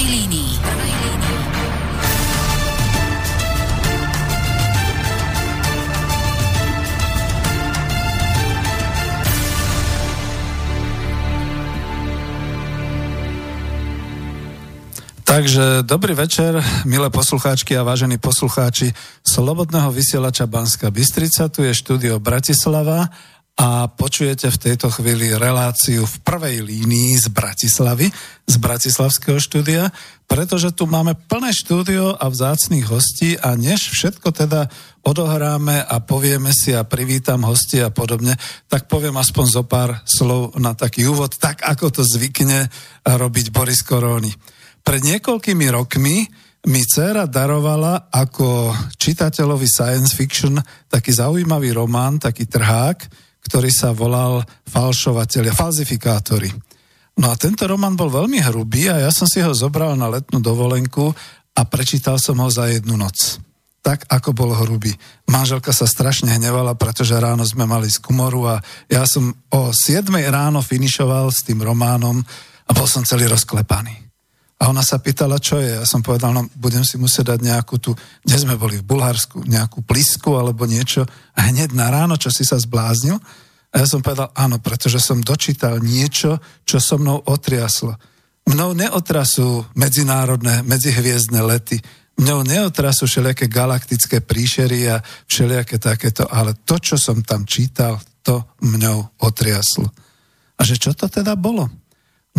prvej línii. Takže dobrý večer, milé poslucháčky a vážení poslucháči Slobodného vysielača Banska Bystrica. Tu je štúdio Bratislava a počujete v tejto chvíli reláciu v prvej línii z Bratislavy, z Bratislavského štúdia, pretože tu máme plné štúdio a vzácných hostí a než všetko teda odohráme a povieme si a privítam hosti a podobne, tak poviem aspoň zo pár slov na taký úvod, tak ako to zvykne robiť Boris Koróny. Pred niekoľkými rokmi mi dcera darovala ako čitateľovi science fiction taký zaujímavý román, taký trhák, ktorý sa volal Falšovateľia, falzifikátori. No a tento román bol veľmi hrubý a ja som si ho zobral na letnú dovolenku a prečítal som ho za jednu noc. Tak, ako bol hrubý. Manželka sa strašne hnevala, pretože ráno sme mali z kumoru a ja som o 7 ráno finišoval s tým románom a bol som celý rozklepaný. A ona sa pýtala, čo je. Ja som povedal, no budem si musieť dať nejakú tu, kde sme boli v Bulharsku, nejakú plisku alebo niečo. A hneď na ráno, čo si sa zbláznil. A ja som povedal, áno, pretože som dočítal niečo, čo so mnou otriaslo. Mnou neotrasú medzinárodné, medzihviezdne lety. Mnou neotrasú všelijaké galaktické príšery a všelijaké takéto, ale to, čo som tam čítal, to mňou otriaslo. A že čo to teda bolo?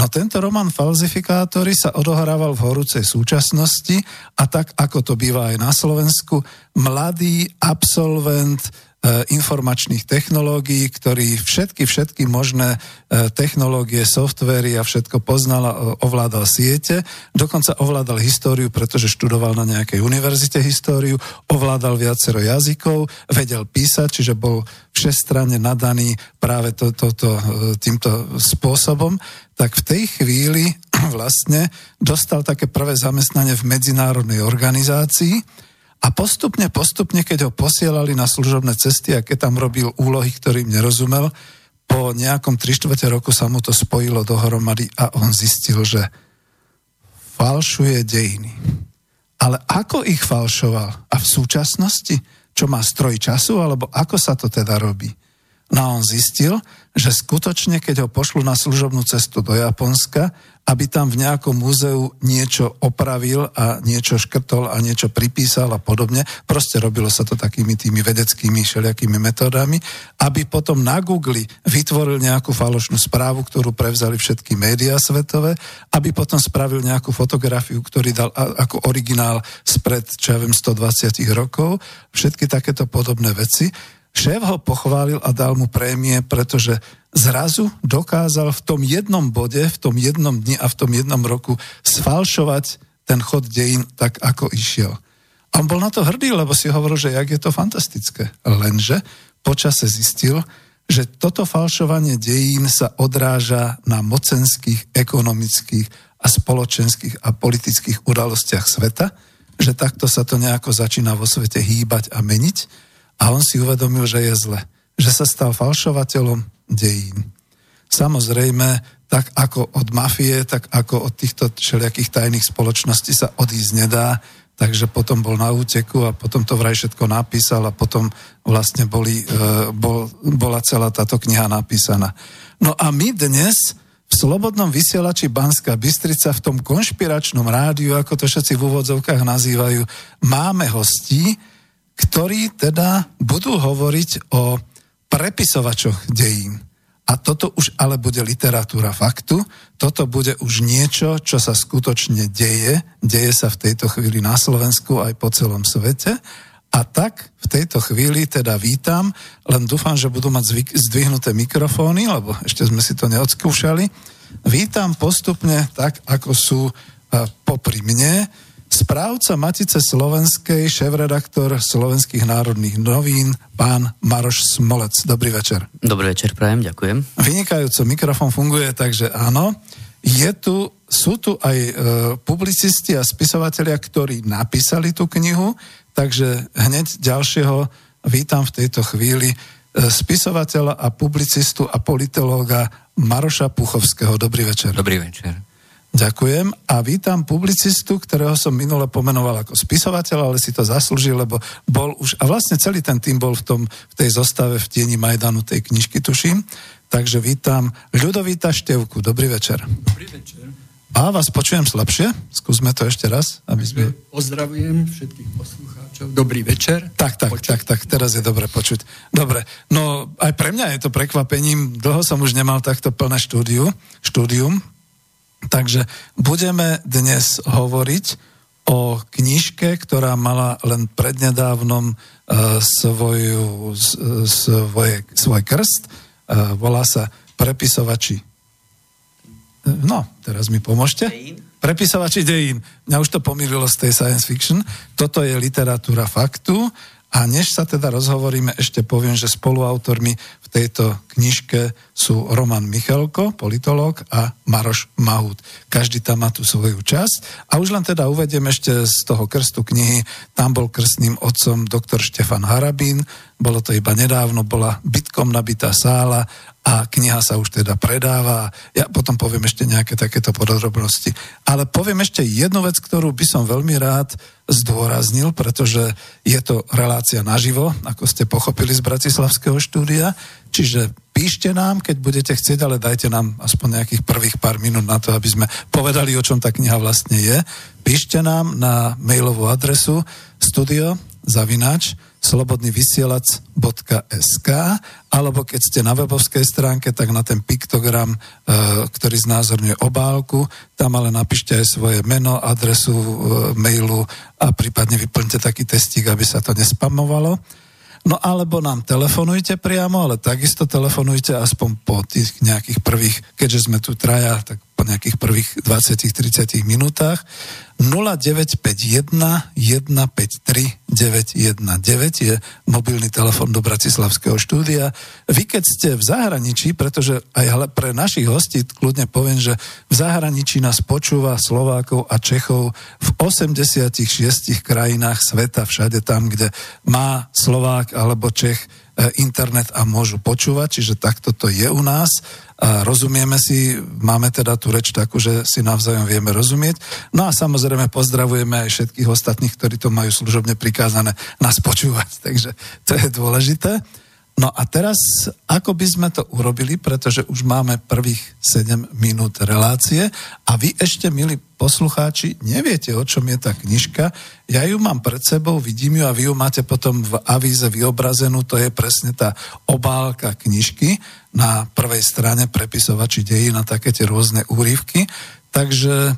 No tento román Falzifikátory sa odohrával v horúcej súčasnosti a tak, ako to býva aj na Slovensku, mladý absolvent E, informačných technológií, ktorý všetky, všetky možné e, technológie, softvery a všetko poznal a ovládal siete, dokonca ovládal históriu, pretože študoval na nejakej univerzite históriu, ovládal viacero jazykov, vedel písať, čiže bol všestranne nadaný práve to, to, to, e, týmto spôsobom, tak v tej chvíli vlastne dostal také prvé zamestnanie v medzinárodnej organizácii, a postupne, postupne, keď ho posielali na služobné cesty a keď tam robil úlohy, ktorým nerozumel, po nejakom 3 roku sa mu to spojilo dohromady a on zistil, že falšuje dejiny. Ale ako ich falšoval? A v súčasnosti? Čo má stroj času? Alebo ako sa to teda robí? No a on zistil, že skutočne, keď ho pošlu na služobnú cestu do Japonska, aby tam v nejakom múzeu niečo opravil a niečo škrtol a niečo pripísal a podobne. Proste robilo sa to takými tými vedeckými všelijakými metódami, aby potom na Google vytvoril nejakú falošnú správu, ktorú prevzali všetky médiá svetové, aby potom spravil nejakú fotografiu, ktorý dal ako originál spred, čo ja viem, 120 rokov. Všetky takéto podobné veci Šéf ho pochválil a dal mu prémie, pretože zrazu dokázal v tom jednom bode, v tom jednom dni a v tom jednom roku sfalšovať ten chod dejín tak, ako išiel. A on bol na to hrdý, lebo si hovoril, že jak je to fantastické. Lenže počase zistil, že toto falšovanie dejín sa odráža na mocenských, ekonomických a spoločenských a politických udalostiach sveta, že takto sa to nejako začína vo svete hýbať a meniť a on si uvedomil, že je zle. Že sa stal falšovateľom dejín. Samozrejme, tak ako od mafie, tak ako od týchto všelijakých tajných spoločností sa odísť nedá, takže potom bol na úteku a potom to vraj všetko napísal a potom vlastne boli, e, bol, bola celá táto kniha napísaná. No a my dnes v Slobodnom vysielači Banska Bystrica v tom konšpiračnom rádiu, ako to všetci v úvodzovkách nazývajú, máme hostí, ktorí teda budú hovoriť o prepisovačoch dejín. A toto už ale bude literatúra faktu, toto bude už niečo, čo sa skutočne deje, deje sa v tejto chvíli na Slovensku aj po celom svete. A tak v tejto chvíli teda vítam, len dúfam, že budú mať zdvihnuté mikrofóny, lebo ešte sme si to neodskúšali. Vítam postupne tak, ako sú popri mne správca Matice Slovenskej, šéf-redaktor Slovenských národných novín, pán Maroš Smolec. Dobrý večer. Dobrý večer, prajem, ďakujem. Vynikajúco, mikrofón funguje, takže áno. Je tu, sú tu aj e, publicisti a spisovatelia, ktorí napísali tú knihu, takže hneď ďalšieho vítam v tejto chvíli e, spisovateľa a publicistu a politológa Maroša Puchovského. Dobrý večer. Dobrý večer. Ďakujem a vítam publicistu, ktorého som minule pomenoval ako spisovateľ, ale si to zaslúžil, lebo bol už, a vlastne celý ten tým bol v, tom, v tej zostave v tieni Majdanu tej knižky, tuším. Takže vítam Ľudovíta Števku. Dobrý večer. Dobrý večer. A vás počujem slabšie? Skúsme to ešte raz. Aby sme... Pozdravujem všetkých poslucháčov. Dobrý večer. Tak, tak, Počuť. tak, tak, teraz je dobre počuť. Dobre, no aj pre mňa je to prekvapením. Dlho som už nemal takto plné štúdiu, štúdium, Takže budeme dnes hovoriť o knižke, ktorá mala len prednedávnom uh, svoju, svoje, svoj krst. Uh, volá sa Prepisovači. No, teraz mi pomôžte. Prepisovači dejín. Mňa už to pomýlilo z tej science fiction. Toto je literatúra faktu a než sa teda rozhovoríme, ešte poviem, že spoluautormi v tejto knižke sú Roman Michalko, politológ a Maroš Mahut. Každý tam má tú svoju časť. A už len teda uvediem ešte z toho krstu knihy, tam bol krstným otcom doktor Štefan Harabín, bolo to iba nedávno, bola bytkom nabitá sála a kniha sa už teda predáva. Ja potom poviem ešte nejaké takéto podrobnosti. Ale poviem ešte jednu vec, ktorú by som veľmi rád zdôraznil, pretože je to relácia naživo, ako ste pochopili z Bratislavského štúdia. Čiže píšte nám, keď budete chcieť, ale dajte nám aspoň nejakých prvých pár minút na to, aby sme povedali, o čom tá kniha vlastne je. Píšte nám na mailovú adresu studio zavinač slobodnyvysielac.sk alebo keď ste na webovskej stránke, tak na ten piktogram, e, ktorý znázorňuje obálku, tam ale napíšte aj svoje meno, adresu e, mailu a prípadne vyplňte taký testík, aby sa to nespamovalo. No alebo nám telefonujte priamo, ale takisto telefonujte aspoň po tých nejakých prvých, keďže sme tu traja, tak po nejakých prvých 20-30 minútach. 0951 153 919 je mobilný telefon do Bratislavského štúdia. Vy keď ste v zahraničí, pretože aj pre našich hostí kľudne poviem, že v zahraničí nás počúva Slovákov a Čechov v 86 krajinách sveta, všade tam, kde má Slovák alebo Čech E, internet a môžu počúvať, čiže takto to je u nás. A rozumieme si, máme teda tú reč takú, že si navzájom vieme rozumieť. No a samozrejme pozdravujeme aj všetkých ostatných, ktorí to majú služobne prikázané nás počúvať, takže to je dôležité. No a teraz, ako by sme to urobili, pretože už máme prvých 7 minút relácie a vy ešte, milí poslucháči, neviete, o čom je tá knižka. Ja ju mám pred sebou, vidím ju a vy ju máte potom v avíze vyobrazenú, to je presne tá obálka knižky na prvej strane prepisovači dejí na také tie rôzne úrivky. Takže,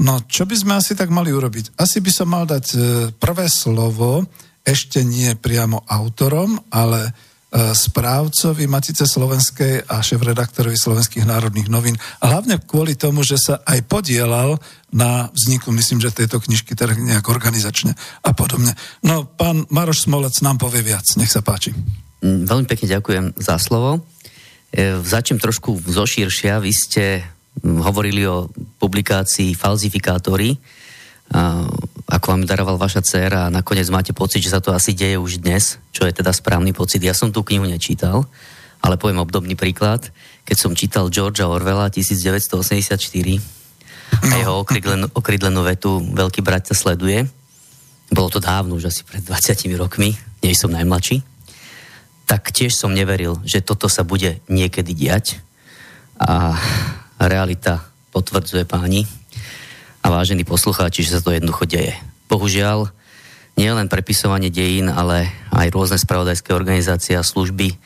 no, čo by sme asi tak mali urobiť? Asi by som mal dať e, prvé slovo, ešte nie priamo autorom, ale správcovi Matice Slovenskej a šéf-redaktorovi Slovenských národných novín. Hlavne kvôli tomu, že sa aj podielal na vzniku, myslím, že tejto knižky, teda nejak organizačne a podobne. No, pán Maroš Smolec nám povie viac. Nech sa páči. Mm, veľmi pekne ďakujem za slovo. E, začnem trošku zoširšia. Vy ste mm, hovorili o publikácii Falzifikátory ako vám daroval vaša dcera a nakoniec máte pocit, že sa to asi deje už dnes, čo je teda správny pocit. Ja som tú knihu nečítal, ale poviem obdobný príklad. Keď som čítal Georgia Orwella 1984 a jeho okrydlenú, okrydlenú vetu Veľký brat sa sleduje, bolo to dávno, už asi pred 20 rokmi, nie som najmladší, tak tiež som neveril, že toto sa bude niekedy diať a realita potvrdzuje páni, a vážení poslucháči, že sa to jednoducho deje. Bohužiaľ, nie len prepisovanie dejín, ale aj rôzne spravodajské organizácie a služby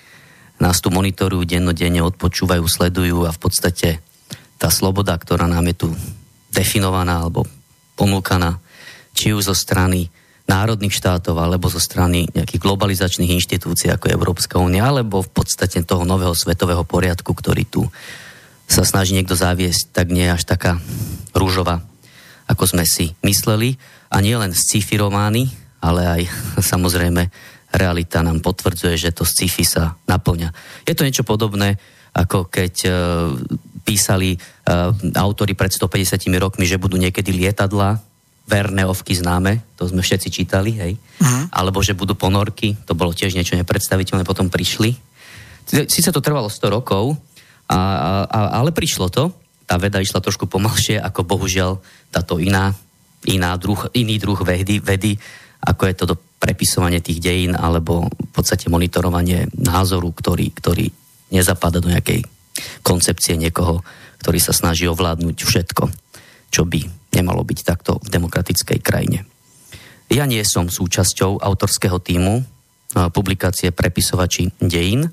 nás tu monitorujú dennodenne, odpočúvajú, sledujú a v podstate tá sloboda, ktorá nám je tu definovaná alebo ponúkaná, či už zo strany národných štátov alebo zo strany nejakých globalizačných inštitúcií ako Európska únia, alebo v podstate toho nového svetového poriadku, ktorý tu sa snaží niekto zaviesť, tak nie je až taká rúžová ako sme si mysleli. A nie len sci-fi romány, ale aj samozrejme realita nám potvrdzuje, že to sci-fi sa naplňa. Je to niečo podobné, ako keď uh, písali uh, autory pred 150 rokmi, že budú niekedy lietadla, Verneovky známe, to sme všetci čítali, hej, uh-huh. alebo že budú ponorky, to bolo tiež niečo nepredstaviteľné, potom prišli. Sice to trvalo 100 rokov, a, a, ale prišlo to tá veda išla trošku pomalšie, ako bohužiaľ táto iná, iná druh, iný druh vedy, vedy, ako je to do prepisovanie tých dejín alebo v podstate monitorovanie názoru, ktorý, ktorý nezapada do nejakej koncepcie niekoho, ktorý sa snaží ovládnuť všetko, čo by nemalo byť takto v demokratickej krajine. Ja nie som súčasťou autorského týmu publikácie Prepisovači dejín.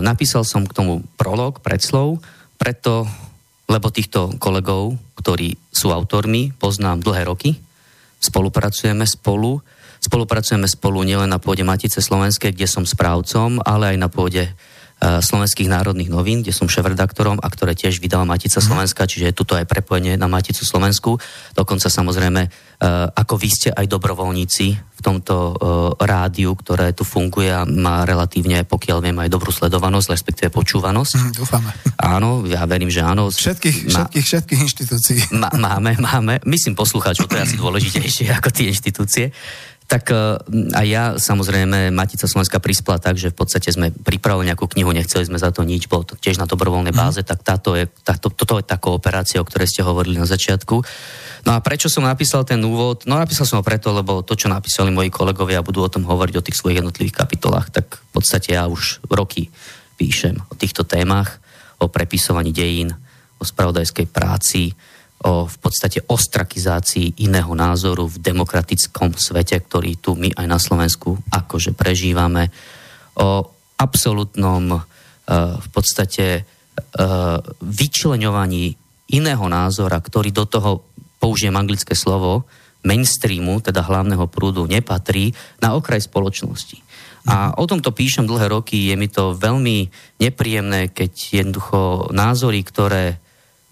Napísal som k tomu prolog, predslov, preto, lebo týchto kolegov, ktorí sú autormi, poznám dlhé roky, spolupracujeme spolu, spolupracujeme spolu nielen na pôde Matice Slovenskej, kde som správcom, ale aj na pôde slovenských národných novín, kde som šéf-redaktorom a ktoré tiež vydáva Matica mhm. Slovenska, čiže je tuto aj prepojenie na Maticu Slovensku. Dokonca samozrejme, eh, ako vy ste aj dobrovoľníci v tomto eh, rádiu, ktoré tu funguje a má relatívne, pokiaľ viem, aj dobrú sledovanosť, respektíve počúvanosť. Mm, dúfame. Áno, ja verím, že áno. Všetkých, má, všetkých, všetkých inštitúcií. Má, máme, máme. Myslím poslucháčov, to je asi dôležitejšie ako tie inštitúcie. Tak e, a ja samozrejme, Matica Slovenska prispela tak, že v podstate sme pripravili nejakú knihu, nechceli sme za to nič, bolo to tiež na dobrovoľnej mhm. báze, tak táto je, táto, toto je tá kooperácia, o ktorej ste hovorili na začiatku. No a prečo som napísal ten úvod? No napísal som ho preto, lebo to, čo napísali moji kolegovia, budú o tom hovoriť o tých svojich jednotlivých kapitolách, tak v podstate ja už roky píšem o týchto témach, o prepisovaní dejín, o spravodajskej práci, o v podstate ostrakizácii iného názoru v demokratickom svete, ktorý tu my aj na Slovensku akože prežívame, o absolútnom e, v podstate e, vyčleňovaní iného názora, ktorý do toho, použijem anglické slovo, mainstreamu, teda hlavného prúdu, nepatrí na okraj spoločnosti. A o tomto píšem dlhé roky, je mi to veľmi nepríjemné, keď jednoducho názory, ktoré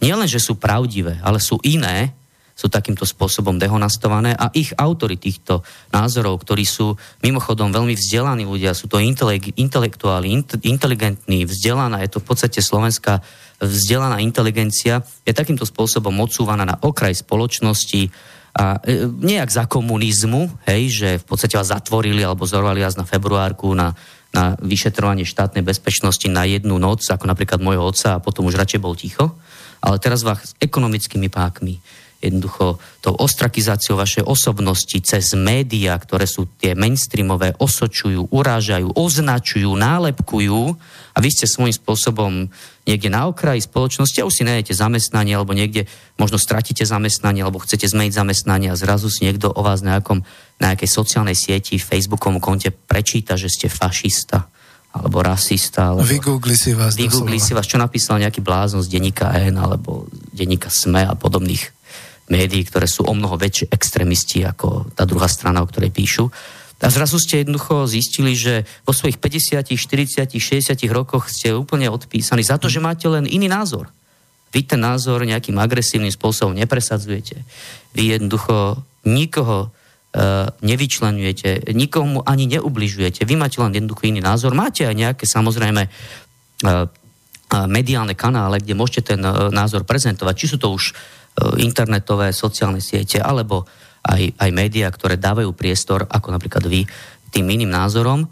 nielen, že sú pravdivé, ale sú iné, sú takýmto spôsobom dehonastované a ich autory týchto názorov, ktorí sú mimochodom veľmi vzdelaní ľudia, sú to intelektuáli, inteligentní, vzdelaná, je to v podstate slovenská vzdelaná inteligencia, je takýmto spôsobom odsúvaná na okraj spoločnosti a e, nejak za komunizmu, hej, že v podstate vás zatvorili alebo zorvali vás na februárku na, na vyšetrovanie štátnej bezpečnosti na jednu noc, ako napríklad môjho otca a potom už radšej bol ticho ale teraz vás ekonomickými pákmi, jednoducho tou ostrakizáciou vašej osobnosti cez médiá, ktoré sú tie mainstreamové, osočujú, urážajú, označujú, nálepkujú. A vy ste svojím spôsobom niekde na okraji spoločnosti a už si nájdete zamestnanie alebo niekde možno stratíte zamestnanie alebo chcete zmeniť zamestnanie a zrazu si niekto o vás na nejakej sociálnej sieti, Facebookovom konte prečíta, že ste fašista alebo rasista. Alebo vygoogli si vás. Vygoogli si vás, čo napísal nejaký blázon z denníka N alebo denníka SME a podobných médií, ktoré sú o mnoho väčšie extrémisti ako tá druhá strana, o ktorej píšu. A zrazu ste jednoducho zistili, že vo svojich 50, 40, 60 rokoch ste úplne odpísaní za to, že máte len iný názor. Vy ten názor nejakým agresívnym spôsobom nepresadzujete. Vy jednoducho nikoho nevyčlenujete, nikomu ani neubližujete. Vy máte len jednoducho iný názor. Máte aj nejaké samozrejme e, e, mediálne kanále, kde môžete ten názor prezentovať. Či sú to už internetové, sociálne siete, alebo aj, aj médiá, ktoré dávajú priestor, ako napríklad vy, tým iným názorom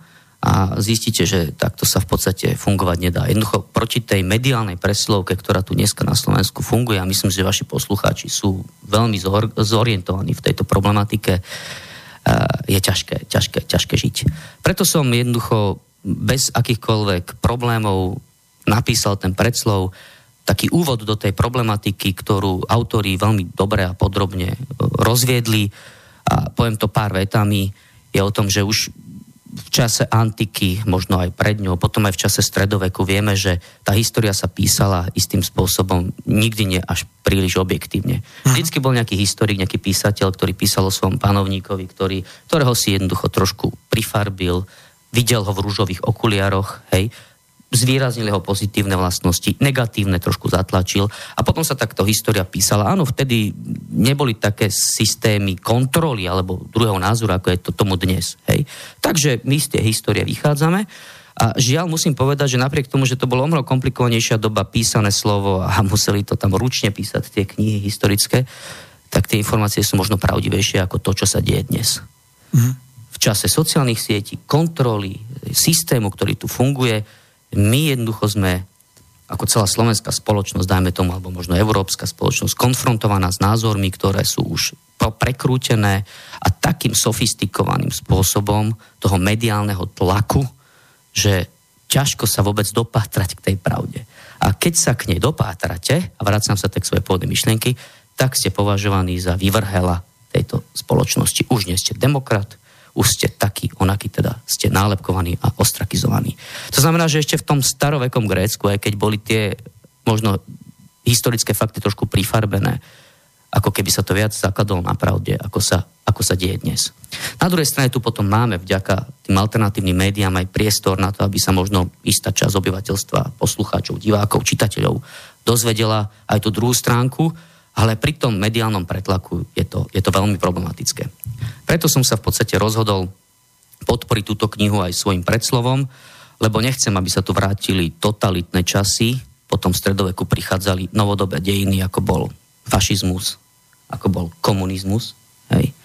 a zistíte, že takto sa v podstate fungovať nedá. Jednoducho proti tej mediálnej preslovke, ktorá tu dneska na Slovensku funguje, a myslím, že vaši poslucháči sú veľmi zorientovaní v tejto problematike, je ťažké, ťažké, ťažké žiť. Preto som jednoducho bez akýchkoľvek problémov napísal ten predslov, taký úvod do tej problematiky, ktorú autori veľmi dobre a podrobne rozviedli a poviem to pár vetami, je o tom, že už v čase antiky, možno aj pred ňou, potom aj v čase stredoveku vieme, že tá história sa písala istým spôsobom, nikdy nie až príliš objektívne. Mhm. Vždycky bol nejaký historik, nejaký písateľ, ktorý písal o svojom panovníkovi, ktorý, ktorého si jednoducho trošku prifarbil, videl ho v rúžových okuliaroch, hej, zvýraznil jeho pozitívne vlastnosti, negatívne trošku zatlačil a potom sa takto história písala. Áno, vtedy neboli také systémy kontroly alebo druhého názoru, ako je to tomu dnes. Hej. Takže my z tej histórie vychádzame a žiaľ musím povedať, že napriek tomu, že to bolo omro komplikovanejšia doba písané slovo a museli to tam ručne písať tie knihy historické, tak tie informácie sú možno pravdivejšie ako to, čo sa deje dnes. Mm. V čase sociálnych sietí, kontroly, systému, ktorý tu funguje, my jednoducho sme ako celá slovenská spoločnosť, dajme tomu, alebo možno európska spoločnosť, konfrontovaná s názormi, ktoré sú už prekrútené a takým sofistikovaným spôsobom toho mediálneho tlaku, že ťažko sa vôbec dopátrať k tej pravde. A keď sa k nej dopátrate, a vracam sa tak svoje pôvodné myšlienky, tak ste považovaní za vyvrhela tejto spoločnosti. Už nie ste demokrat, už ste taký, onaký, teda ste nálepkovaní a ostrakizovaní. To znamená, že ešte v tom starovekom Grécku, aj keď boli tie možno historické fakty trošku prifarbené, ako keby sa to viac zakladalo na pravde, ako sa, ako sa deje dnes. Na druhej strane tu potom máme vďaka tým alternatívnym médiám aj priestor na to, aby sa možno istá časť obyvateľstva, poslucháčov, divákov, čitateľov dozvedela aj tú druhú stránku, ale pri tom mediálnom pretlaku je to, je to veľmi problematické. Preto som sa v podstate rozhodol podporiť túto knihu aj svojim predslovom, lebo nechcem, aby sa tu vrátili totalitné časy, potom v stredoveku prichádzali novodobé dejiny, ako bol fašizmus, ako bol komunizmus.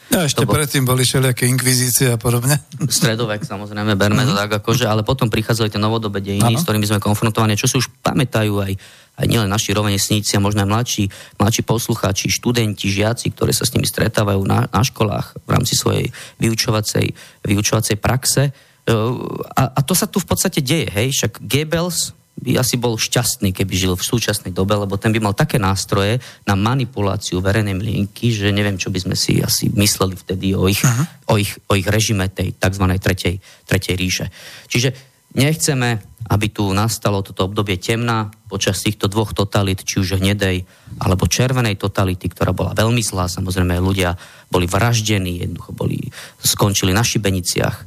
A ešte bol... predtým boli všelijaké inkvizície a podobne. Stredovek, samozrejme, berme to mhm. tak akože, ale potom prichádzali tie novodobé dejiny, ano. s ktorými sme konfrontovaní, čo si už pamätajú aj aj nielen naši rovesníci a možno aj mladší, mladší poslucháči, študenti, žiaci, ktorí sa s nimi stretávajú na, na školách v rámci svojej vyučovacej, vyučovacej praxe. E, a, a to sa tu v podstate deje, hej, však Goebbels by asi bol šťastný, keby žil v súčasnej dobe, lebo ten by mal také nástroje na manipuláciu verejnej mienky, že neviem, čo by sme si asi mysleli vtedy o ich, o ich, o ich režime tej tzv. Tretej, tretej ríše. Čiže nechceme aby tu nastalo toto obdobie temná počas týchto dvoch totalit, či už hnedej alebo červenej totality, ktorá bola veľmi zlá. Samozrejme, ľudia boli vraždení, jednoducho boli, skončili na šibeniciach.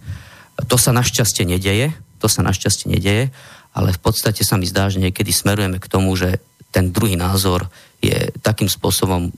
To sa našťastie nedeje, to sa našťastie nedeje, ale v podstate sa mi zdá, že niekedy smerujeme k tomu, že ten druhý názor je takým spôsobom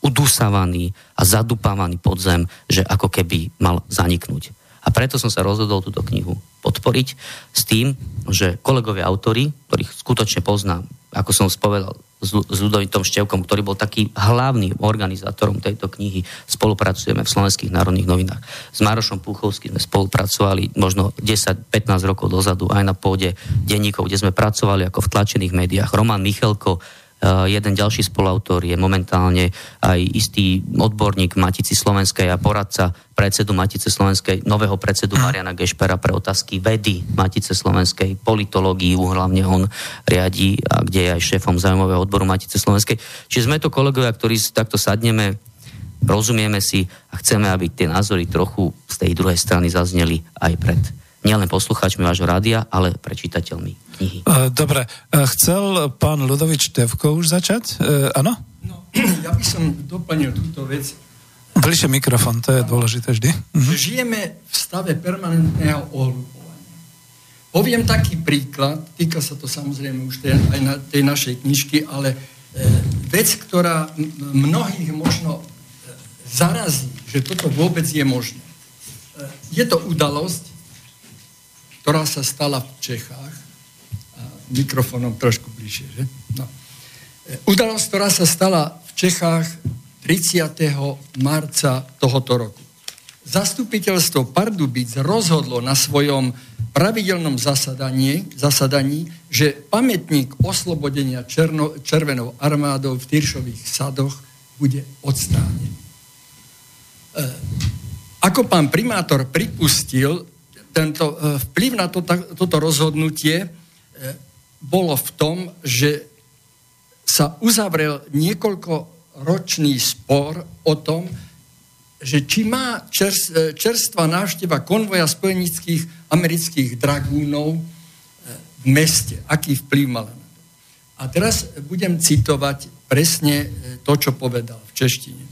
udúsavaný a zadupávaný podzem, že ako keby mal zaniknúť. A preto som sa rozhodol túto knihu podporiť s tým, že kolegovia autory, ktorých skutočne poznám, ako som spovedal, s Ludovitom Števkom, ktorý bol taký hlavným organizátorom tejto knihy. Spolupracujeme v Slovenských národných novinách. S Marošom Puchovským sme spolupracovali možno 10-15 rokov dozadu aj na pôde denníkov, kde sme pracovali ako v tlačených médiách. Roman Michelko, jeden ďalší spoluautor je momentálne aj istý odborník Matici Slovenskej a poradca predsedu Matice Slovenskej, nového predsedu. Mariana Gešpera pre otázky vedy Matice Slovenskej, politológiu hlavne on riadi, a kde je aj šéfom zaujímavého odboru Matice Slovenskej. Čiže sme to kolegovia, ktorí takto sadneme, rozumieme si a chceme, aby tie názory trochu z tej druhej strany zazneli aj pred nielen poslucháčmi vášho rádia, ale pre čitateľmi knihy. E, dobre, e, chcel pán Ludovič Tevko už začať? E, áno? No, ja by som doplnil túto vec. Bližšie mikrofón, to je dôležité vždy. Mhm. Žijeme v stave permanentného ohľupovania. Poviem taký príklad, týka sa to samozrejme už tej, aj na tej našej knižky, ale e, vec, ktorá mnohých možno zarazí, že toto vôbec je možné. E, je to udalosť, ktorá sa stala v Čechách mikrofónom trošku bližšie. Že? No. E, udalosť, ktorá sa stala v Čechách 30. marca tohoto roku. Zastupiteľstvo Pardubic rozhodlo na svojom pravidelnom zasadaní, zasadaní že pamätník oslobodenia černo, červenou armádou v Tyršových sadoch bude odstránený. E, ako pán primátor pripustil, tento e, vplyv na to, toto rozhodnutie e, bolo v tom, že sa uzavrel niekoľkoročný spor o tom, že či má čerstvá návšteva konvoja spojenických amerických dragúnov e, v meste, aký vplyv mala na to. A teraz budem citovať presne e, to, čo povedal v češtine.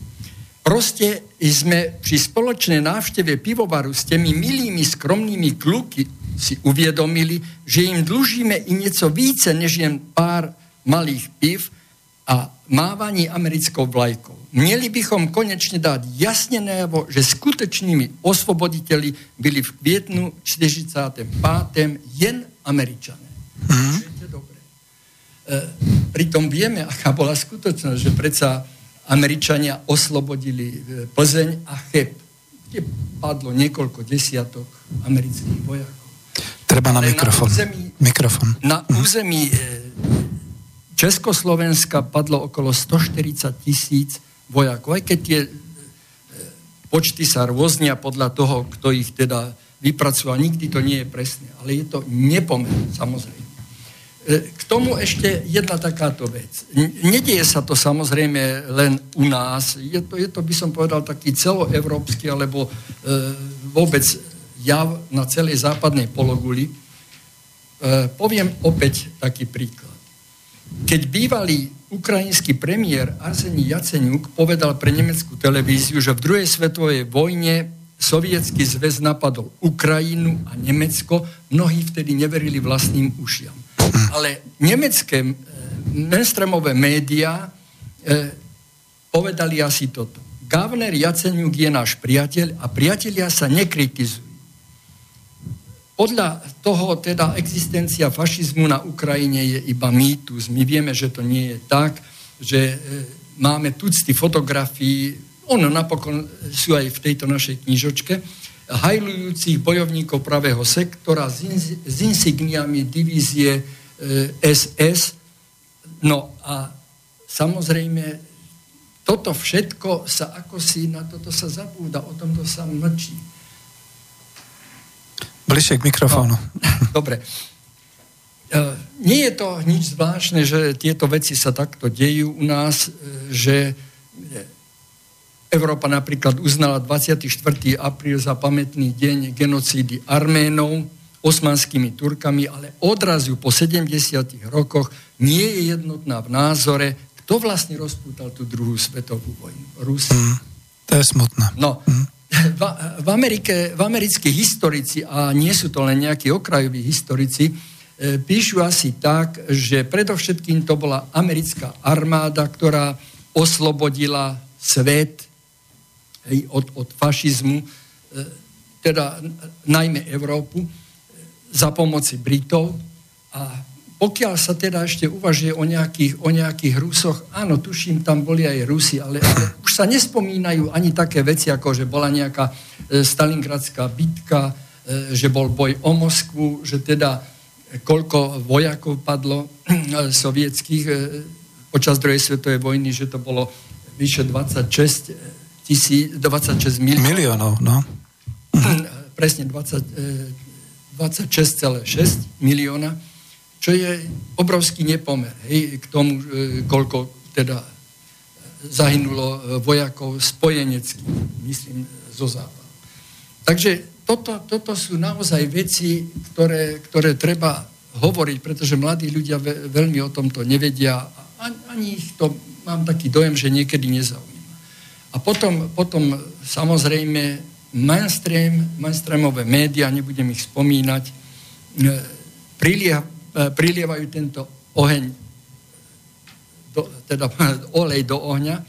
Proste sme pri spoločnej návšteve pivovaru s tými milými, skromnými kluky, si uvědomili, že jim dlužíme i něco více než jen pár malých piv a mávání americkou vlajkou. Měli bychom konečně dát jasně najevo, že skutečnými osvoboditeli byli v květnu 45. jen američané. Mm. dobre. E, pritom vieme, aká bola skutočnosť, že predsa Američania oslobodili e, Plzeň a Cheb, kde padlo niekoľko desiatok amerických vojakov. Treba na mikrofón. Na území, mikrofón. Na území e, Československa padlo okolo 140 tisíc vojakov, aj keď tie e, počty sa rôznia podľa toho, kto ich teda vypracoval. Nikdy to nie je presné, ale je to nepomer, samozrejme. E, k tomu ešte jedna takáto vec. Nedieje sa to samozrejme len u nás. Je to, je to by som povedal, taký celoevropský alebo e, vôbec jav na celej západnej pologuli. E, poviem opäť taký príklad. Keď bývalý ukrajinský premiér Arsení Jaceňuk povedal pre nemeckú televíziu, že v druhej svetovej vojne sovietský zväz napadol Ukrajinu a Nemecko, mnohí vtedy neverili vlastným ušiam. Ale nemecké e, mainstreamové médiá e, povedali asi toto. Gavner Jaceňuk je náš priateľ a priatelia sa nekritizujú. Podľa toho teda existencia fašizmu na Ukrajine je iba mýtus. My vieme, že to nie je tak, že e, máme tucty fotografií, ono napokon sú aj v tejto našej knižočke, hajlujúcich bojovníkov pravého sektora s, in, s insigniami divízie SS. No a samozrejme, toto všetko sa ako si, na toto sa zabúda, o tomto sa mlčí. Bližšie k mikrofónu. No, dobre. E, nie je to nič zvláštne, že tieto veci sa takto dejú u nás, e, že Európa napríklad uznala 24. apríl za pamätný deň genocídy Arménov osmanskými Turkami, ale odrazu po 70 rokoch nie je jednotná v názore, kto vlastne rozpútal tú druhú svetovú vojnu. Rusi. Mm, to je smutné. No, mm v, v, Amerike, v americkí historici, a nie sú to len nejakí okrajoví historici, e, píšu asi tak, že predovšetkým to bola americká armáda, ktorá oslobodila svet hej, od, od fašizmu, e, teda najmä Európu, za pomoci Britov a pokiaľ sa teda ešte uvažuje o nejakých, o nejakých Rusoch, áno, tuším, tam boli aj Rusi, ale, ale už sa nespomínajú ani také veci, ako že bola nejaká e, Stalingradská bitka, e, že bol boj o Moskvu, že teda koľko vojakov padlo e, sovietských e, počas druhej svetovej vojny, že to bolo vyše 26 tisíc, 26 miliónov. Miliónov, no. Presne 20, 26,6 e, milióna čo je obrovský nepomer hej, k tomu, e, koľko teda zahynulo e, vojakov spojeneckých, myslím, zo západu. Takže toto, toto sú naozaj veci, ktoré, ktoré treba hovoriť, pretože mladí ľudia ve, veľmi o tomto nevedia a ani ich to, mám taký dojem, že niekedy nezaujíma. A potom, potom samozrejme mainstream, mainstreamové médiá, nebudem ich spomínať, e, prilia, E, prilievajú tento oheň, do, teda olej do ohňa,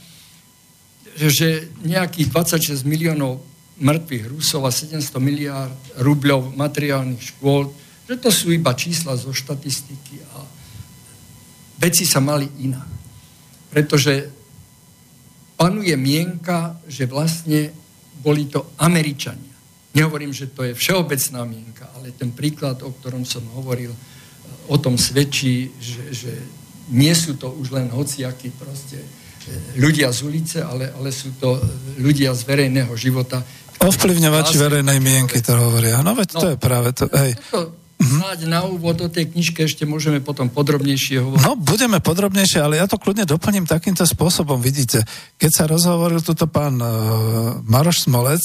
že nejakých 26 miliónov mŕtvych Rusov a 700 miliárd rubľov materiálnych škôl, že to sú iba čísla zo štatistiky a veci sa mali inak. Pretože panuje mienka, že vlastne boli to Američania. Nehovorím, že to je všeobecná mienka, ale ten príklad, o ktorom som hovoril, o tom svedčí, že, že nie sú to už len hociakí proste e, ľudia z ulice, ale, ale sú to ľudia z verejného života. Ovplyvňovači verejnej mienky to hovoria. No veď no, to je práve to. Hej. Toto, Snáď na úvod o tej knižke ešte môžeme potom podrobnejšie hovoriť. No, budeme podrobnejšie, ale ja to kľudne doplním takýmto spôsobom. Vidíte, keď sa rozhovoril tuto pán uh, Maroš Smolec,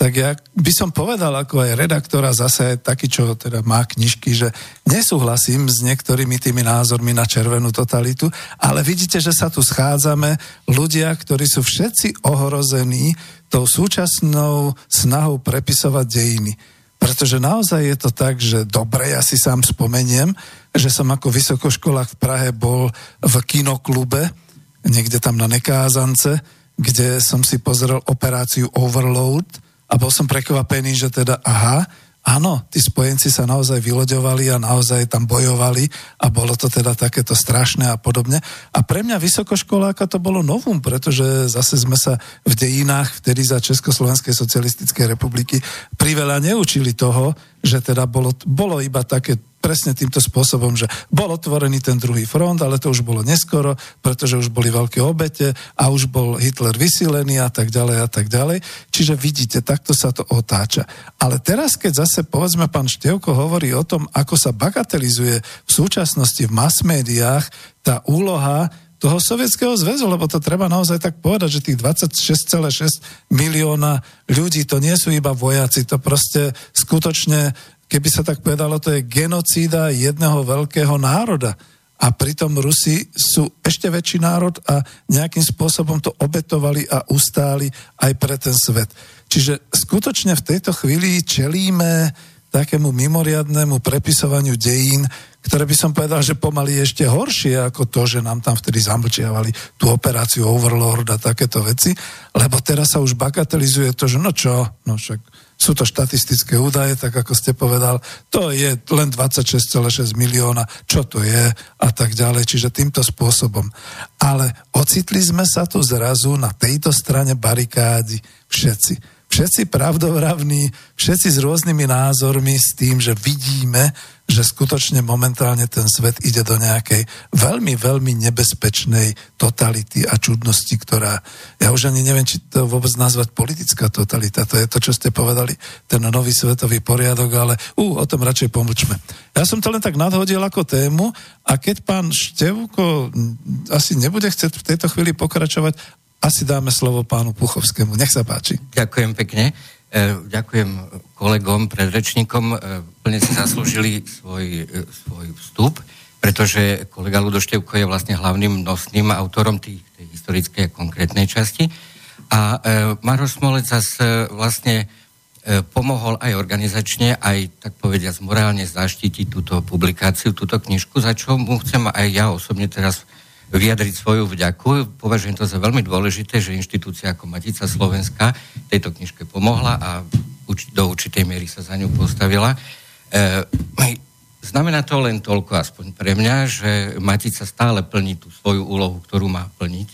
tak ja by som povedal ako aj redaktora zase taký, čo teda má knižky, že nesúhlasím s niektorými tými názormi na červenú totalitu, ale vidíte, že sa tu schádzame ľudia, ktorí sú všetci ohrození tou súčasnou snahou prepisovať dejiny. Pretože naozaj je to tak, že dobre, ja si sám spomeniem, že som ako vysokoškolák v Prahe bol v kinoklube, niekde tam na Nekázance, kde som si pozrel operáciu Overload, a bol som prekvapený, že teda aha, áno, tí spojenci sa naozaj vyloďovali a naozaj tam bojovali a bolo to teda takéto strašné a podobne. A pre mňa vysokoškoláka to bolo novum, pretože zase sme sa v dejinách vtedy za Československej socialistickej republiky priveľa neučili toho, že teda bolo, bolo iba také presne týmto spôsobom, že bol otvorený ten druhý front, ale to už bolo neskoro, pretože už boli veľké obete a už bol Hitler vysílený a tak ďalej a tak ďalej. Čiže vidíte, takto sa to otáča. Ale teraz, keď zase povedzme pán Števko hovorí o tom, ako sa bagatelizuje v súčasnosti v mass médiách tá úloha toho Sovietskeho zväzu, lebo to treba naozaj tak povedať, že tých 26,6 milióna ľudí to nie sú iba vojaci, to proste skutočne keby sa tak povedalo, to je genocída jedného veľkého národa. A pritom Rusi sú ešte väčší národ a nejakým spôsobom to obetovali a ustáli aj pre ten svet. Čiže skutočne v tejto chvíli čelíme takému mimoriadnému prepisovaniu dejín, ktoré by som povedal, že pomaly ešte horšie ako to, že nám tam vtedy zamlčiavali tú operáciu Overlord a takéto veci, lebo teraz sa už bagatelizuje to, že no čo, no však sú to štatistické údaje, tak ako ste povedal, to je len 26,6 milióna, čo to je a tak ďalej, čiže týmto spôsobom. Ale ocitli sme sa tu zrazu na tejto strane barikády všetci všetci pravdovravní, všetci s rôznymi názormi, s tým, že vidíme, že skutočne momentálne ten svet ide do nejakej veľmi, veľmi nebezpečnej totality a čudnosti, ktorá, ja už ani neviem, či to vôbec nazvať politická totalita, to je to, čo ste povedali, ten nový svetový poriadok, ale uh, o tom radšej pomlčme. Ja som to len tak nadhodil ako tému a keď pán Števko asi nebude chcieť v tejto chvíli pokračovať, asi dáme slovo pánu Puchovskému. Nech sa páči. Ďakujem pekne. E, ďakujem kolegom, predrečníkom. E, plne si zaslúžili svoj, e, svoj vstup, pretože kolega Ludoštevko je vlastne hlavným nosným autorom tých, tej historickej konkrétnej časti. A Maroš Smolec zase vlastne pomohol aj organizačne, aj tak povediať morálne zaštítiť túto publikáciu, túto knižku, za čo mu chcem aj ja osobne teraz vyjadriť svoju vďaku. Považujem to za veľmi dôležité, že inštitúcia ako Matica Slovenska tejto knižke pomohla a do určitej miery sa za ňu postavila. E, znamená to len toľko, aspoň pre mňa, že Matica stále plní tú svoju úlohu, ktorú má plniť.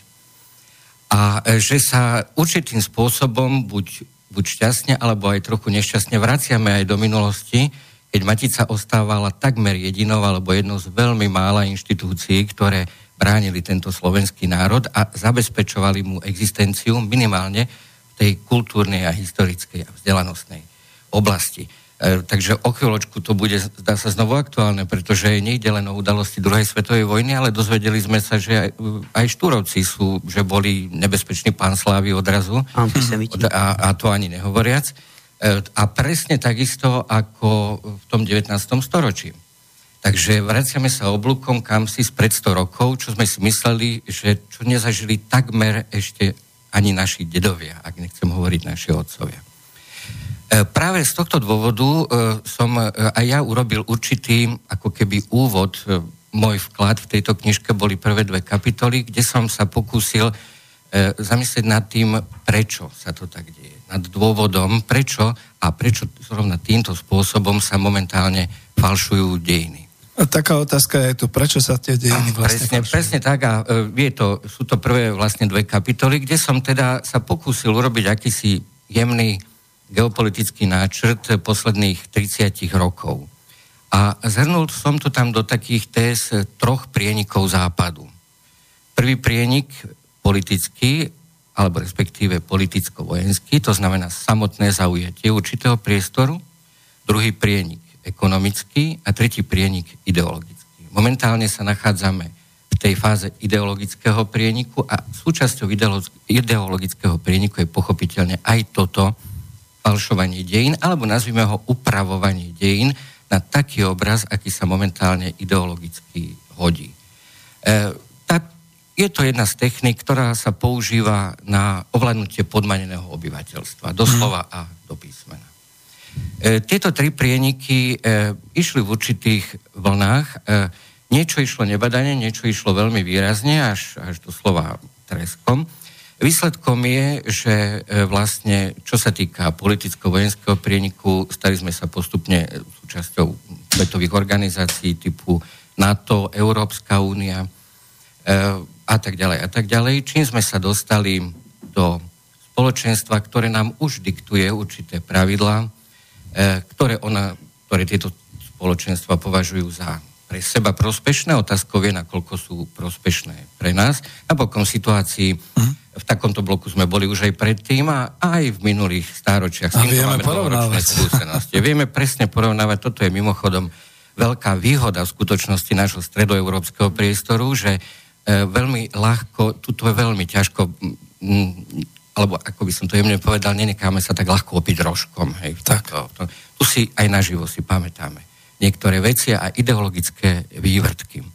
A e, že sa určitým spôsobom buď, buď šťastne, alebo aj trochu nešťastne vraciame aj do minulosti, keď Matica ostávala takmer jedinou alebo jednou z veľmi mála inštitúcií, ktoré bránili tento slovenský národ a zabezpečovali mu existenciu minimálne v tej kultúrnej a historickej a vzdelanostnej oblasti. E, takže o chvíľočku to bude, zdá sa, znovu aktuálne, pretože nejde len o udalosti druhej svetovej vojny, ale dozvedeli sme sa, že aj, aj štúrovci sú, že boli nebezpeční slávy odrazu. A, a to ani nehovoriac. E, a presne takisto ako v tom 19. storočí. Takže vraciame sa oblúkom kam si spred 100 rokov, čo sme si mysleli, že čo nezažili takmer ešte ani naši dedovia, ak nechcem hovoriť naši otcovia. E, práve z tohto dôvodu e, som e, aj ja urobil určitý ako keby úvod, môj vklad v tejto knižke boli prvé dve kapitoly, kde som sa pokúsil zamyslieť nad tým, prečo sa to tak deje. Nad dôvodom, prečo a prečo zrovna týmto spôsobom sa momentálne falšujú dejiny. A taká otázka je tu, prečo sa tie dejiny vlastne... Presne, presne tak a e, je to, sú to prvé vlastne dve kapitoly, kde som teda sa pokúsil urobiť akýsi jemný geopolitický náčrt posledných 30 rokov. A zhrnul som to tam do takých téz troch prienikov západu. Prvý prienik politický, alebo respektíve politicko-vojenský, to znamená samotné zaujatie určitého priestoru. Druhý prienik ekonomický a tretí prienik ideologický. Momentálne sa nachádzame v tej fáze ideologického prieniku a súčasťou ideologického prieniku je pochopiteľne aj toto falšovanie dejín, alebo nazvime ho upravovanie dejín na taký obraz, aký sa momentálne ideologicky hodí. E, tá, je to jedna z technik, ktorá sa používa na ovládnutie podmaneného obyvateľstva, doslova a do písmena. E, tieto tri prieniky e, išli v určitých vlnách. E, niečo išlo nebadane, niečo išlo veľmi výrazne, až, až do slova treskom. Výsledkom je, že vlastne, čo sa týka politicko-vojenského prieniku, stali sme sa postupne súčasťou svetových organizácií typu NATO, Európska únia a tak ďalej a tak ďalej. Čím sme sa dostali do spoločenstva, ktoré nám už diktuje určité pravidlá, E, ktoré, ona, ktoré tieto spoločenstva považujú za pre seba prospešné, otázkou je, nakoľko sú prospešné pre nás. Napokon situácii uh-huh. v takomto bloku sme boli už aj predtým a aj v minulých stáročiach. A vieme porovnávať. vieme presne porovnávať. Toto je mimochodom veľká výhoda v skutočnosti nášho stredoeurópskeho priestoru, že e, veľmi ľahko, tuto je veľmi ťažko, alebo ako by som to jemne povedal, nenecháme sa tak ľahko opiť rožkom. Hej, tak. To, to, tu si aj naživo si pamätáme niektoré veci a ideologické vývrtky. E,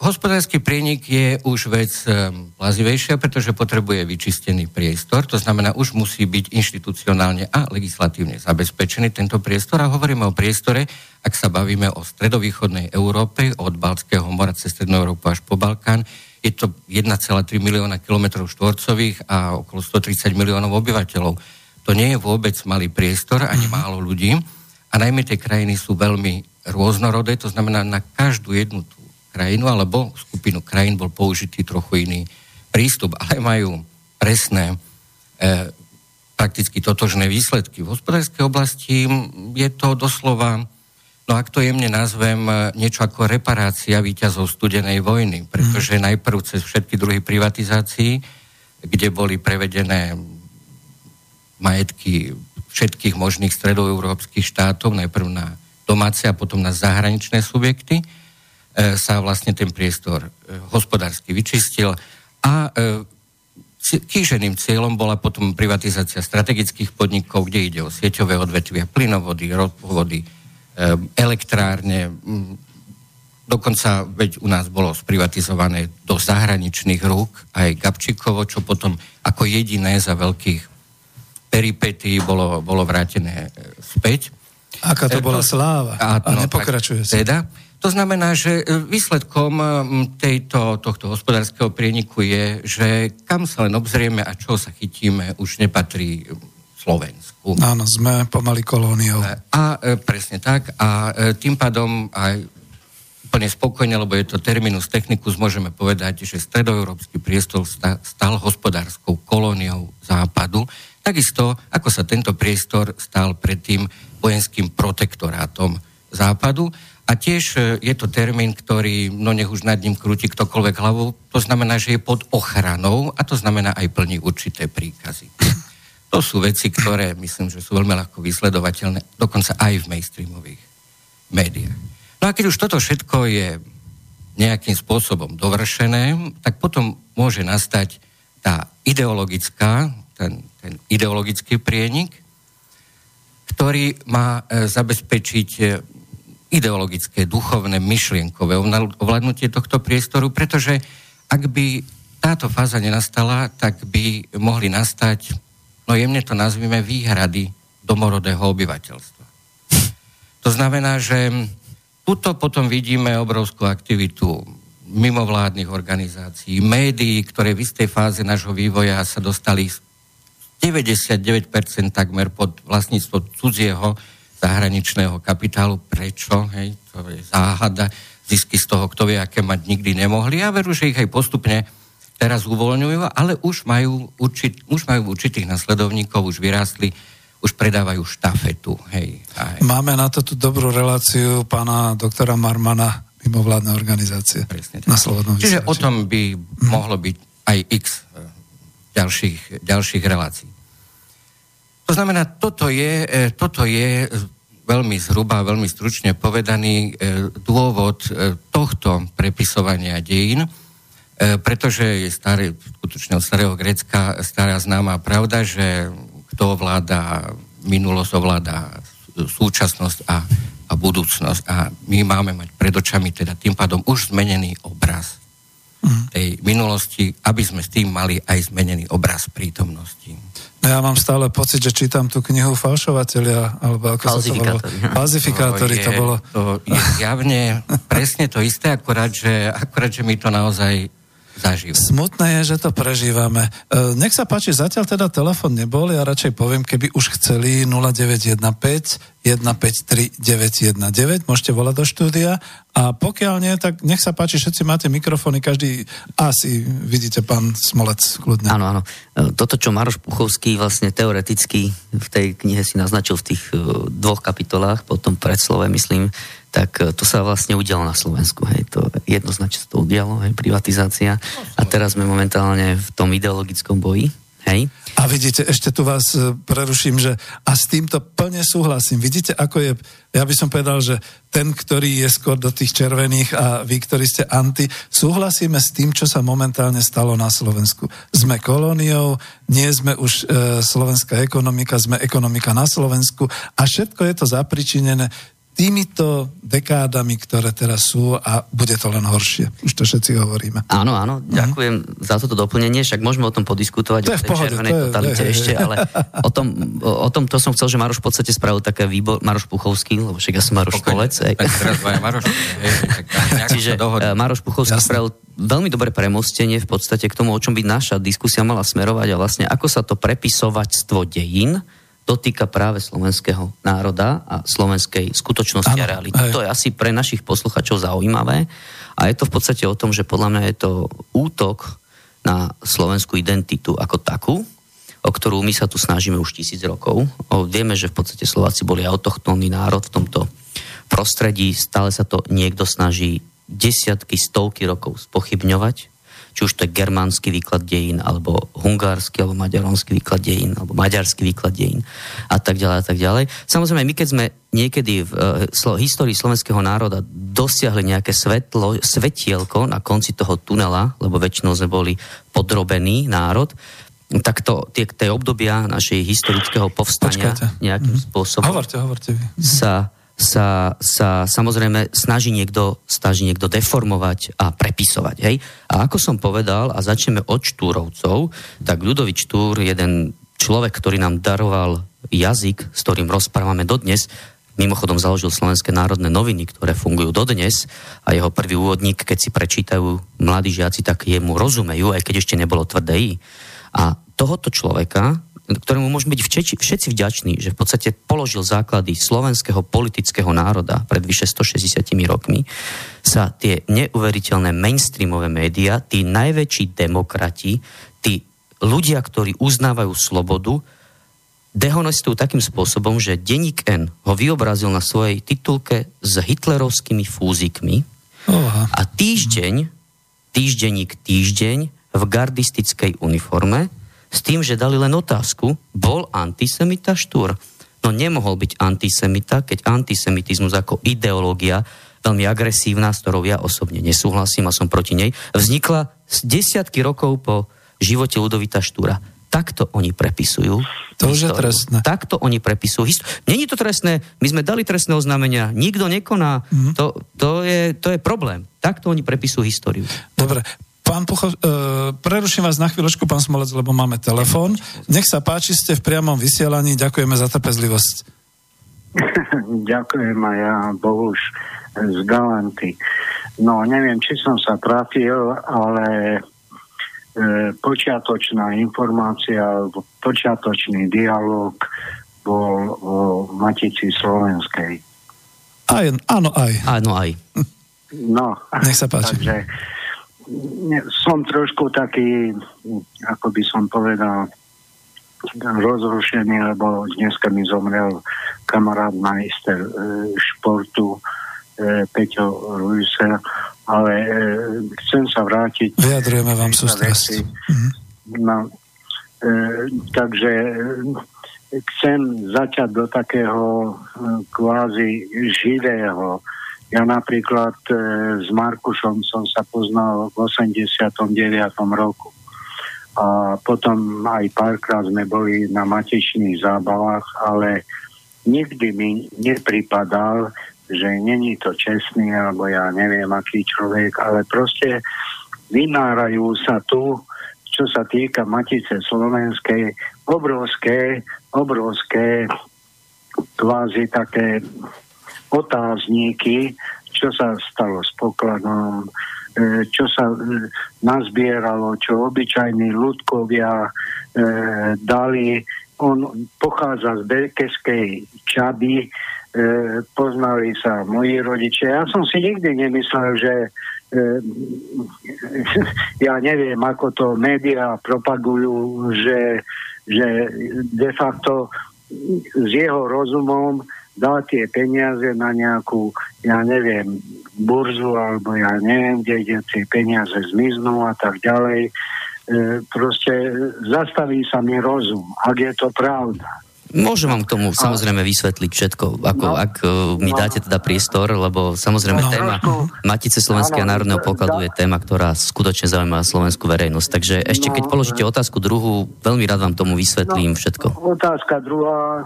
hospodársky prienik je už vec e, plazivejšia, pretože potrebuje vyčistený priestor, to znamená, už musí byť inštitucionálne a legislatívne zabezpečený tento priestor a hovoríme o priestore, ak sa bavíme o stredovýchodnej Európe, od Balckého mora cez Strednú Európu až po Balkán, je to 1,3 milióna kilometrov štvorcových a okolo 130 miliónov obyvateľov. To nie je vôbec malý priestor, ani mm-hmm. málo ľudí a najmä tie krajiny sú veľmi rôznorodé, to znamená na každú jednu tú krajinu alebo skupinu krajín bol použitý trochu iný prístup, ale majú presné e, prakticky totožné výsledky. V hospodárskej oblasti je to doslova, no ak to jemne nazvem, e, niečo ako reparácia výťazov studenej vojny, pretože mm. najprv cez všetky druhy privatizácií, kde boli prevedené majetky všetkých možných stredoeurópskych štátov, najprv na domáce a potom na zahraničné subjekty, e, sa vlastne ten priestor e, hospodársky vyčistil a kýženým cieľom bola potom privatizácia strategických podnikov, kde ide o sieťové odvetvia, plynovody, ropovody, elektrárne, dokonca veď u nás bolo sprivatizované do zahraničných rúk aj Gabčíkovo, čo potom ako jediné za veľkých peripety bolo, bolo vrátené e, späť. Aká to e, bola sláva a, a no, nepokračuje sa. Teda, to znamená, že výsledkom tejto, tohto hospodárskeho prieniku je, že kam sa len obzrieme a čo sa chytíme, už nepatrí Slovensku. Áno, sme pomaly kolóniou. A e, presne tak. A e, tým pádom aj úplne spokojne, lebo je to terminus technicus, môžeme povedať, že stredoeurópsky priestor stal hospodárskou kolóniou západu, Takisto, ako sa tento priestor stal predtým vojenským protektorátom západu. A tiež e, je to termín, ktorý, no nech už nad ním krúti ktokoľvek hlavou, to znamená, že je pod ochranou a to znamená aj plní určité príkazy. To sú veci, ktoré myslím, že sú veľmi ľahko vysledovateľné, dokonca aj v mainstreamových médiách. No a keď už toto všetko je nejakým spôsobom dovršené, tak potom môže nastať tá ideologická, ten, ten ideologický prienik, ktorý má e, zabezpečiť e, ideologické, duchovné, myšlienkové ovládnutie tohto priestoru, pretože ak by táto fáza nenastala, tak by mohli nastať, no jemne to nazvime, výhrady domorodého obyvateľstva. To znamená, že tuto potom vidíme obrovskú aktivitu mimovládnych organizácií, médií, ktoré v istej fáze nášho vývoja sa dostali 99% takmer pod vlastníctvo cudzieho zahraničného kapitálu. Prečo? Hej, to je záhada. Zisky z toho, kto vie, aké mať nikdy nemohli. Ja veru, že ich aj postupne teraz uvoľňujú, ale už majú, určit, už majú určitých nasledovníkov, už vyrástli, už predávajú štafetu. Hej, aj. Máme na to tú dobrú reláciu pána doktora Marmana, mimovládne organizácie. Presne tak. Na Slobodnom Čiže vysielači. o tom by mohlo byť aj x ďalších, ďalších relácií. To znamená, toto je, e, toto je veľmi zhruba, veľmi stručne povedaný dôvod tohto prepisovania dejín, pretože je starý, skutočne od starého Grécka stará známa pravda, že kto ovláda minulosť, ovláda súčasnosť a, a budúcnosť. A my máme mať pred očami teda tým pádom už zmenený obraz tej minulosti, aby sme s tým mali aj zmenený obraz prítomnosti. No ja mám stále pocit, že čítam tú knihu Falšovateľia, alebo ako sa to volalo? Falzifikátori. To, to bolo. To je javne presne to isté, akorát že, akorát, že my to naozaj zažijú. Smutné je, že to prežívame. E, nech sa páči, zatiaľ teda telefon nebol, ja radšej poviem, keby už chceli 0915 153 919, môžete volať do štúdia a pokiaľ nie, tak nech sa páči, všetci máte mikrofóny, každý asi vidíte pán Smolec kľudne. Áno, áno. E, toto, čo Maroš Puchovský vlastne teoreticky v tej knihe si naznačil v tých e, dvoch kapitolách, potom predslove, myslím, tak e, to sa vlastne udialo na Slovensku. Hej. To jednoznačne sa to udialo, hej, privatizácia. A teraz sme momentálne v tom ideologickom boji. Hej. A vidíte, ešte tu vás e, preruším, že a s týmto plne súhlasím. Vidíte, ako je, ja by som povedal, že ten, ktorý je skôr do tých červených a vy, ktorí ste anti, súhlasíme s tým, čo sa momentálne stalo na Slovensku. Sme kolóniou, nie sme už e, slovenská ekonomika, sme ekonomika na Slovensku a všetko je to zapričinené týmito dekádami, ktoré teraz sú a bude to len horšie. Už to všetci hovoríme. Áno, áno, mhm. ďakujem mm. za toto doplnenie, však môžeme o tom podiskutovať to o tej pohode, červenej to je, totalite je, ešte, ale o tom, o, o tom to som chcel, že Maroš v podstate spravil také výbor, Maroš Puchovský, lebo však ja som Maroš Polec. Čiže eh, Maroš Puchovský Jasne. spravil veľmi dobré premostenie v podstate k tomu, o čom by naša diskusia mala smerovať a vlastne ako sa to prepisovať dejín dotýka práve slovenského národa a slovenskej skutočnosti ano, a reality. Aj. To je asi pre našich posluchačov zaujímavé a je to v podstate o tom, že podľa mňa je to útok na slovenskú identitu ako takú, o ktorú my sa tu snažíme už tisíc rokov. O, vieme, že v podstate Slováci boli autochtónny národ v tomto prostredí, stále sa to niekto snaží desiatky, stovky rokov spochybňovať či už to je germánsky výklad dejín, alebo hungársky, alebo maďaronský výklad dejín, alebo maďarský výklad dejín a tak ďalej a tak ďalej. Samozrejme, my keď sme niekedy v uh, histórii slovenského národa dosiahli nejaké svetlo, svetielko na konci toho tunela, lebo väčšinou sme boli podrobený národ, tak to, tie, tie obdobia našej historického povstania Počkajte. nejakým mm-hmm. spôsobom hovorte, hovorte vy. sa sa, sa samozrejme snaží niekto, snaží niekto deformovať a prepisovať. Hej? A ako som povedal, a začneme od Štúrovcov, tak Ľudovič Štúr, jeden človek, ktorý nám daroval jazyk, s ktorým rozprávame dodnes, mimochodom založil Slovenské národné noviny, ktoré fungujú dodnes a jeho prvý úvodník, keď si prečítajú mladí žiaci, tak jemu rozumejú, aj keď ešte nebolo tvrdé. A tohoto človeka ktorému môžeme byť všetci, všetci vďační, že v podstate položil základy slovenského politického národa pred vyše 160 rokmi, sa tie neuveriteľné mainstreamové médiá, tí najväčší demokrati, tí ľudia, ktorí uznávajú slobodu, dehonestujú takým spôsobom, že denník N ho vyobrazil na svojej titulke s hitlerovskými fúzikmi Oha. a týždeň, týždenník týždeň v gardistickej uniforme s tým, že dali len otázku, bol antisemita Štúr? No nemohol byť antisemita, keď antisemitizmus ako ideológia, veľmi agresívna, s ktorou ja osobne nesúhlasím a som proti nej, vznikla z desiatky rokov po živote Ludovita Štúra. Takto oni prepisujú. To už je trestné. Takto oni prepisujú. Není to trestné, my sme dali trestné oznámenia, nikto nekoná, mm-hmm. to, to, je, to je problém. Takto oni prepisujú históriu. Dobre, Pán Pucho, uh, preruším vás na chvíľočku, pán Smolec, lebo máme telefón. Nech sa páči, ste v priamom vysielaní. Ďakujeme za trpezlivosť. Ďakujem a ja, Bohuž, z Galanty. No, neviem, či som sa trafil, ale e, počiatočná informácia, počiatočný dialog bol o Matici Slovenskej. Aj, áno, aj. Áno, aj. No, Nech sa páči. Takže som trošku taký, ako by som povedal, rozrušený, lebo dneska mi zomrel kamarát majster e, športu e, Peťo Rujse, ale e, chcem sa vrátiť. Vyjadrujeme vám sústrasť. Mhm. No, e, takže chcem začať do takého e, kvázi živého ja napríklad e, s Markušom som sa poznal v 89. roku. A potom aj párkrát sme boli na matečných zábavách, ale nikdy mi nepripadal, že není to čestný, alebo ja neviem, aký človek, ale proste vynárajú sa tu, čo sa týka Matice Slovenskej, obrovské, obrovské kvázi také otázníky, čo sa stalo s pokladom, čo sa nazbieralo, čo obyčajní ľudkovia dali. On pochádza z Bekeskej Čaby, poznali sa moji rodičia. Ja som si nikdy nemyslel, že ja neviem, ako to médiá propagujú, že, že de facto s jeho rozumom dá tie peniaze na nejakú, ja neviem, burzu, alebo ja neviem, kde, kde tie peniaze zmiznú a tak ďalej. E, proste zastaví sa mi rozum, ak je to pravda. Môžem vám k tomu samozrejme vysvetliť všetko, ako, no, ak uh, mi no, dáte teda priestor, lebo samozrejme no, téma Matice Slovenského národného pokladu je téma, ktorá skutočne zaujíma slovenskú verejnosť. Takže ešte keď no, položíte otázku druhú, veľmi rád vám tomu vysvetlím no, všetko. Otázka druhá, e,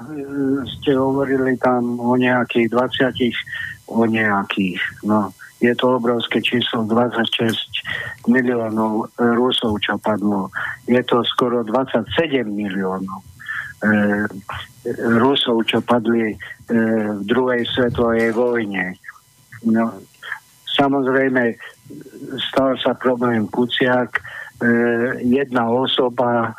ste hovorili tam o nejakých 20, o nejakých, no je to obrovské číslo 26 miliónov Rusov, čo padlo. Je to skoro 27 miliónov E, Rusov, čo padli e, v druhej svetovej vojne. No, samozrejme, stal sa problém Kuciak, e, jedna osoba,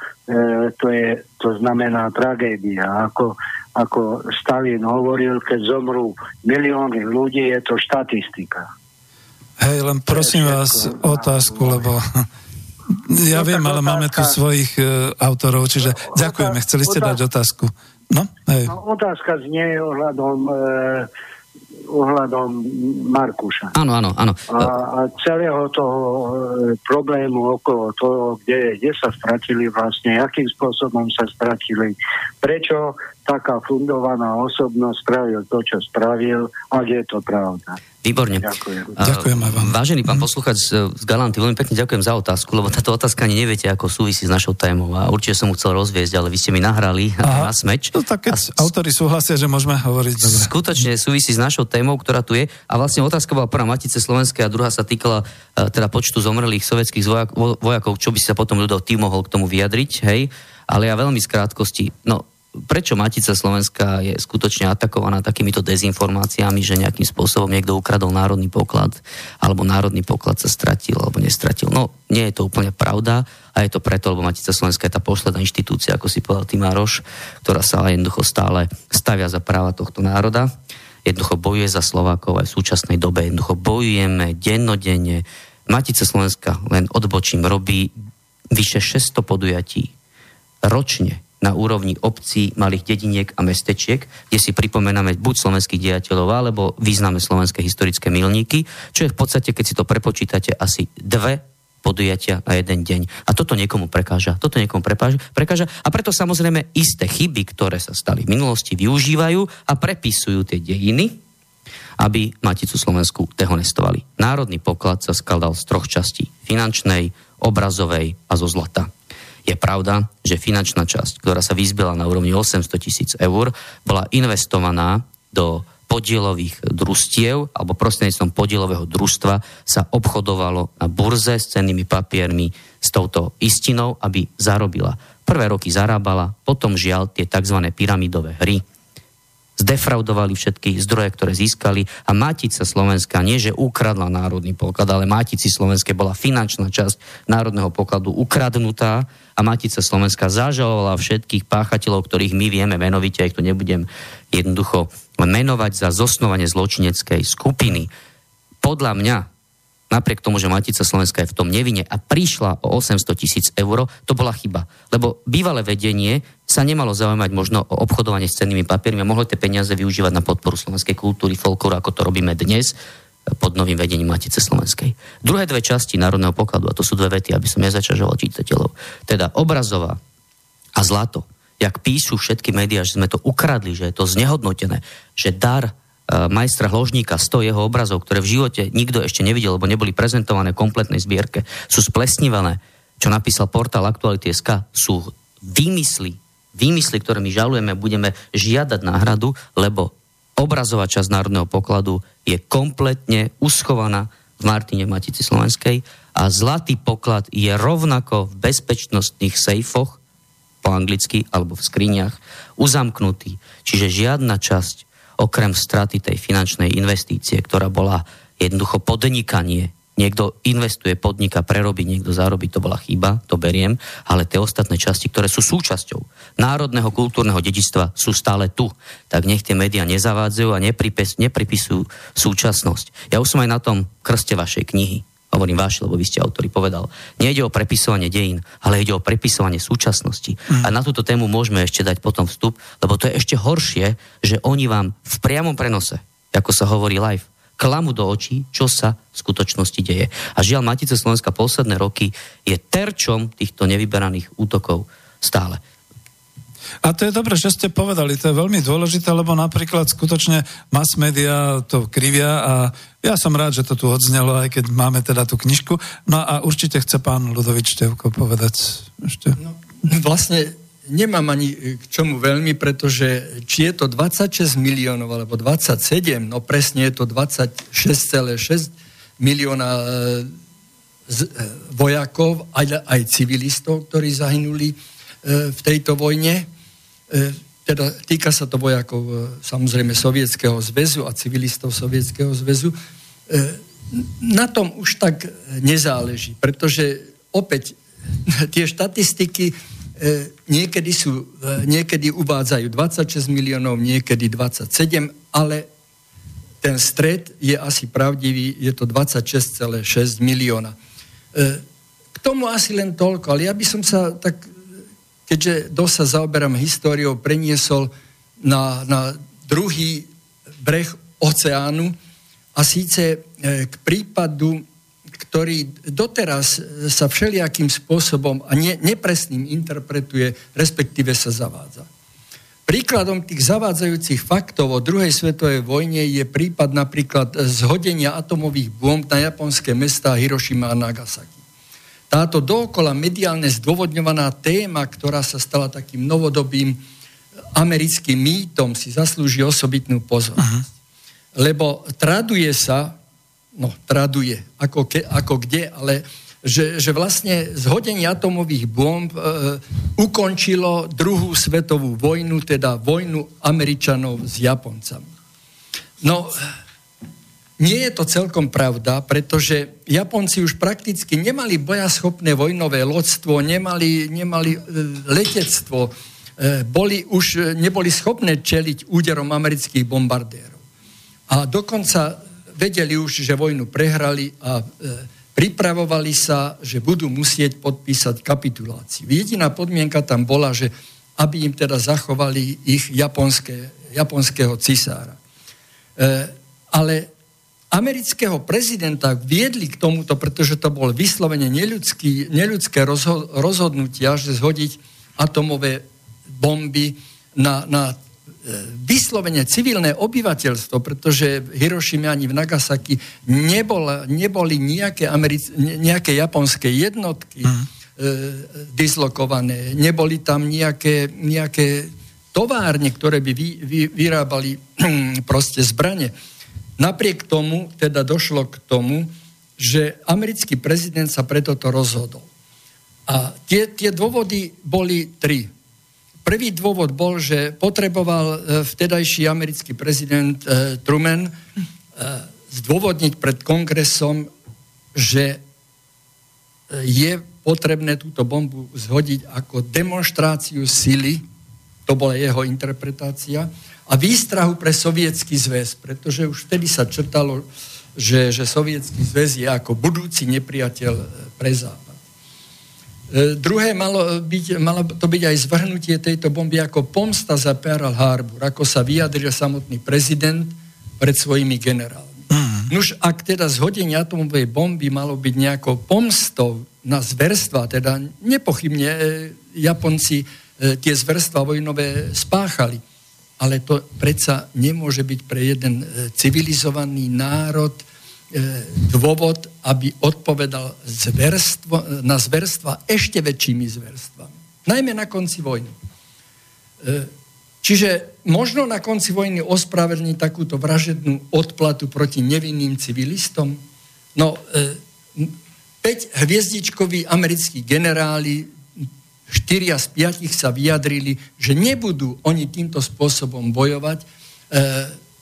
to, je, to znamená tragédia. Ako, ako Stalin hovoril, keď zomrú milióny ľudí, je to štatistika. Hej, len prosím vás otázku, lebo ja no, viem, ale otázka, máme tu svojich uh, autorov, čiže otázka, ďakujeme, chceli ste otázka, dať otázku. No, hej. No, otázka znie ohľadom, uh, ohľadom Markuša. Áno, áno, áno. A, a celého toho uh, problému okolo toho, kde, kde sa stratili vlastne, akým spôsobom sa stratili, prečo taká fundovaná osobnosť spravil to, čo spravil, ak je to pravda. Výborne. Ďakujem. ďakujem aj vám. Vážený pán posluchač z Galanty, veľmi pekne ďakujem za otázku, lebo táto otázka ani neviete, ako súvisí s našou témou a určite som mu chcel rozviesť, ale vy ste mi nahrali Aha. na smeč. No tak keď a autory súhlasia, že môžeme hovoriť. Dobre. Skutočne súvisí s našou témou, ktorá tu je a vlastne otázka bola prvá Matice Slovenskej a druhá sa týkala uh, teda počtu zomrelých sovietských vojakov, čo by sa potom ľudov tým mohol k tomu vyjadriť, hej. Ale ja veľmi z krátkosti, no prečo Matica Slovenska je skutočne atakovaná takýmito dezinformáciami, že nejakým spôsobom niekto ukradol národný poklad, alebo národný poklad sa stratil, alebo nestratil. No, nie je to úplne pravda a je to preto, lebo Matica Slovenska je tá posledná inštitúcia, ako si povedal Timároš, ktorá sa jednoducho stále stavia za práva tohto národa. Jednoducho bojuje za Slovákov aj v súčasnej dobe. Jednoducho bojujeme dennodenne. Matica Slovenska, len odbočím, robí vyše 600 podujatí ročne na úrovni obcí, malých dediniek a mestečiek, kde si pripomenáme buď slovenských dejateľov, alebo význame slovenské historické milníky, čo je v podstate, keď si to prepočítate, asi dve podujatia na jeden deň. A toto niekomu prekáža. Toto niekomu prekáža. A preto samozrejme isté chyby, ktoré sa stali v minulosti, využívajú a prepisujú tie dejiny, aby Maticu Slovensku dehonestovali. Národný poklad sa skladal z troch častí. Finančnej, obrazovej a zo zlata. Je pravda, že finančná časť, ktorá sa vyzbila na úrovni 800 tisíc eur, bola investovaná do podielových družstiev alebo prostredníctvom podielového družstva sa obchodovalo na burze s cennými papiermi s touto istinou, aby zarobila. Prvé roky zarábala, potom žiaľ tie tzv. pyramidové hry zdefraudovali všetky zdroje, ktoré získali a Matica Slovenska nie, že ukradla národný poklad, ale Matici Slovenskej bola finančná časť národného pokladu ukradnutá a Matica Slovenska zažalovala všetkých páchateľov, ktorých my vieme menovite, aj to nebudem jednoducho menovať za zosnovanie zločineckej skupiny. Podľa mňa napriek tomu, že Matica Slovenska je v tom nevine a prišla o 800 tisíc eur, to bola chyba. Lebo bývalé vedenie sa nemalo zaujímať možno o obchodovanie s cennými papiermi a mohlo tie peniaze využívať na podporu slovenskej kultúry, folklóru, ako to robíme dnes pod novým vedením Matice Slovenskej. Druhé dve časti Národného pokladu, a to sú dve vety, aby som nezačažoval čitateľov, teda obrazová a zlato, jak píšu všetky médiá, že sme to ukradli, že je to znehodnotené, že dar E, majstra Hložníka 100 jeho obrazov, ktoré v živote nikto ešte nevidel, lebo neboli prezentované v kompletnej zbierke, sú splesnivané, čo napísal portál Aktuality.sk, sú výmysly, výmysly, ktoré my žalujeme, budeme žiadať náhradu, lebo obrazová časť Národného pokladu je kompletne uschovaná v Martine v Matici Slovenskej a zlatý poklad je rovnako v bezpečnostných sejfoch po anglicky alebo v skriniach uzamknutý. Čiže žiadna časť okrem straty tej finančnej investície, ktorá bola jednoducho podnikanie, Niekto investuje, podniká, prerobí, niekto zarobí, to bola chyba, to beriem, ale tie ostatné časti, ktoré sú súčasťou národného kultúrneho dedičstva, sú stále tu. Tak nech tie médiá nezavádzajú a nepripis, nepripisujú súčasnosť. Ja už som aj na tom krste vašej knihy hovorím váš, lebo vy ste autori povedal, nejde o prepisovanie dejín, ale ide o prepisovanie súčasnosti. Mm. A na túto tému môžeme ešte dať potom vstup, lebo to je ešte horšie, že oni vám v priamom prenose, ako sa hovorí live, klamu do očí, čo sa v skutočnosti deje. A žiaľ, Matice Slovenska posledné roky je terčom týchto nevyberaných útokov stále. A to je dobré, že ste povedali, to je veľmi dôležité, lebo napríklad skutočne mass media to krivia a ja som rád, že to tu odznelo, aj keď máme teda tú knižku. No a určite chce pán Ludovič Števko povedať ešte. No, vlastne nemám ani k čomu veľmi, pretože či je to 26 miliónov alebo 27, no presne je to 26,6 milióna e, e, vojakov, aj, aj civilistov, ktorí zahynuli e, v tejto vojne. Teda týka sa to vojakov samozrejme Sovietskeho zväzu a civilistov Sovietskeho zväzu. Na tom už tak nezáleží, pretože opäť tie štatistiky E, niekedy, sú, e, niekedy uvádzajú 26 miliónov, niekedy 27, ale ten stred je asi pravdivý, je to 26,6 milióna. E, k tomu asi len toľko, ale ja by som sa tak, keďže dosť sa zaoberám históriou, preniesol na, na druhý breh oceánu a síce k prípadu ktorý doteraz sa všelijakým spôsobom a ne, nepresným interpretuje, respektíve sa zavádza. Príkladom tých zavádzajúcich faktov o druhej svetovej vojne je prípad napríklad zhodenia atomových bomb na japonské mesta Hiroshima a Nagasaki. Táto dookola mediálne zdôvodňovaná téma, ktorá sa stala takým novodobým americkým mýtom, si zaslúži osobitnú pozornosť. Uh-huh. Lebo traduje sa, no, traduje, ako, ke, ako kde, ale že, že vlastne zhodenie atomových bomb e, ukončilo druhú svetovú vojnu, teda vojnu Američanov s Japoncami. No, nie je to celkom pravda, pretože Japonci už prakticky nemali bojaschopné vojnové lodstvo, nemali, nemali e, letectvo, e, boli už, neboli schopné čeliť úderom amerických bombardérov. A dokonca vedeli už, že vojnu prehrali a e, pripravovali sa, že budú musieť podpísať kapituláciu. Jediná podmienka tam bola, že aby im teda zachovali ich japonské, japonského cisára. E, ale amerického prezidenta viedli k tomuto, pretože to bol vyslovene neľudský, neľudské rozho- rozhodnutia, že zhodiť atomové bomby na, na vyslovene civilné obyvateľstvo, pretože v Hirošime ani v Nagasaki nebol, neboli nejaké, Americ- nejaké japonské jednotky uh-huh. e, dislokované, neboli tam nejaké, nejaké továrne, ktoré by vy, vy, vyrábali proste zbranie. Napriek tomu teda došlo k tomu, že americký prezident sa preto to rozhodol. A tie, tie dôvody boli tri. Prvý dôvod bol, že potreboval e, vtedajší americký prezident e, Truman e, zdôvodniť pred kongresom, že je potrebné túto bombu zhodiť ako demonstráciu sily, to bola jeho interpretácia, a výstrahu pre sovietský zväz, pretože už vtedy sa črtalo, že, že sovietský zväz je ako budúci nepriateľ pre Západ. E, druhé malo, byť, malo to byť aj zvrhnutie tejto bomby ako pomsta za Pearl Harbor, ako sa vyjadril samotný prezident pred svojimi generálmi. Mm. Nuž, ak teda zhodenie atomovej bomby malo byť nejakou pomstou na zverstva, teda nepochybne e, Japonci e, tie zverstva vojnové spáchali, ale to predsa nemôže byť pre jeden e, civilizovaný národ E, dôvod, aby odpovedal zverstvo, na zverstva ešte väčšími zverstvami. Najmä na konci vojny. E, čiže možno na konci vojny ospravedlniť takúto vražednú odplatu proti nevinným civilistom? No, 5 e, hviezdičkoví americkí generáli, 4 z 5 sa vyjadrili, že nebudú oni týmto spôsobom bojovať,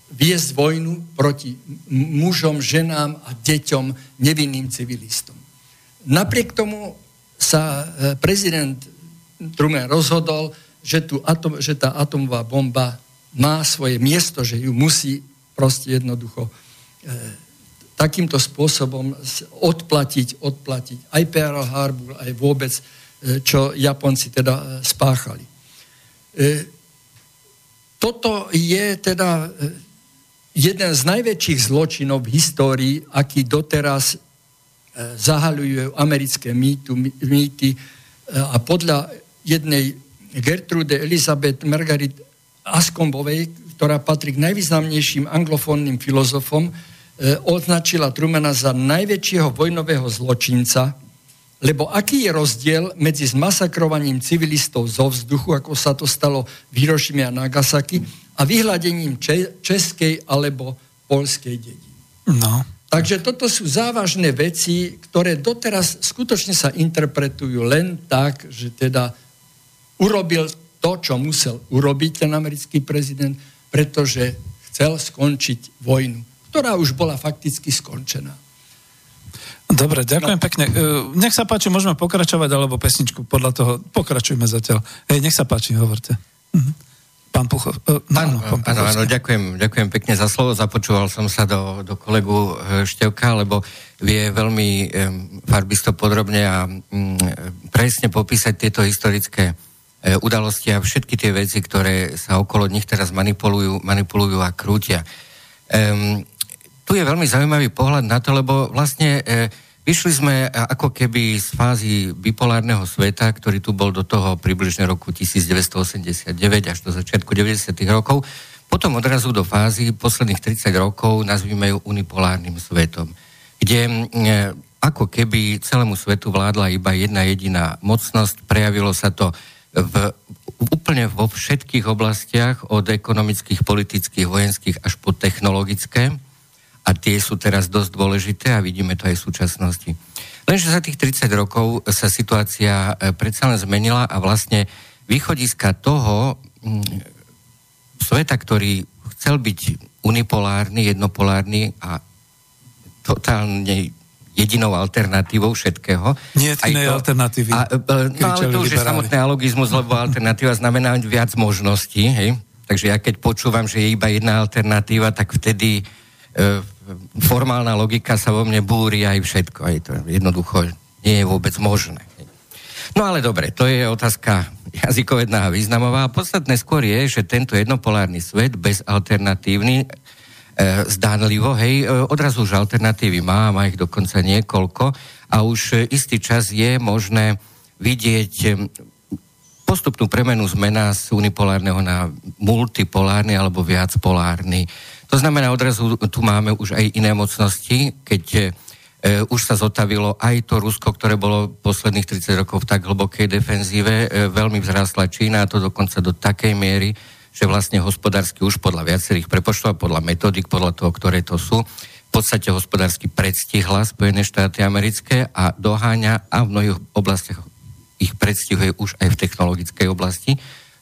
viesť vojnu proti mužom, ženám a deťom, nevinným civilistom. Napriek tomu sa e, prezident Truman rozhodol, že, tu atom, že tá atomová bomba má svoje miesto, že ju musí proste jednoducho e, takýmto spôsobom odplatiť, odplatiť aj Pearl Harbor, aj vôbec, e, čo Japonci teda e, spáchali. E, toto je teda jeden z najväčších zločinov v histórii, aký doteraz zahaľujú americké mýtu, mýty a podľa jednej Gertrude Elizabeth Margaret Askombovej, ktorá patrí k najvýznamnejším anglofónnym filozofom, E, označila Trumana za najväčšieho vojnového zločinca, lebo aký je rozdiel medzi zmasakrovaním civilistov zo vzduchu, ako sa to stalo v Hirošime a Nagasaki, a vyhľadením českej alebo polskej dediny. No. Takže toto sú závažné veci, ktoré doteraz skutočne sa interpretujú len tak, že teda urobil to, čo musel urobiť ten americký prezident, pretože chcel skončiť vojnu ktorá už bola fakticky skončená. Dobre, ďakujem no. pekne. E, nech sa páči, môžeme pokračovať, alebo pesničku podľa toho. Pokračujme zatiaľ. Hej, nech sa páči, hovorte. Mhm. Pán Puchov. Uh, áno, pán áno, áno, ďakujem, ďakujem pekne za slovo. Započúval som sa do, do kolegu e, Števka, lebo vie veľmi um, farbisto podrobne a um, presne popísať tieto historické udalosti a všetky tie veci, ktoré sa okolo nich teraz manipulujú, manipulujú a krútia. Um, tu je veľmi zaujímavý pohľad na to, lebo vlastne e, vyšli sme ako keby z fázy bipolárneho sveta, ktorý tu bol do toho približne roku 1989 až do začiatku 90. rokov, potom odrazu do fázy posledných 30 rokov, nazvime ju unipolárnym svetom, kde e, ako keby celému svetu vládla iba jedna jediná mocnosť, prejavilo sa to v, úplne vo všetkých oblastiach, od ekonomických, politických, vojenských až po technologické a tie sú teraz dosť dôležité a vidíme to aj v súčasnosti. Lenže za tých 30 rokov sa situácia e, predsa len zmenila a vlastne východiska toho mm, sveta, ktorý chcel byť unipolárny, jednopolárny a totálne jedinou alternatívou všetkého. Nie je inej alternatívy. A, no ale to už je samotný alogizmus, lebo alternatíva znamená viac možností, hej? Takže ja keď počúvam, že je iba jedna alternatíva, tak vtedy formálna logika sa vo mne búri aj všetko. Aj to jednoducho nie je vôbec možné. No ale dobre, to je otázka jazykovedná a významová. Podstatné skôr je, že tento jednopolárny svet bez alternatívny e, zdánlivo, hej, e, odrazu už alternatívy má, má ich dokonca niekoľko a už e, istý čas je možné vidieť e, postupnú premenu zmena z unipolárneho na multipolárny alebo viacpolárny to znamená, odrazu tu máme už aj iné mocnosti, keď e, už sa zotavilo aj to Rusko, ktoré bolo posledných 30 rokov v tak hlbokej defenzíve, e, veľmi vzrástla Čína a to dokonca do takej miery, že vlastne hospodársky už podľa viacerých prepočtov, podľa metodik, podľa toho, ktoré to sú, v podstate hospodársky predstihla Spojené štáty americké a doháňa a v mnohých oblastiach ich predstihuje už aj v technologickej oblasti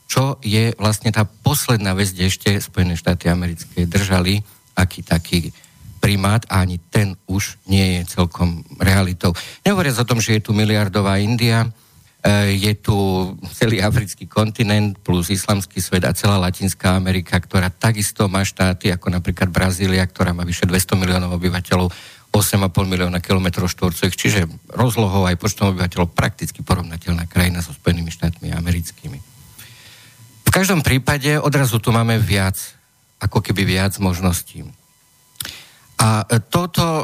čo je vlastne tá posledná vec, kde ešte Spojené štáty americké držali aký taký primát a ani ten už nie je celkom realitou. Nehovoriac o tom, že je tu miliardová India, e, je tu celý africký kontinent plus islamský svet a celá Latinská Amerika, ktorá takisto má štáty ako napríklad Brazília, ktorá má vyše 200 miliónov obyvateľov, 8,5 milióna kilometrov štvorcových, čiže rozlohou aj počtom obyvateľov prakticky porovnateľná krajina so Spojenými štátmi americkými každom prípade odrazu tu máme viac, ako keby viac možností. A toto, e,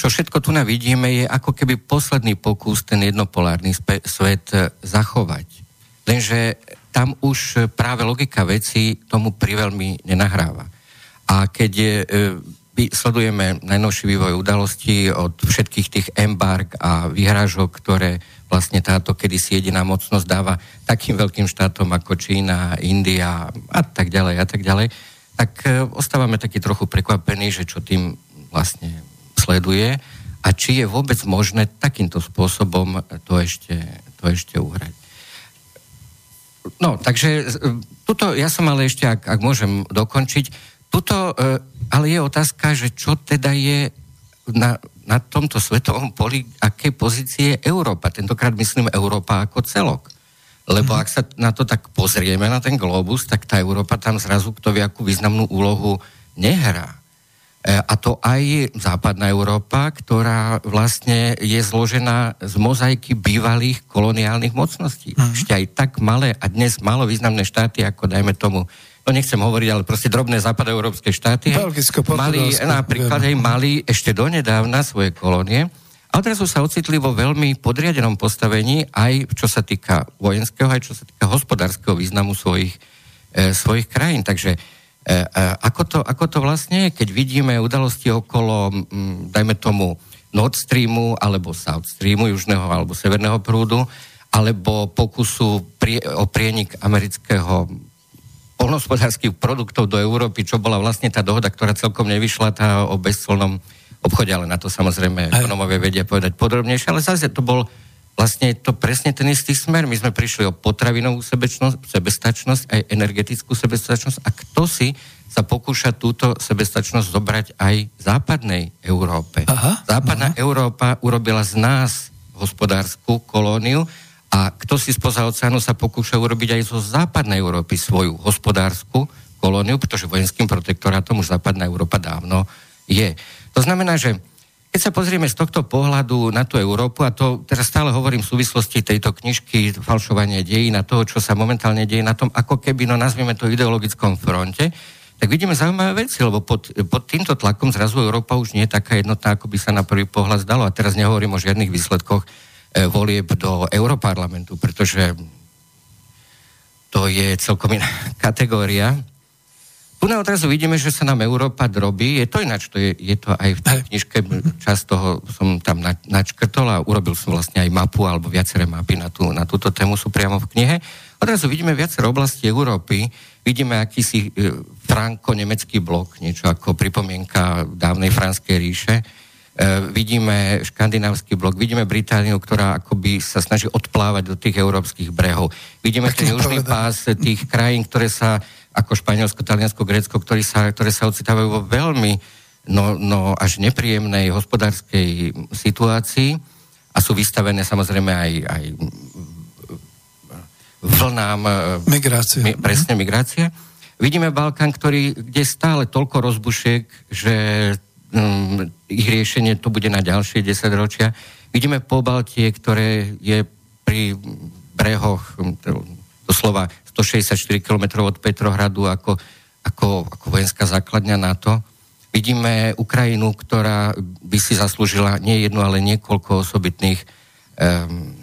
čo všetko tu vidíme, je ako keby posledný pokus ten jednopolárny svet e, zachovať. Lenže tam už práve logika veci tomu priveľmi nenahráva. A keď je, sledujeme najnovší vývoj udalostí od všetkých tých embark a vyhrážok, ktoré vlastne táto kedysi jediná mocnosť dáva takým veľkým štátom ako Čína, India a tak ďalej a tak ďalej, tak e, ostávame taký trochu prekvapení, že čo tým vlastne sleduje a či je vôbec možné takýmto spôsobom to ešte, to ešte uhrať. No, takže tuto, ja som ale ešte, ak, ak môžem dokončiť, tu tuto, e, ale je otázka, že čo teda je na, na tomto svetovom poli, aké pozície je Európa. Tentokrát myslím Európa ako celok. Lebo mm. ak sa na to tak pozrieme, na ten globus, tak tá Európa tam zrazu kto vie akú významnú úlohu nehrá. E, a to aj západná Európa, ktorá vlastne je zložená z mozaiky bývalých koloniálnych mocností. Mm. Ešte aj tak malé a dnes malo významné štáty, ako dajme tomu, no nechcem hovoriť, ale proste drobné západoeurópske štáty. Belgicko, mali napríklad aj mali ešte donedávna svoje kolónie a odrazu sa ocitli vo veľmi podriadenom postavení aj čo sa týka vojenského, aj čo sa týka hospodárskeho významu svojich, e, svojich krajín. Takže E, e, ako, to, ako to vlastne je, keď vidíme udalosti okolo, dajme tomu, Nord Streamu alebo South Streamu, južného alebo severného prúdu, alebo pokusu prie, o prienik amerického polnospodárských produktov do Európy, čo bola vlastne tá dohoda, ktorá celkom nevyšla, tá o bezcolnom obchode, ale na to samozrejme ekonomovia vedia povedať podrobnejšie, ale zase to bol vlastne to presne ten istý smer. My sme prišli o potravinovú sebestačnosť, aj energetickú sebestačnosť a kto si sa pokúša túto sebestačnosť zobrať aj západnej Európe. Aha, Západná aha. Európa urobila z nás hospodárskú kolóniu a kto si spoza oceánu sa pokúša urobiť aj zo západnej Európy svoju hospodárskú kolóniu, pretože vojenským protektorátom už západná Európa dávno je. To znamená, že keď sa pozrieme z tohto pohľadu na tú Európu, a to teraz stále hovorím v súvislosti tejto knižky Falšovanie dejín a toho, čo sa momentálne deje na tom, ako keby, no nazvieme to ideologickom fronte, tak vidíme zaujímavé veci, lebo pod, pod týmto tlakom zrazu Európa už nie je taká jednotná, ako by sa na prvý pohľad zdalo. A teraz nehovorím o žiadnych výsledkoch volieb do Európarlamentu, pretože to je celkom iná kategória. Tu na odrazu vidíme, že sa nám Európa drobí. Je to ináč, to je, je to aj v tej knižke, čas toho som tam na, načkrtol a urobil som vlastne aj mapu alebo viaceré mapy na, tú, na túto tému sú priamo v knihe. Odrazu vidíme viaceré oblasti Európy, vidíme akýsi e, franko-nemecký blok, niečo ako pripomienka dávnej franskej ríše. E, vidíme škandinávsky blok, vidíme Britániu, ktorá akoby sa snaží odplávať do tých európskych brehov. Vidíme ten južný pás tých krajín, ktoré sa ako Španielsko, Taliansko, Grécko, ktoré sa, ktoré sa ocitávajú vo veľmi no, no až nepríjemnej hospodárskej situácii a sú vystavené samozrejme aj, aj vlnám e, migrácie. Mi, presne migrácie. Vidíme Balkán, ktorý, kde stále toľko rozbušiek, že um, ich riešenie to bude na ďalšie 10 ročia. Vidíme Pobaltie, ktoré je pri brehoch doslova 164 km od Petrohradu ako, ako, ako vojenská základňa NATO. Vidíme Ukrajinu, ktorá by si zaslúžila nie jednu, ale niekoľko osobitných um,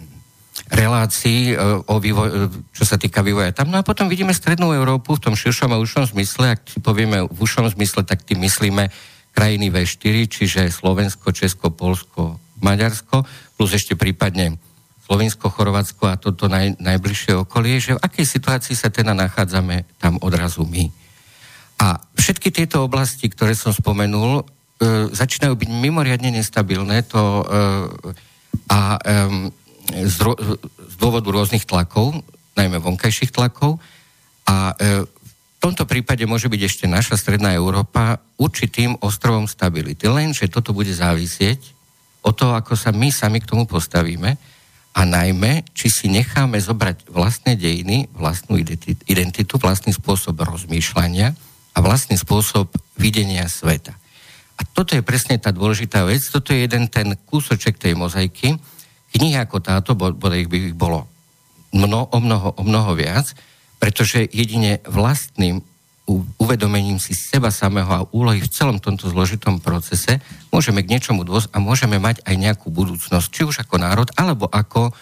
relácií uh, o vývoj, čo sa týka vývoja tam. No a potom vidíme Strednú Európu v tom širšom a užšom zmysle. Ak si povieme v užšom zmysle, tak tým myslíme krajiny V4, čiže Slovensko, Česko, Polsko, Maďarsko, plus ešte prípadne Slovensko, Chorvátsko a toto naj, najbližšie okolie, že v akej situácii sa teda nachádzame tam odrazu my. A všetky tieto oblasti, ktoré som spomenul, e, začínajú byť mimoriadne nestabilné to, e, a e, z, z dôvodu rôznych tlakov, najmä vonkajších tlakov. A e, v tomto prípade môže byť ešte naša stredná Európa určitým ostrovom stability. Lenže toto bude závisieť od toho, ako sa my sami k tomu postavíme a najmä, či si necháme zobrať vlastné dejiny, vlastnú identitu, vlastný spôsob rozmýšľania a vlastný spôsob videnia sveta. A toto je presne tá dôležitá vec, toto je jeden ten kúsoček tej mozaiky. Knihy ako táto, bodaj by ich bolo mno, o, mnoho, o mnoho viac, pretože jedine vlastným uvedomením si seba samého a úlohy v celom tomto zložitom procese môžeme k niečomu dôsť a môžeme mať aj nejakú budúcnosť, či už ako národ, alebo ako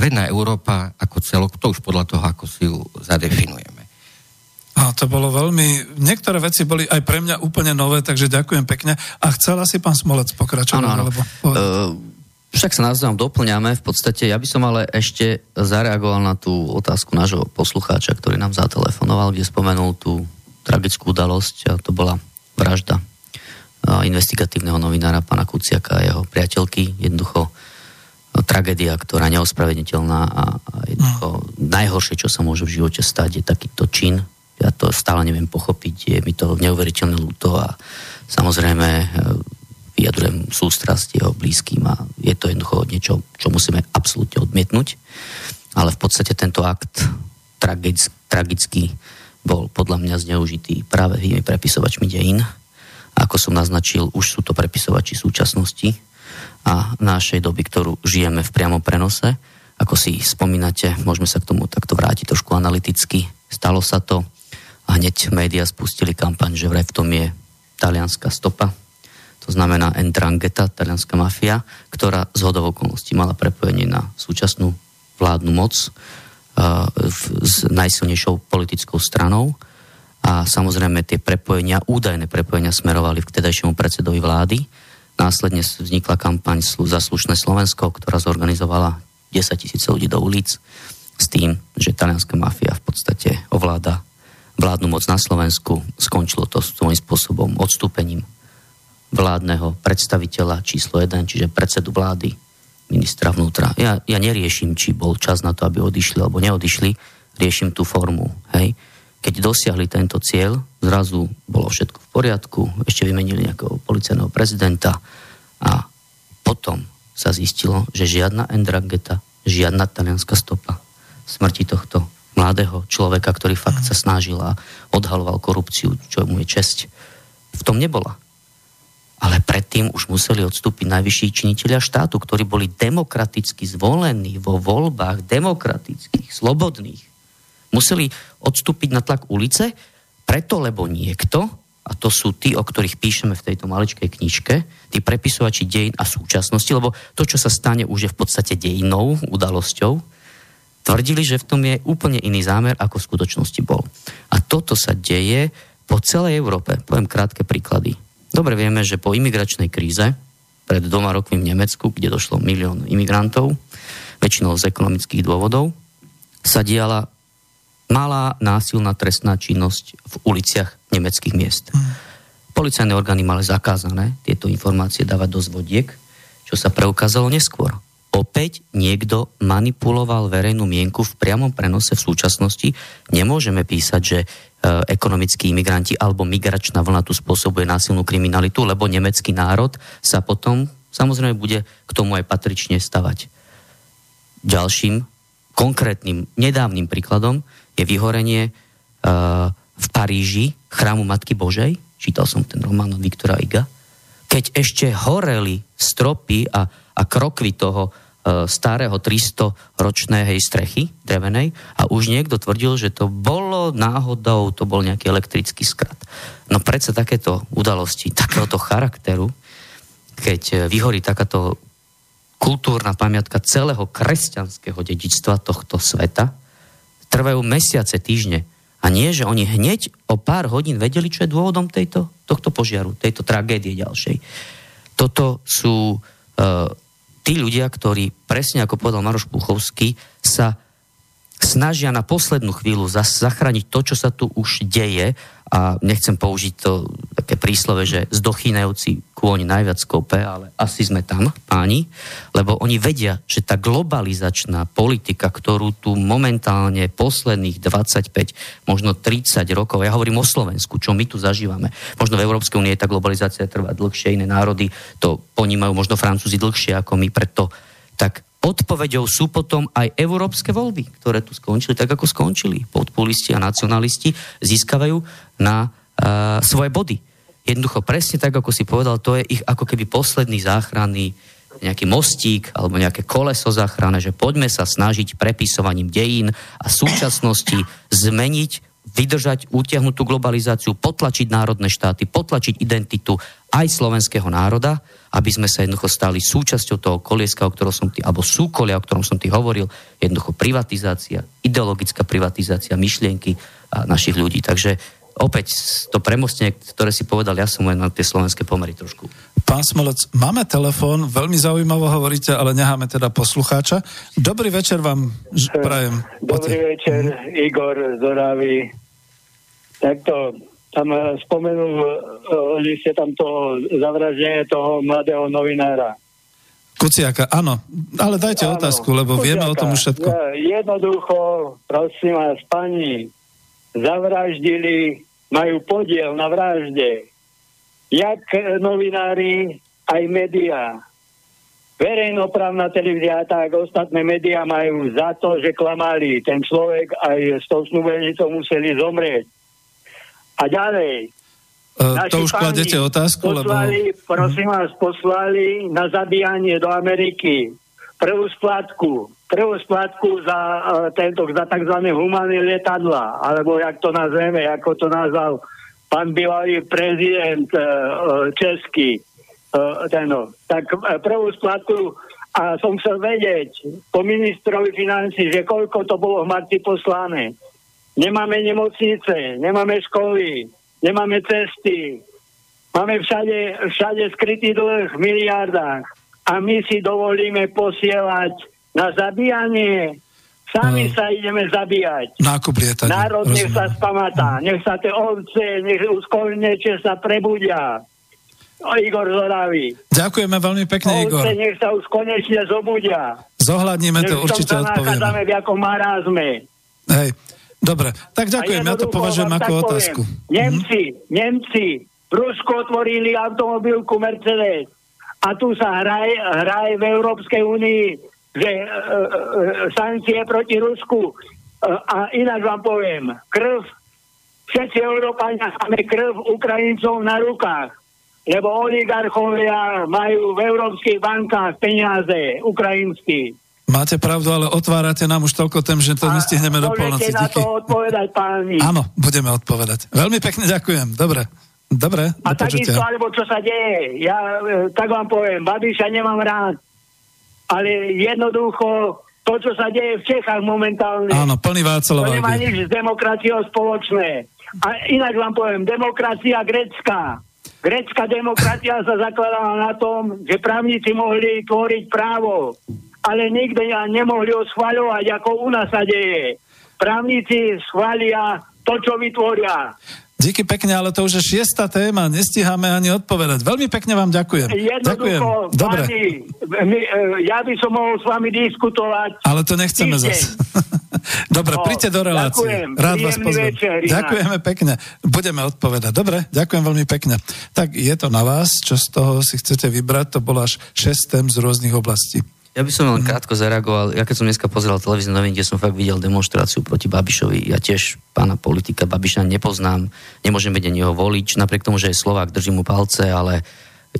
Stredná Európa ako celok, to už podľa toho, ako si ju zadefinujeme. A to bolo veľmi... Niektoré veci boli aj pre mňa úplne nové, takže ďakujem pekne. A chcela si pán Smolec pokračovať? Áno, áno. Alebo... Uh, však sa navzájom doplňame. V podstate ja by som ale ešte zareagoval na tú otázku nášho poslucháča, ktorý nám zatelefonoval, kde spomenul tú tragickú udalosť a to bola vražda investigatívneho novinára pana Kuciaka a jeho priateľky. Jednoducho tragédia, ktorá neospravedlniteľná a, jednoducho no. najhoršie, čo sa môže v živote stať, je takýto čin Ja to stále neviem pochopiť, je mi to neuveriteľné ľúto a samozrejme e, vyjadrujem sústrasť jeho blízkym a je to jednoducho niečo, čo musíme absolútne odmietnúť. Ale v podstate tento akt tragic, tragický bol podľa mňa zneužitý práve tými prepisovačmi dejín. Ako som naznačil, už sú to prepisovači súčasnosti a našej doby, ktorú žijeme v priamom prenose. Ako si spomínate, môžeme sa k tomu takto vrátiť trošku analyticky. Stalo sa to a hneď médiá spustili kampaň, že vraj v tom je talianská stopa, znamená Entrangeta, talianská mafia, ktorá z hodov okolností mala prepojenie na súčasnú vládnu moc uh, s najsilnejšou politickou stranou a samozrejme tie prepojenia, údajné prepojenia smerovali k tedajšiemu predsedovi vlády. Následne vznikla kampaň za slušné Slovensko, ktorá zorganizovala 10 tisíc ľudí do ulic s tým, že talianská mafia v podstate ovláda vládnu moc na Slovensku. Skončilo to svojím spôsobom odstúpením vládneho predstaviteľa číslo 1, čiže predsedu vlády, ministra vnútra. Ja, ja neriešim, či bol čas na to, aby odišli alebo neodišli, riešim tú formu. Hej. Keď dosiahli tento cieľ, zrazu bolo všetko v poriadku, ešte vymenili nejakého policajného prezidenta a potom sa zistilo, že žiadna Endrageta, žiadna talianská stopa smrti tohto mladého človeka, ktorý fakt sa snažil a odhaloval korupciu, čo mu je česť, v tom nebola ale predtým už museli odstúpiť najvyšší činiteľia štátu, ktorí boli demokraticky zvolení vo voľbách demokratických, slobodných. Museli odstúpiť na tlak ulice, preto lebo niekto, a to sú tí, o ktorých píšeme v tejto maličkej knižke, tí prepisovači dejin a súčasnosti, lebo to, čo sa stane, už je v podstate dejinou, udalosťou, tvrdili, že v tom je úplne iný zámer, ako v skutočnosti bol. A toto sa deje po celej Európe. Poviem krátke príklady. Dobre vieme, že po imigračnej kríze pred dvoma rokmi v Nemecku, kde došlo milión imigrantov, väčšinou z ekonomických dôvodov, sa diala malá násilná trestná činnosť v uliciach nemeckých miest. Mm. Policajné orgány mali zakázané tieto informácie dávať do zvodiek, čo sa preukázalo neskôr opäť niekto manipuloval verejnú mienku v priamom prenose v súčasnosti. Nemôžeme písať, že e, ekonomickí imigranti alebo migračná vlna tu spôsobuje násilnú kriminalitu, lebo nemecký národ sa potom samozrejme bude k tomu aj patrične stavať. Ďalším konkrétnym nedávnym príkladom je vyhorenie e, v Paríži chrámu Matky Božej. Čítal som ten román od Viktora Iga. Keď ešte horeli stropy a a krokvy toho e, starého 300-ročnej strechy drevenej a už niekto tvrdil, že to bolo náhodou, to bol nejaký elektrický skrat. No predsa takéto udalosti, takéhoto charakteru, keď e, vyhorí takáto kultúrna pamiatka celého kresťanského dedičstva tohto sveta, trvajú mesiace, týždne. A nie, že oni hneď o pár hodín vedeli, čo je dôvodom tejto, tohto požiaru, tejto tragédie ďalšej. Toto sú uh, tí ľudia, ktorí, presne ako povedal Maroš Puchovský, sa snažia na poslednú chvíľu zachrániť to, čo sa tu už deje a nechcem použiť to také príslove, že zdochýnajúci kôň najviac kope, ale asi sme tam, páni, lebo oni vedia, že tá globalizačná politika, ktorú tu momentálne posledných 25, možno 30 rokov, ja hovorím o Slovensku, čo my tu zažívame, možno v Európskej únie tá globalizácia trvá dlhšie, iné národy to ponímajú možno Francúzi dlhšie ako my, preto tak odpoveďou sú potom aj európske voľby, ktoré tu skončili tak, ako skončili. Podpulisti a nacionalisti získavajú na uh, svoje body. Jednoducho presne tak, ako si povedal, to je ich ako keby posledný záchranný nejaký mostík alebo nejaké koleso záchrane, že poďme sa snažiť prepisovaním dejín a súčasnosti zmeniť, vydržať utiahnutú globalizáciu, potlačiť národné štáty, potlačiť identitu aj slovenského národa aby sme sa jednoducho stali súčasťou toho kolieska, o ktorom som ty, alebo súkolia, o ktorom som ty hovoril, jednoducho privatizácia, ideologická privatizácia myšlienky našich ľudí. Takže opäť to premostenie, ktoré si povedal, ja som len na tie slovenské pomery trošku. Pán Smolec, máme telefón, veľmi zaujímavo hovoríte, ale necháme teda poslucháča. Dobrý večer vám prajem. Dobrý večer, Igor Zoravý. Takto tam eh, spomenul, že ste tam to zavraždenie toho mladého novinára. Kuciaka, áno. Ale dajte áno, otázku, lebo Kuciaka. vieme o tom všetko. Ja, jednoducho, prosím vás, pani, zavraždili, majú podiel na vražde. Jak novinári, aj médiá. Verejnoprávna televízia, tak ostatné médiá majú za to, že klamali. Ten človek aj s tou snúbenicou museli zomrieť. A ďalej. Uh, to už kladete otázku? Poslali, lebo... prosím vás, poslali na zabíjanie do Ameriky prvú splátku. Prvú splátku za, uh, tento, za tzv. humánne lietadla, alebo jak to nazveme, ako to nazval pán bývalý prezident uh, český uh, ten, no. tak prvú splatku a som chcel vedieť po ministrovi financí, že koľko to bolo v marci poslané. Nemáme nemocnice, nemáme školy, nemáme cesty, máme všade, všade skrytý dlh v miliardách a my si dovolíme posielať na zabíjanie Sami no. sa ideme zabíjať. Nákup. Národ nech sa spamatá, nech sa tie ovce, nech už sa prebudia. O, Igor Zoravý. Ďakujeme veľmi pekne, Igor. Ovce nech sa už konečne zobudia. Zohľadníme to, určite odpovieme. Nech v jakom marazme. Hej, dobre. Tak ďakujem, ja to považujem ako otázku. Poviem. Nemci, mhm. Nemci v Rusku otvorili automobilku Mercedes a tu sa hraje, hraje v Európskej únii že e, e, e, sankcie proti Rusku e, a ináč vám poviem, krv, všetci Európania máme krv Ukrajincov na rukách, lebo oligarchovia majú v európskych bankách peniaze ukrajinskí. Máte pravdu, ale otvárate nám už toľko tém, že to a nestihneme do polnoci. na to odpovedať, páni. Áno, budeme odpovedať. Veľmi pekne ďakujem. Dobre. Dobre, A takisto, alebo čo sa deje, ja e, tak vám poviem, Babiša nemám rád, ale jednoducho to, čo sa deje v Čechách momentálne, Áno, plný to nemá nič s demokraciou spoločné. A inak vám poviem, demokracia grecká. Grecká demokracia sa zakladala na tom, že právnici mohli tvoriť právo, ale nikdy nemohli ho schváľovať, ako u nás sa deje. Právnici schvália to, čo vytvoria. Díky pekne, ale to už je šiesta téma, nestíhame ani odpovedať. Veľmi pekne vám ďakujem. ďakujem. Dobre. Pani, my, e, ja by som mohol s vami diskutovať. Ale to nechceme zase. Dobre, no, príďte do relácie. Ďakujem. Rád vás pozvem. Večer, Ďakujeme pekne. Budeme odpovedať. Dobre, ďakujem veľmi pekne. Tak je to na vás, čo z toho si chcete vybrať. To bolo až 6 tém z rôznych oblastí. Ja by som len krátko zareagoval. Ja keď som dneska pozeral televízne noviny, kde som fakt videl demonstráciu proti Babišovi, ja tiež pána politika Babiša nepoznám, nemôžem vedieť jeho volič, napriek tomu, že je Slovák, držím mu palce, ale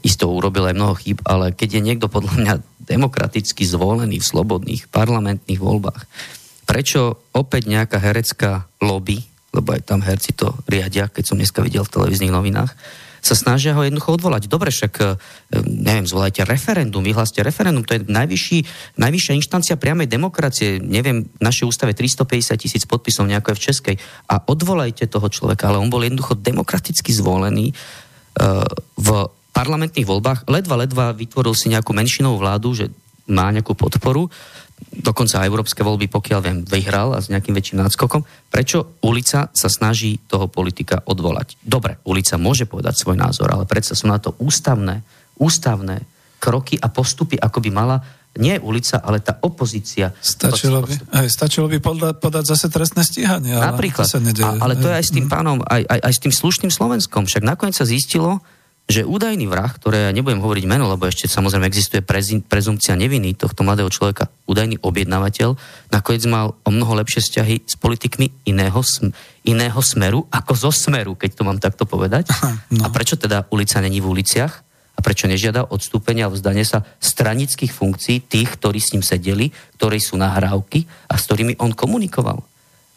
isto urobil aj mnoho chýb, ale keď je niekto podľa mňa demokraticky zvolený v slobodných parlamentných voľbách, prečo opäť nejaká herecká lobby, lebo aj tam herci to riadia, keď som dneska videl v televíznych novinách, sa snažia ho jednoducho odvolať. Dobre, však, e, neviem, zvolajte referendum, vyhláste referendum, to je najvyšší, najvyššia inštancia priamej demokracie. Neviem, v našej ústave 350 tisíc podpisov, nejako je v Českej. A odvolajte toho človeka, ale on bol jednoducho demokraticky zvolený uh, v parlamentných voľbách. Ledva, ledva vytvoril si nejakú menšinovú vládu, že má nejakú podporu dokonca aj európske voľby, pokiaľ viem, vyhral a s nejakým väčším náskokom. Prečo ulica sa snaží toho politika odvolať? Dobre, ulica môže povedať svoj názor, ale predsa sú na to ústavné, ústavné kroky a postupy, ako by mala nie ulica, ale tá opozícia. Stačilo by, aj, stačilo by podať, podať zase trestné stíhanie. Ale Napríklad. To sa nedeje, a, ale to je aj s tým pánom, aj, aj, aj s tým slušným Slovenskom. Však nakoniec sa zistilo, že údajný vrah, ktoré ja nebudem hovoriť meno, lebo ešte samozrejme existuje prezumcia neviny tohto mladého človeka, údajný objednávateľ, nakoniec mal o mnoho lepšie vzťahy s politikmi iného, sm- iného smeru, ako zo smeru, keď to mám takto povedať. no. A prečo teda ulica není v uliciach? A prečo nežiada odstúpenia a vzdanie sa stranických funkcií tých, ktorí s ním sedeli, ktorí sú nahrávky a s ktorými on komunikoval?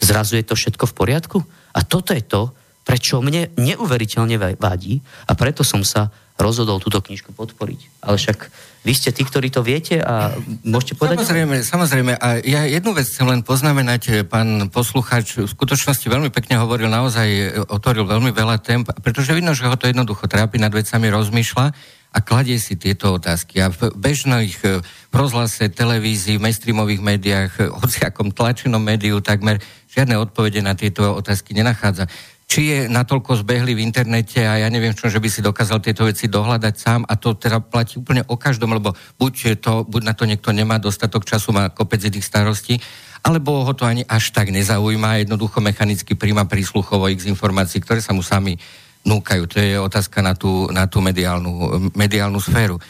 Zrazu je to všetko v poriadku? A toto je to, prečo mne neuveriteľne vadí a preto som sa rozhodol túto knižku podporiť. Ale však vy ste tí, ktorí to viete a môžete povedať... Samozrejme, samozrejme. A ja jednu vec chcem len poznamenať, pán posluchač v skutočnosti veľmi pekne hovoril, naozaj otvoril veľmi veľa tém, pretože vidno, že ho to jednoducho trápi, nad vecami rozmýšľa a kladie si tieto otázky. A v bežných e, prozhlase, televízii, v mainstreamových médiách, hociakom tlačenom médiu takmer žiadne odpovede na tieto otázky nenachádza či je natoľko zbehli v internete a ja neviem čo, že by si dokázal tieto veci dohľadať sám a to teda platí úplne o každom, lebo buď, to, buď na to niekto nemá dostatok času, má kopec iných starostí, alebo ho to ani až tak nezaujíma, jednoducho mechanicky príjma prísluchovo x informácií, ktoré sa mu sami núkajú. To je otázka na tú, na tú mediálnu, mediálnu sféru. E,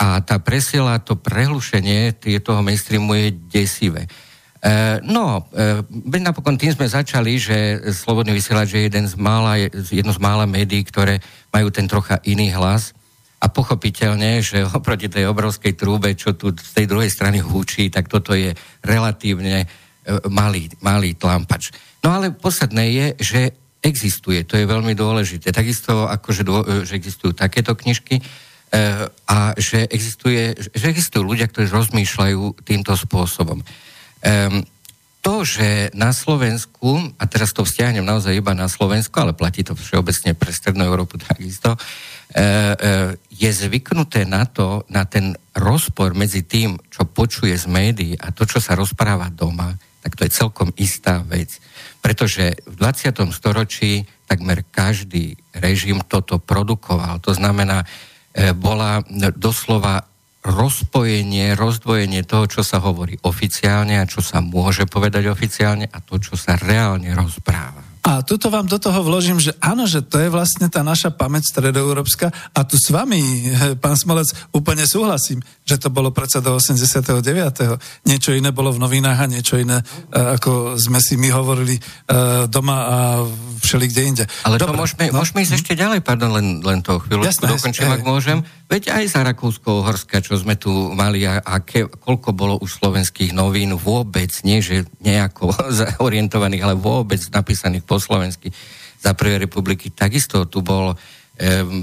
a tá presiela, to prehlušenie toho mainstreamu je desivé. E, no, e, napokon tým sme začali, že Slobodný vysielač je jeden z mála, jedno z mála médií, ktoré majú ten trocha iný hlas a pochopiteľne, že oproti tej obrovskej trúbe, čo tu z tej druhej strany húči, tak toto je relatívne e, malý, malý tlampač. No ale podstatné je, že existuje, to je veľmi dôležité. Takisto ako, že, že existujú takéto knižky a že, existuje, že existujú ľudia, ktorí rozmýšľajú týmto spôsobom. Um, to, že na Slovensku, a teraz to vzťahnem naozaj iba na Slovensku, ale platí to všeobecne pre Strednú Európu takisto, e, e, je zvyknuté na to, na ten rozpor medzi tým, čo počuje z médií a to, čo sa rozpráva doma, tak to je celkom istá vec. Pretože v 20. storočí takmer každý režim toto produkoval. To znamená, e, bola doslova rozpojenie, rozdvojenie toho, čo sa hovorí oficiálne a čo sa môže povedať oficiálne a to, čo sa reálne rozpráva. A tuto vám do toho vložím, že áno, že to je vlastne tá naša pamäť stredoeurópska a tu s vami, pán Smolec, úplne súhlasím, že to bolo predsa do 89. Niečo iné bolo v novinách a niečo iné, e, ako sme si my hovorili e, doma a všeli kde inde. Ale Dobre, to môžeme, no? môžeme ísť ešte ďalej, pardon, len, len to chvíľu dokončím, ak môžem. Veď aj za Rakúsko-Horska, čo sme tu mali a, a ke, koľko bolo už slovenských novín vôbec, nie že nejako orientovaných, ale vôbec napísaných po slovensky za prvej republiky. Takisto tu bol,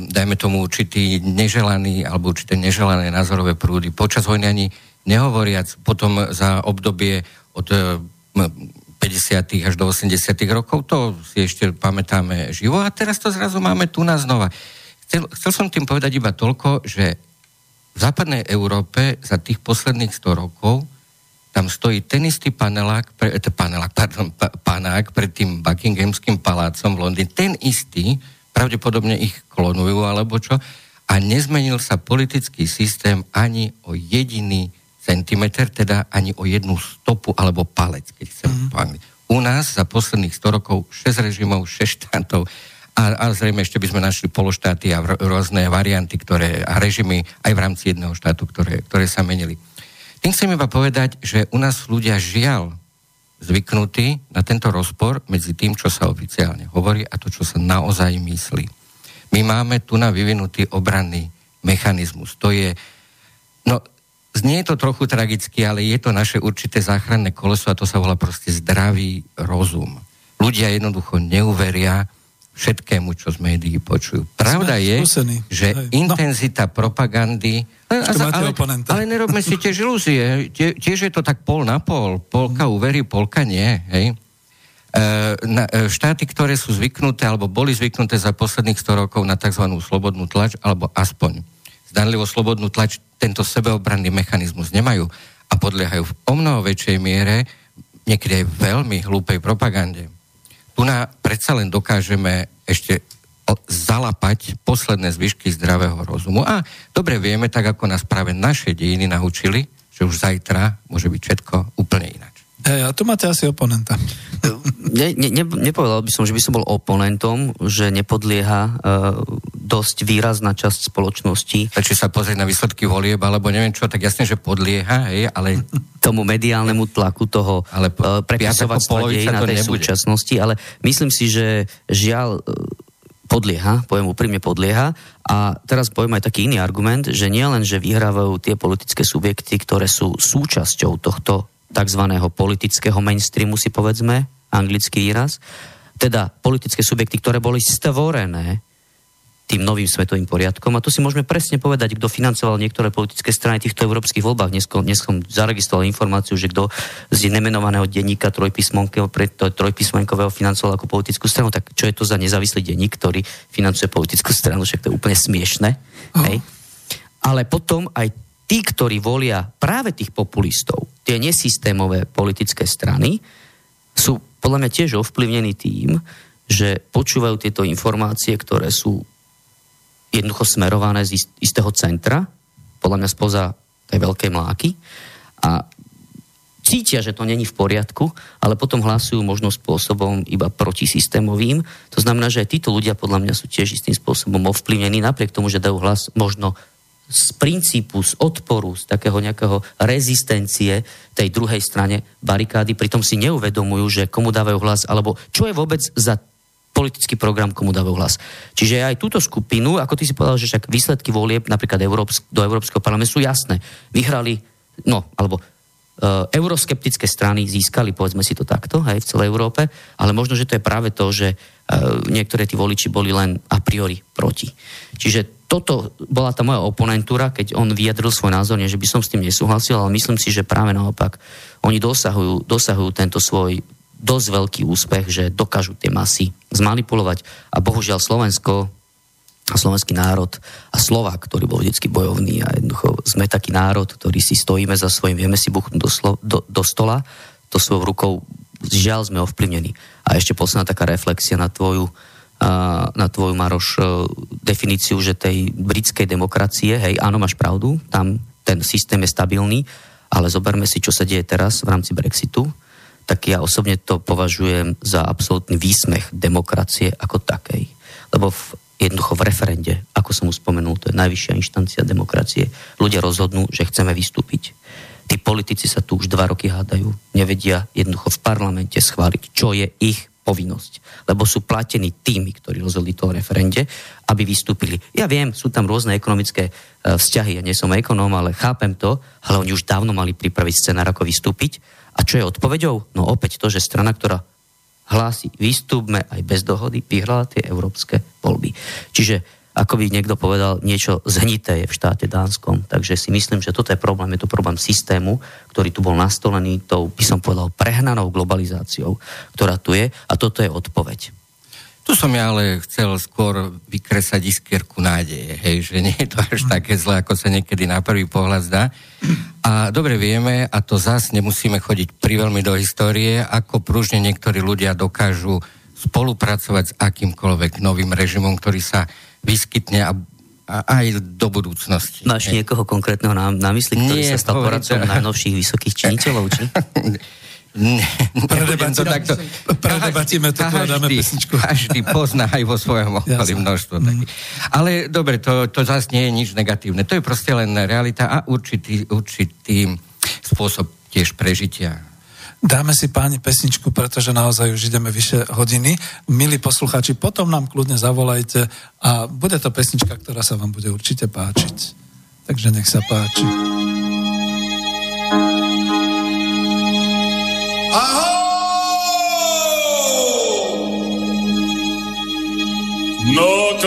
dajme tomu, určitý neželaný alebo určité neželané názorové prúdy. Počas vojny ani nehovoriac, potom za obdobie od e, 50. až do 80. rokov, to si ešte pamätáme živo a teraz to zrazu máme tu na znova. Chcel, chcel som tým povedať iba toľko, že v západnej Európe za tých posledných 100 rokov tam stojí ten istý panelák, pre, eh, panelák pardon, pa, panák pred tým Buckinghamským palácom v Londýne. Ten istý, pravdepodobne ich klonujú alebo čo, a nezmenil sa politický systém ani o jediný centimeter, teda ani o jednu stopu alebo palec, keď chcem mm. po U nás za posledných 100 rokov 6 režimov, 6 štátov a, a zrejme ešte by sme našli pološtáty a rôzne varianty ktoré, a režimy aj v rámci jedného štátu, ktoré, ktoré sa menili. Tým chcem iba povedať, že u nás ľudia žiaľ zvyknutí na tento rozpor medzi tým, čo sa oficiálne hovorí a to, čo sa naozaj myslí. My máme tu na vyvinutý obranný mechanizmus. To je, no, znie to trochu tragicky, ale je to naše určité záchranné koleso a to sa volá proste zdravý rozum. Ľudia jednoducho neuveria, všetkému, čo z médií počujú. Pravda Sme je, skúsení. že Hej. No. intenzita no. propagandy... Ale, ale nerobme si tiež ilúzie. Tie, tiež je to tak pol na pol. Polka mm. uverí, polka nie. Hej? E, na, e, štáty, ktoré sú zvyknuté alebo boli zvyknuté za posledných 100 rokov na tzv. slobodnú tlač, alebo aspoň zdanlivo slobodnú tlač, tento sebeobranný mechanizmus nemajú a podliehajú v o mnoho väčšej miere niekedy aj veľmi hlúpej propagande tu na predsa len dokážeme ešte zalapať posledné zvyšky zdravého rozumu. A dobre vieme, tak ako nás práve naše dejiny naučili, že už zajtra môže byť všetko úplne ináč. Hey, a tu máte asi oponenta. Ne, ne, ne, nepovedal by som, že by som bol oponentom, že nepodlieha uh, dosť výrazná časť spoločnosti. Či sa pozrieť na výsledky volieb, alebo neviem čo, tak jasne, že podlieha, hej, ale... Tomu mediálnemu tlaku toho ale po, uh, prepisovactva dej na tej nebude. súčasnosti, ale myslím si, že žiaľ podlieha, poviem úprimne podlieha. A teraz poviem aj taký iný argument, že nie len, že vyhrávajú tie politické subjekty, ktoré sú súčasťou tohto tzv. politického mainstreamu, si povedzme, anglický výraz, teda politické subjekty, ktoré boli stvorené tým novým svetovým poriadkom. A tu si môžeme presne povedať, kto financoval niektoré politické strany týchto európskych voľbách. Dnes, dnes som zaregistroval informáciu, že kto z nemenovaného denníka trojpísmenkového financoval ako politickú stranu, tak čo je to za nezávislý denník, ktorý financuje politickú stranu, však to je úplne smiešne. Oh. Hej? Ale potom aj tí, ktorí volia práve tých populistov, tie nesystémové politické strany, sú podľa mňa tiež ovplyvnení tým, že počúvajú tieto informácie, ktoré sú jednoducho smerované z istého centra, podľa mňa spoza tej veľkej mláky. A cítia, že to není v poriadku, ale potom hlasujú možno spôsobom iba protisystémovým. To znamená, že aj títo ľudia podľa mňa sú tiež istým spôsobom ovplyvnení, napriek tomu, že dajú hlas možno z princípu, z odporu, z takého nejakého rezistencie tej druhej strane barikády, pritom si neuvedomujú, že komu dávajú hlas, alebo čo je vôbec za politický program, komu dávajú hlas. Čiže aj túto skupinu, ako ty si povedal, že však výsledky volieb napríklad Európsk, do Európskeho parlamentu sú jasné. Vyhrali, no, alebo euroskeptické strany získali, povedzme si to takto, aj v celej Európe, ale možno, že to je práve to, že uh, niektoré tí voliči boli len a priori proti. Čiže toto bola tá moja oponentúra, keď on vyjadril svoj názor, nie že by som s tým nesúhlasil, ale myslím si, že práve naopak oni dosahujú, dosahujú tento svoj dosť veľký úspech, že dokážu tie masy zmanipulovať a bohužiaľ Slovensko slovenský národ a Slovák, ktorý bol vždy bojovný a jednoducho sme taký národ, ktorý si stojíme za svojím, vieme si buchnúť do, do, do stola, to svojou rukou žiaľ sme ovplyvnení. A ešte posledná taká reflexia na tvoju na tvoju, Maroš, e, definíciu, že tej britskej demokracie, hej, áno, máš pravdu, tam ten systém je stabilný, ale zoberme si, čo sa deje teraz v rámci Brexitu, tak ja osobne to považujem za absolútny výsmech demokracie ako takej. Lebo v, jednoducho v referende, ako som už spomenul, to je najvyššia inštancia demokracie, ľudia rozhodnú, že chceme vystúpiť. Tí politici sa tu už dva roky hádajú, nevedia jednoducho v parlamente schváliť, čo je ich povinnosť, lebo sú platení tými, ktorí rozhodli to referende, aby vystúpili. Ja viem, sú tam rôzne ekonomické e, vzťahy, ja nie som ekonóm, ale chápem to, ale oni už dávno mali pripraviť scenár, ako vystúpiť. A čo je odpoveďou? No opäť to, že strana, ktorá hlási, vystúpme aj bez dohody, vyhrala tie európske voľby. Čiže ako by niekto povedal, niečo zhnité je v štáte Dánskom. Takže si myslím, že toto je problém, je to problém systému, ktorý tu bol nastolený tou, by som povedal, prehnanou globalizáciou, ktorá tu je a toto je odpoveď. Tu som ja ale chcel skôr vykresať iskierku nádeje, hej, že nie je to až také zlé, ako sa niekedy na prvý pohľad zdá. A dobre vieme, a to zas nemusíme chodiť pri veľmi do histórie, ako pružne niektorí ľudia dokážu spolupracovať s akýmkoľvek novým režimom, ktorý sa vyskytne a a aj do budúcnosti. Máš niekoho konkrétneho na, na mysli, ktorý Nie, sa stal poradcom najnovších vysokých činiteľov, či? Predebatíme to, dáme pesničku. Každý pozná aj vo svojom okolí množstvo mm. Ale dobre, to, to zase nie je nič negatívne. To je proste len realita a určitý, určitý spôsob tiež prežitia Dáme si páni pesničku, pretože naozaj už ideme vyše hodiny. Milí poslucháči, potom nám kľudne zavolajte a bude to pesnička, ktorá sa vám bude určite páčiť. Takže nech sa páči. Ahoj! No,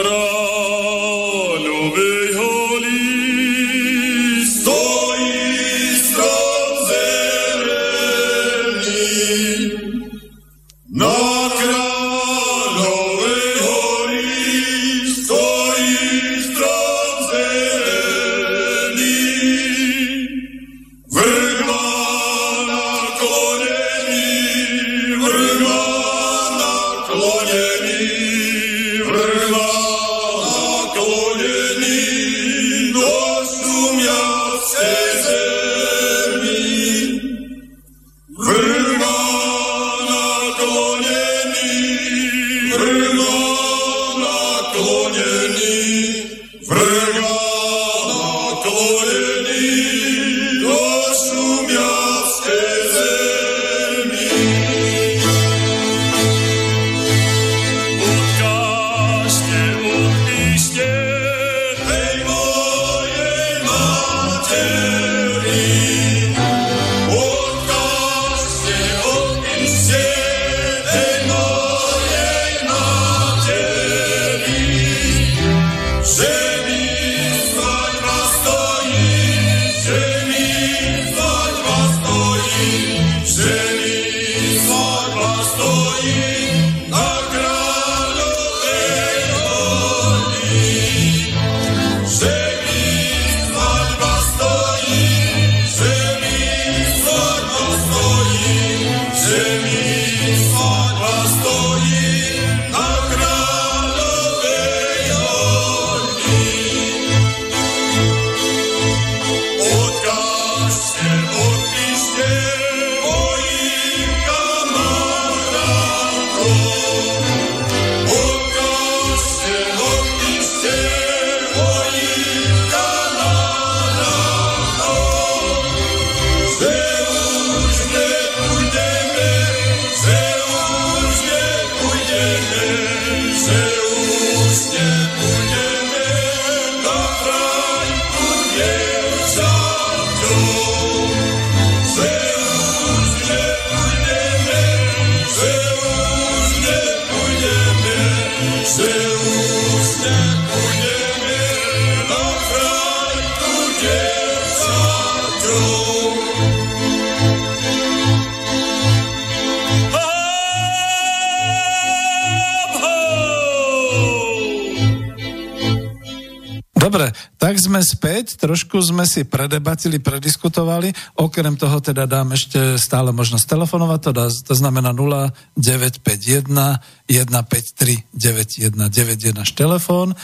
trošku sme si predebatili, prediskutovali, okrem toho teda dám ešte stále možnosť telefonovať, to, dá, to znamená 0951 153 9191 telefón.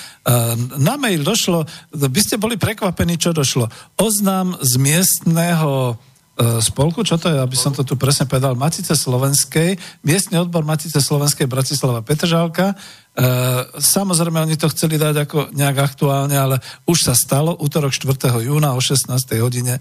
Na mail došlo, by ste boli prekvapení, čo došlo. Oznám z miestného e, spolku, čo to je, aby som to tu presne povedal, Matice Slovenskej, miestny odbor Matice Slovenskej Bratislava Petržálka, E, samozrejme, oni to chceli dať ako nejak aktuálne, ale už sa stalo. Útorok 4. júna o 16. hodine e,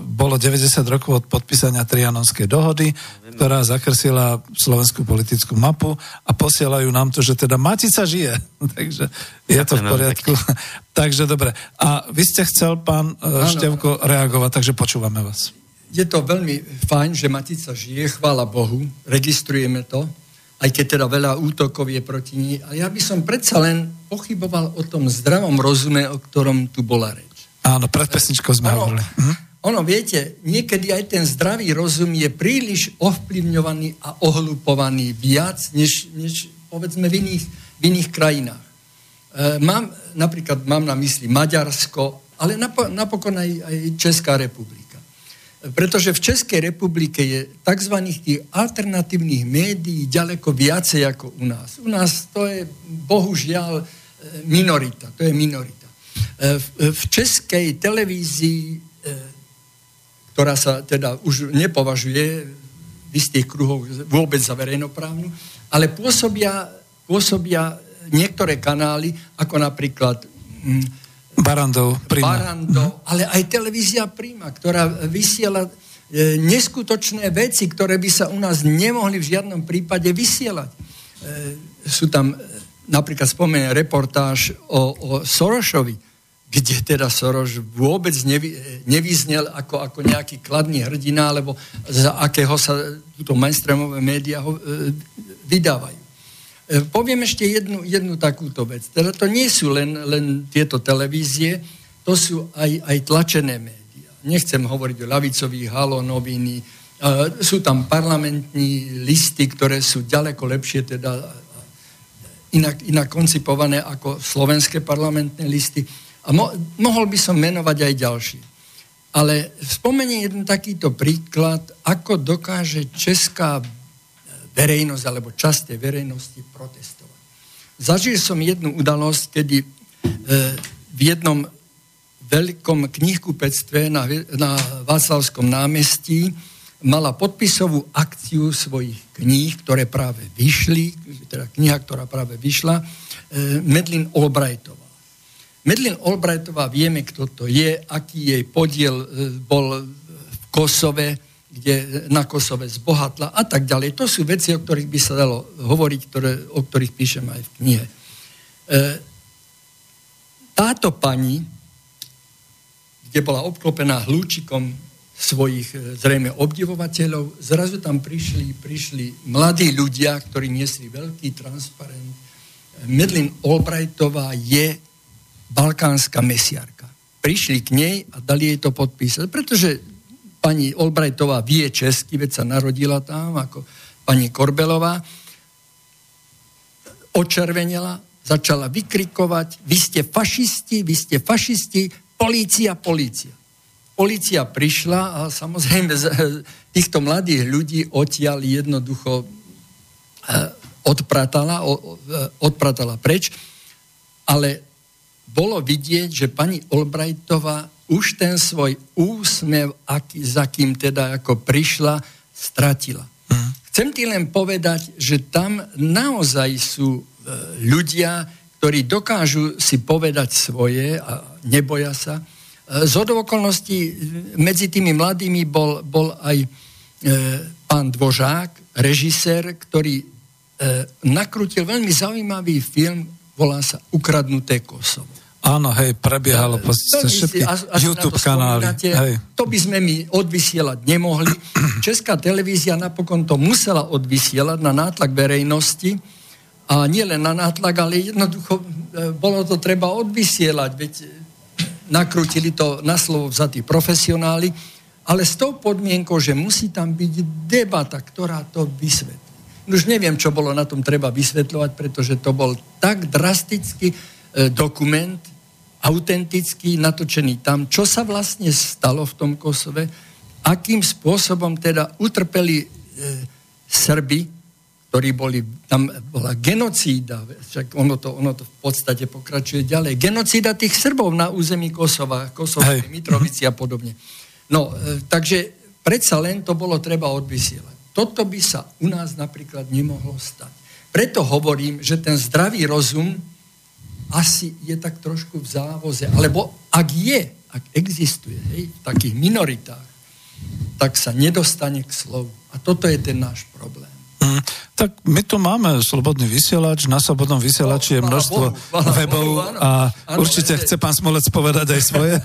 bolo 90 rokov od podpísania Trianonskej dohody, ktorá zakrsila slovenskú politickú mapu a posielajú nám to, že teda Matica žije. Takže je to v poriadku. takže dobre. A vy ste chcel, pán e, Števko, reagovať, takže počúvame vás. Je to veľmi fajn, že Matica žije, chvála Bohu, registrujeme to aj keď teda veľa útokov je proti ní. A ja by som predsa len pochyboval o tom zdravom rozume, o ktorom tu bola reč. Áno, pred pesničkou sme ono, hovorili. Hm? Ono, viete, niekedy aj ten zdravý rozum je príliš ovplyvňovaný a ohlupovaný viac, než, než povedzme v iných, v iných krajinách. E, mám, napríklad mám na mysli Maďarsko, ale napokon aj, aj Česká republika. Pretože v Českej republike je tzv. tých alternatívnych médií ďaleko viacej ako u nás. U nás to je bohužiaľ e, minorita. To je minorita. E, v českej televízii, e, ktorá sa teda už nepovažuje v istých kruhoch vôbec za verejnoprávnu, ale pôsobia, pôsobia niektoré kanály, ako napríklad hm, Barandov, Prima. Barandov, ale aj televízia Prima, ktorá vysiela e, neskutočné veci, ktoré by sa u nás nemohli v žiadnom prípade vysielať. E, sú tam e, napríklad spomeniem reportáž o, o Sorošovi, kde teda Soroš vôbec nevy, nevyznel ako, ako nejaký kladný hrdina, alebo za akého sa túto mainstreamové médiá e, vydávajú. E, poviem ešte jednu, jednu takúto vec. Teda to nie sú len, len tieto televízie, to sú aj, aj tlačené médiá. Nechcem hovoriť o ľavicových halo noviny, uh, sú tam parlamentní listy, ktoré sú ďaleko lepšie teda inak, inak koncipované ako slovenské parlamentné listy. A mo, mohol by som menovať aj ďalší. Ale spomeniem jeden takýto príklad, ako dokáže česká verejnosť alebo časť tej verejnosti protestovať. Zažil som jednu udalosť, kedy e, v jednom veľkom knihkupectve na, na Václavskom námestí mala podpisovú akciu svojich kníh, ktoré práve vyšli, teda kniha, ktorá práve vyšla, e, Medlin Albrightová. Medlin Albrightová, vieme, kto to je, aký jej podiel e, bol v Kosove, kde na Kosove zbohatla a tak ďalej. To sú veci, o ktorých by sa dalo hovoriť, ktoré, o ktorých píšem aj v knihe. E, táto pani, kde bola obklopená hlúčikom svojich e, zrejme obdivovateľov, zrazu tam prišli, prišli mladí ľudia, ktorí niesli veľký transparent. Medlin Albrightová je balkánska mesiarka. Prišli k nej a dali jej to podpísať, pretože pani Olbrajtová vie česky, veď sa narodila tam, ako pani Korbelová, očervenela, začala vykrikovať, vy ste fašisti, vy ste fašisti, polícia, polícia. Polícia prišla a samozrejme týchto mladých ľudí odtiaľ jednoducho eh, odpratala, odpratala preč, ale bolo vidieť, že pani Olbrajtová už ten svoj úsmev, aký, za kým teda ako prišla, stratila. Mm. Chcem ti len povedať, že tam naozaj sú e, ľudia, ktorí dokážu si povedať svoje a neboja sa. E, z okolností medzi tými mladými bol, bol aj e, pán Dvožák, režisér, ktorý e, nakrutil veľmi zaujímavý film, volá sa Ukradnuté Kosovo. Áno, hej, prebiehalo po všetky YouTube kanály. Hej. To by sme my odvysielať nemohli. Česká televízia napokon to musela odvysielať na nátlak verejnosti a nie len na nátlak, ale jednoducho e, bolo to treba odvysielať. Veď nakrutili to na slovo vzatí profesionáli, ale s tou podmienkou, že musí tam byť debata, ktorá to vysvetlí. Už neviem, čo bolo na tom treba vysvetľovať, pretože to bol tak drastický e, dokument, autentický, natočený tam, čo sa vlastne stalo v tom Kosove, akým spôsobom teda utrpeli e, Srby, ktorí boli, tam bola genocída, však ono to, ono to v podstate pokračuje ďalej, genocída tých Srbov na území Kosova, Kosovskej Mitrovici a podobne. No, e, takže predsa len to bolo treba odvysielať. Toto by sa u nás napríklad nemohlo stať. Preto hovorím, že ten zdravý rozum asi je tak trošku v závoze. Alebo ak je, ak existuje hej, v takých minoritách, tak sa nedostane k slovu. A toto je ten náš problém. Mm, tak my tu máme slobodný vysielač, na slobodnom vysielači je no, množstvo webov a určite chce pán Smolec povedať aj svoje.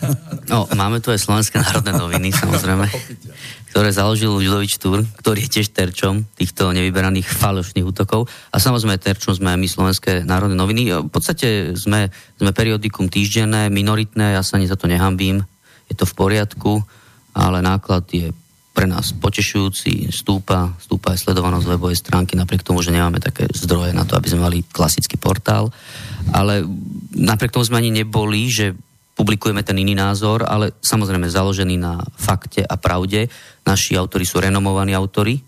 No, máme tu aj Slovenské národné noviny, samozrejme, ktoré založil Ľudovič Túr, ktorý je tiež terčom týchto nevyberaných falošných útokov. A samozrejme terčom sme my Slovenské národné noviny. V podstate sme, sme periodikum týždenné, minoritné, ja sa ani za to nehambím, je to v poriadku, ale náklad je pre nás potešujúci, stúpa, stúpa aj sledovanosť webovej stránky, napriek tomu, že nemáme také zdroje na to, aby sme mali klasický portál. Ale napriek tomu sme ani neboli, že publikujeme ten iný názor, ale samozrejme založený na fakte a pravde. Naši autori sú renomovaní autori. E,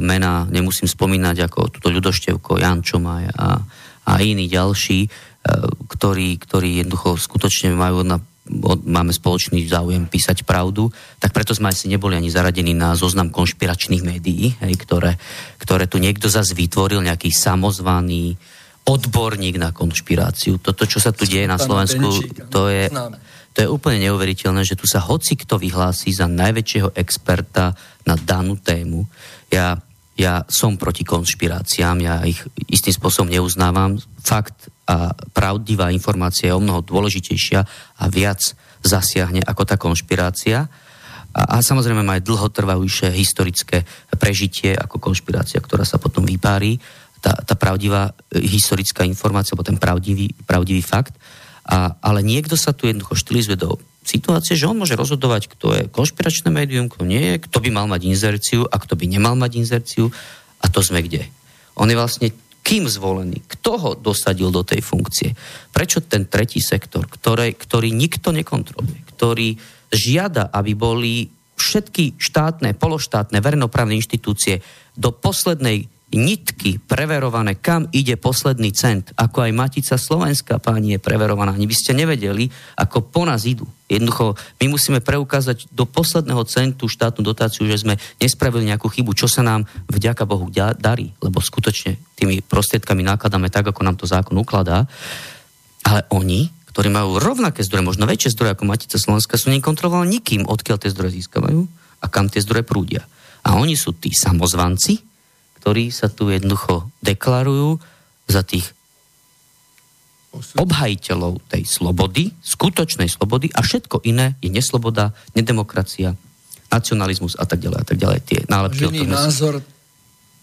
Mena nemusím spomínať ako túto Ľudoštevko, Jan Čomaj a, a iní ďalší, e, ktorí, ktorí jednoducho skutočne majú na máme spoločný záujem písať pravdu, tak preto sme asi neboli ani zaradení na zoznam konšpiračných médií, hej, ktoré, ktoré tu niekto zase vytvoril, nejaký samozvaný odborník na konšpiráciu. Toto, čo sa tu deje na Slovensku, to je, to je úplne neuveriteľné, že tu sa hoci kto vyhlási za najväčšieho experta na danú tému. Ja, ja som proti konšpiráciám, ja ich istým spôsobom neuznávam. Fakt a pravdivá informácia je o mnoho dôležitejšia a viac zasiahne ako tá konšpirácia. A, a samozrejme má aj dlhotrvajúce historické prežitie ako konšpirácia, ktorá sa potom vypári. Tá, tá pravdivá e, historická informácia, alebo ten pravdivý, pravdivý fakt. A, ale niekto sa tu jednoducho štilizuje do situácie, že on môže rozhodovať, kto je konšpiračné médium, kto nie je, kto by mal mať inzerciu a kto by nemal mať inzerciu. A to sme kde? On je vlastne kým zvolený, kto ho dosadil do tej funkcie. Prečo ten tretí sektor, ktoré, ktorý nikto nekontroluje, ktorý žiada, aby boli všetky štátne, pološtátne, verejnoprávne inštitúcie do poslednej nitky preverované, kam ide posledný cent, ako aj Matica Slovenská páni je preverovaná. Ani by ste nevedeli, ako po nás idú. Jednoducho, my musíme preukázať do posledného centu štátnu dotáciu, že sme nespravili nejakú chybu, čo sa nám vďaka Bohu darí, lebo skutočne tými prostriedkami nakladáme tak, ako nám to zákon ukladá. Ale oni, ktorí majú rovnaké zdroje, možno väčšie zdroje ako Matica Slovenska, sú nekontrolovaní nikým, odkiaľ tie zdroje získavajú a kam tie zdroje prúdia. A oni sú tí samozvanci, ktorí sa tu jednoducho deklarujú za tých obhajiteľov tej slobody, skutočnej slobody a všetko iné je nesloboda, nedemokracia, nacionalizmus a tak ďalej a tak ďalej. Tie nálepky Žený názor,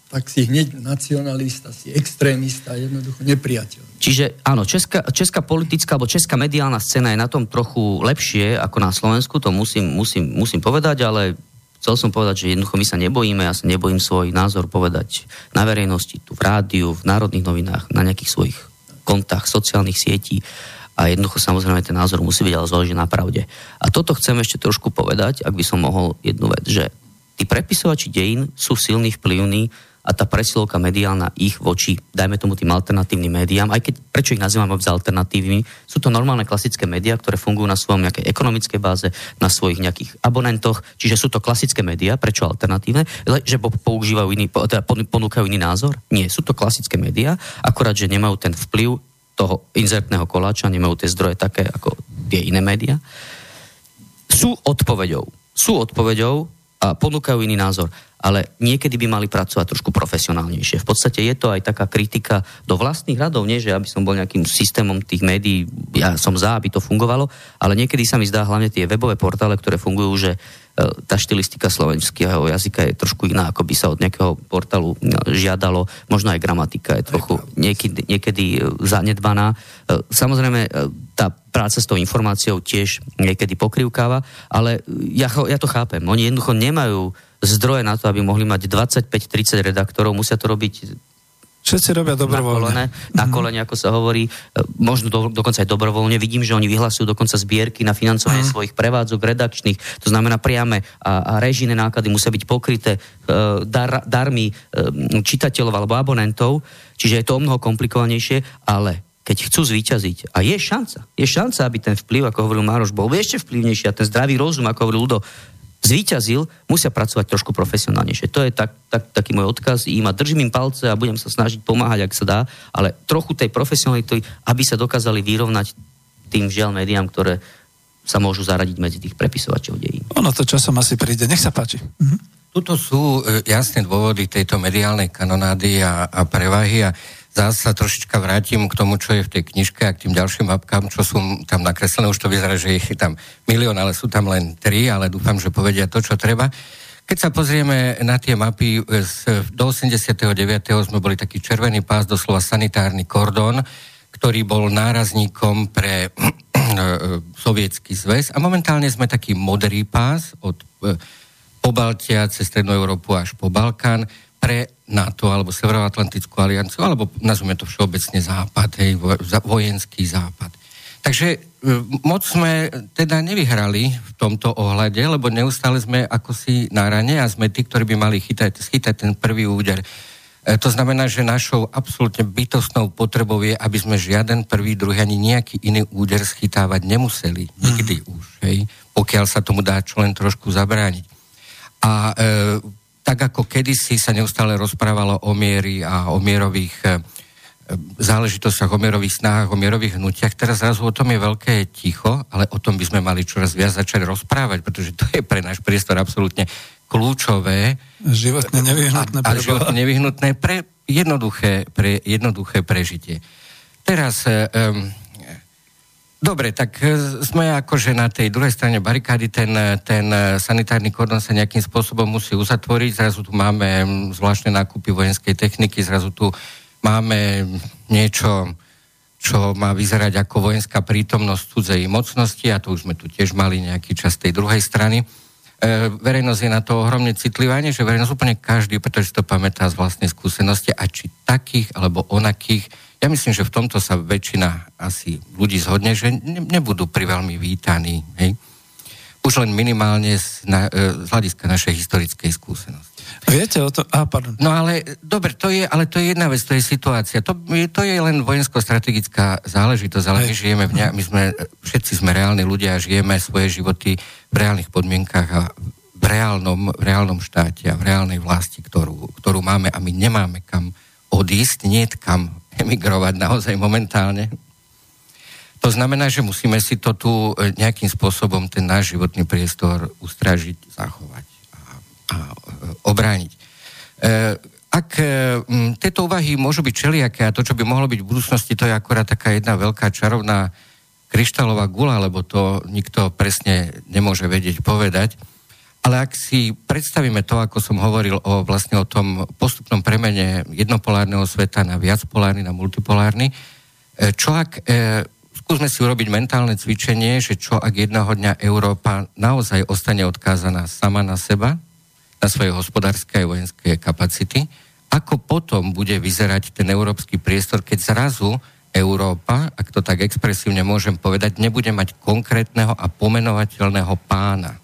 tak si hneď nacionalista, si extrémista, jednoducho nepriateľ. Čiže áno, česká, česká politická alebo česká mediálna scéna je na tom trochu lepšie ako na Slovensku, to musím, musím, musím povedať, ale Chcel som povedať, že jednoducho my sa nebojíme, ja sa nebojím svoj názor povedať na verejnosti, tu v rádiu, v národných novinách, na nejakých svojich kontách, sociálnych sietí a jednoducho samozrejme ten názor musí byť ale založený na pravde. A toto chcem ešte trošku povedať, ak by som mohol jednu vec, že tí prepisovači dejín sú silní, vplyvní a tá presilovka mediálna ich voči, dajme tomu tým alternatívnym médiám, aj keď, prečo ich nazývame s alternatívnymi, sú to normálne klasické médiá, ktoré fungujú na svojom nejakej ekonomickej báze, na svojich nejakých abonentoch, čiže sú to klasické médiá, prečo alternatívne, že používajú iný, teda ponúkajú iný názor? Nie, sú to klasické médiá, akorát, že nemajú ten vplyv toho inzertného koláča, nemajú tie zdroje také ako tie iné médiá. Sú odpoveďou. Sú odpoveďou a ponúkajú iný názor ale niekedy by mali pracovať trošku profesionálnejšie. V podstate je to aj taká kritika do vlastných radov, nie že aby som bol nejakým systémom tých médií, ja som za, aby to fungovalo, ale niekedy sa mi zdá hlavne tie webové portále, ktoré fungujú, že tá štilistika slovenského jazyka je trošku iná, ako by sa od nejakého portálu žiadalo. Možno aj gramatika je trochu niekedy, niekedy zanedbaná. Samozrejme, tá práca s tou informáciou tiež niekedy pokrivkáva, ale ja, ja to chápem. Oni jednoducho nemajú zdroje na to, aby mohli mať 25-30 redaktorov, musia to robiť Všetci robia dobrovoľne. Na kolene, na mhm. kolene, ako sa hovorí, e, možno do, dokonca aj dobrovoľne. Vidím, že oni vyhlasujú dokonca zbierky na financovanie mm. svojich prevádzok redakčných, to znamená priame a, a režijné náklady musia byť pokryté e, dar, darmi e, čitateľov alebo abonentov, čiže je to o mnoho komplikovanejšie, ale keď chcú zvíťaziť, a je šanca, je šanca, aby ten vplyv, ako hovoril Mároš, bol ešte vplyvnejší a ten zdravý rozum, ako hovoril Ludo, zvíťazil, musia pracovať trošku profesionálnejšie. To je tak, tak, taký môj odkaz im a držím im palce a budem sa snažiť pomáhať, ak sa dá, ale trochu tej profesionality, aby sa dokázali vyrovnať tým žiaľ médiám, ktoré sa môžu zaradiť medzi tých prepisovateľov dejín. Ono to časom asi príde. Nech sa páči. Mhm. Tuto sú e, jasné dôvody tejto mediálnej kanonády a, a prevahy a Zás sa trošička vrátim k tomu, čo je v tej knižke a k tým ďalším mapkám, čo sú tam nakreslené. Už to vyzerá, že ich je tam milión, ale sú tam len tri, ale dúfam, že povedia to, čo treba. Keď sa pozrieme na tie mapy, do 89. sme boli taký červený pás, doslova sanitárny kordón, ktorý bol nárazníkom pre sovietský zväz a momentálne sme taký modrý pás od e, Pobaltia cez Strednú Európu až po Balkán pre NATO alebo Severoatlantickú alianciu, alebo nazvime to všeobecne západ, hej, vojenský západ. Takže e, moc sme teda nevyhrali v tomto ohľade, lebo neustále sme ako si na rane a sme tí, ktorí by mali chytať, schytať ten prvý úder. E, to znamená, že našou absolútne bytostnou potrebou je, aby sme žiaden prvý, druhý ani nejaký iný úder schytávať nemuseli. Nikdy mm. už, hej, pokiaľ sa tomu dá čo len trošku zabrániť. A e, tak ako kedysi sa neustále rozprávalo o miery a o mierových e, záležitostiach, o mierových snahách, o mierových hnutiach. Teraz zrazu o tom je veľké ticho, ale o tom by sme mali čoraz viac začať rozprávať, pretože to je pre náš priestor absolútne kľúčové. Životne nevyhnutné. A, a životne nevyhnutné pre jednoduché, pre jednoduché prežitie. Teraz um, Dobre, tak e, sme akože na tej druhej strane barikády, ten, ten sanitárny kordon sa nejakým spôsobom musí uzatvoriť, zrazu tu máme zvláštne nákupy vojenskej techniky, zrazu tu máme niečo, čo má vyzerať ako vojenská prítomnosť cudzej mocnosti a to už sme tu tiež mali nejaký čas tej druhej strany. E, verejnosť je na to ohromne citlivá, nie že verejnosť úplne každý, pretože to pamätá z vlastnej skúsenosti a či takých alebo onakých ja myslím, že v tomto sa väčšina asi ľudí zhodne, že ne, nebudú pri veľmi vítaní. Hej? Už len minimálne z, na, e, z hľadiska našej historickej skúsenosti. Viete o to? A, pardon. No ale, dobre, to je, ale to je jedna vec, to je situácia. To, to je len vojensko-strategická záležitosť, ale my žijeme v ne, my sme, všetci sme reálni ľudia a žijeme svoje životy v reálnych podmienkach a v reálnom, v reálnom štáte a v reálnej vlasti, ktorú, ktorú máme a my nemáme kam odísť, nie kam emigrovať naozaj momentálne. To znamená, že musíme si to tu e, nejakým spôsobom, ten náš životný priestor ustražiť, zachovať a, a e, obrániť. E, ak m, tieto úvahy môžu byť čeliaké a to, čo by mohlo byť v budúcnosti, to je akorát taká jedna veľká čarovná kryštálová gula, lebo to nikto presne nemôže vedieť povedať. Ale ak si predstavíme to, ako som hovoril o vlastne o tom postupnom premene jednopolárneho sveta na viacpolárny, na multipolárny, e, čo ak, e, skúsme si urobiť mentálne cvičenie, že čo ak jedného dňa Európa naozaj ostane odkázaná sama na seba, na svoje hospodárske a vojenské kapacity, ako potom bude vyzerať ten európsky priestor, keď zrazu Európa, ak to tak expresívne môžem povedať, nebude mať konkrétneho a pomenovateľného pána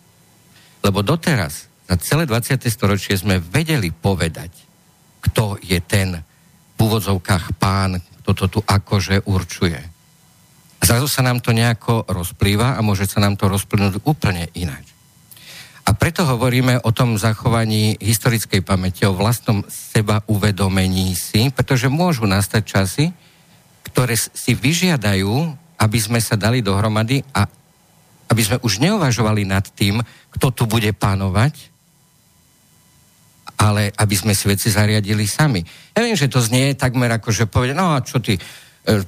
lebo doteraz, za celé 20. storočie sme vedeli povedať, kto je ten v úvodzovkách pán, kto to tu akože určuje. A zrazu sa nám to nejako rozplýva a môže sa nám to rozplynúť úplne ináč. A preto hovoríme o tom zachovaní historickej pamäti, o vlastnom seba uvedomení si, pretože môžu nastať časy, ktoré si vyžiadajú, aby sme sa dali dohromady a aby sme už neuvažovali nad tým, kto tu bude pánovať, ale aby sme si veci zariadili sami. Ja viem, že to znie takmer ako, že povede, no a čo ty e,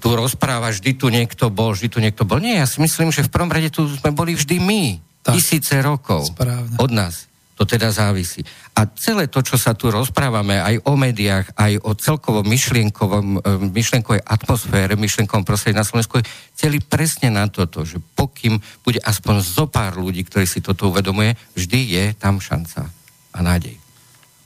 tu rozprávaš, vždy tu niekto bol, vždy tu niekto bol. Nie, ja si myslím, že v prvom rade tu sme boli vždy my. tak. tisíce rokov Správne. od nás. To teda závisí. A celé to, čo sa tu rozprávame aj o médiách, aj o celkovom myšlienkovom, e, myšlienkovej atmosfére, myšlienkovom prostredí na Slovensku, celý presne na toto, že pokým bude aspoň zo pár ľudí, ktorí si toto uvedomuje, vždy je tam šanca a nádej.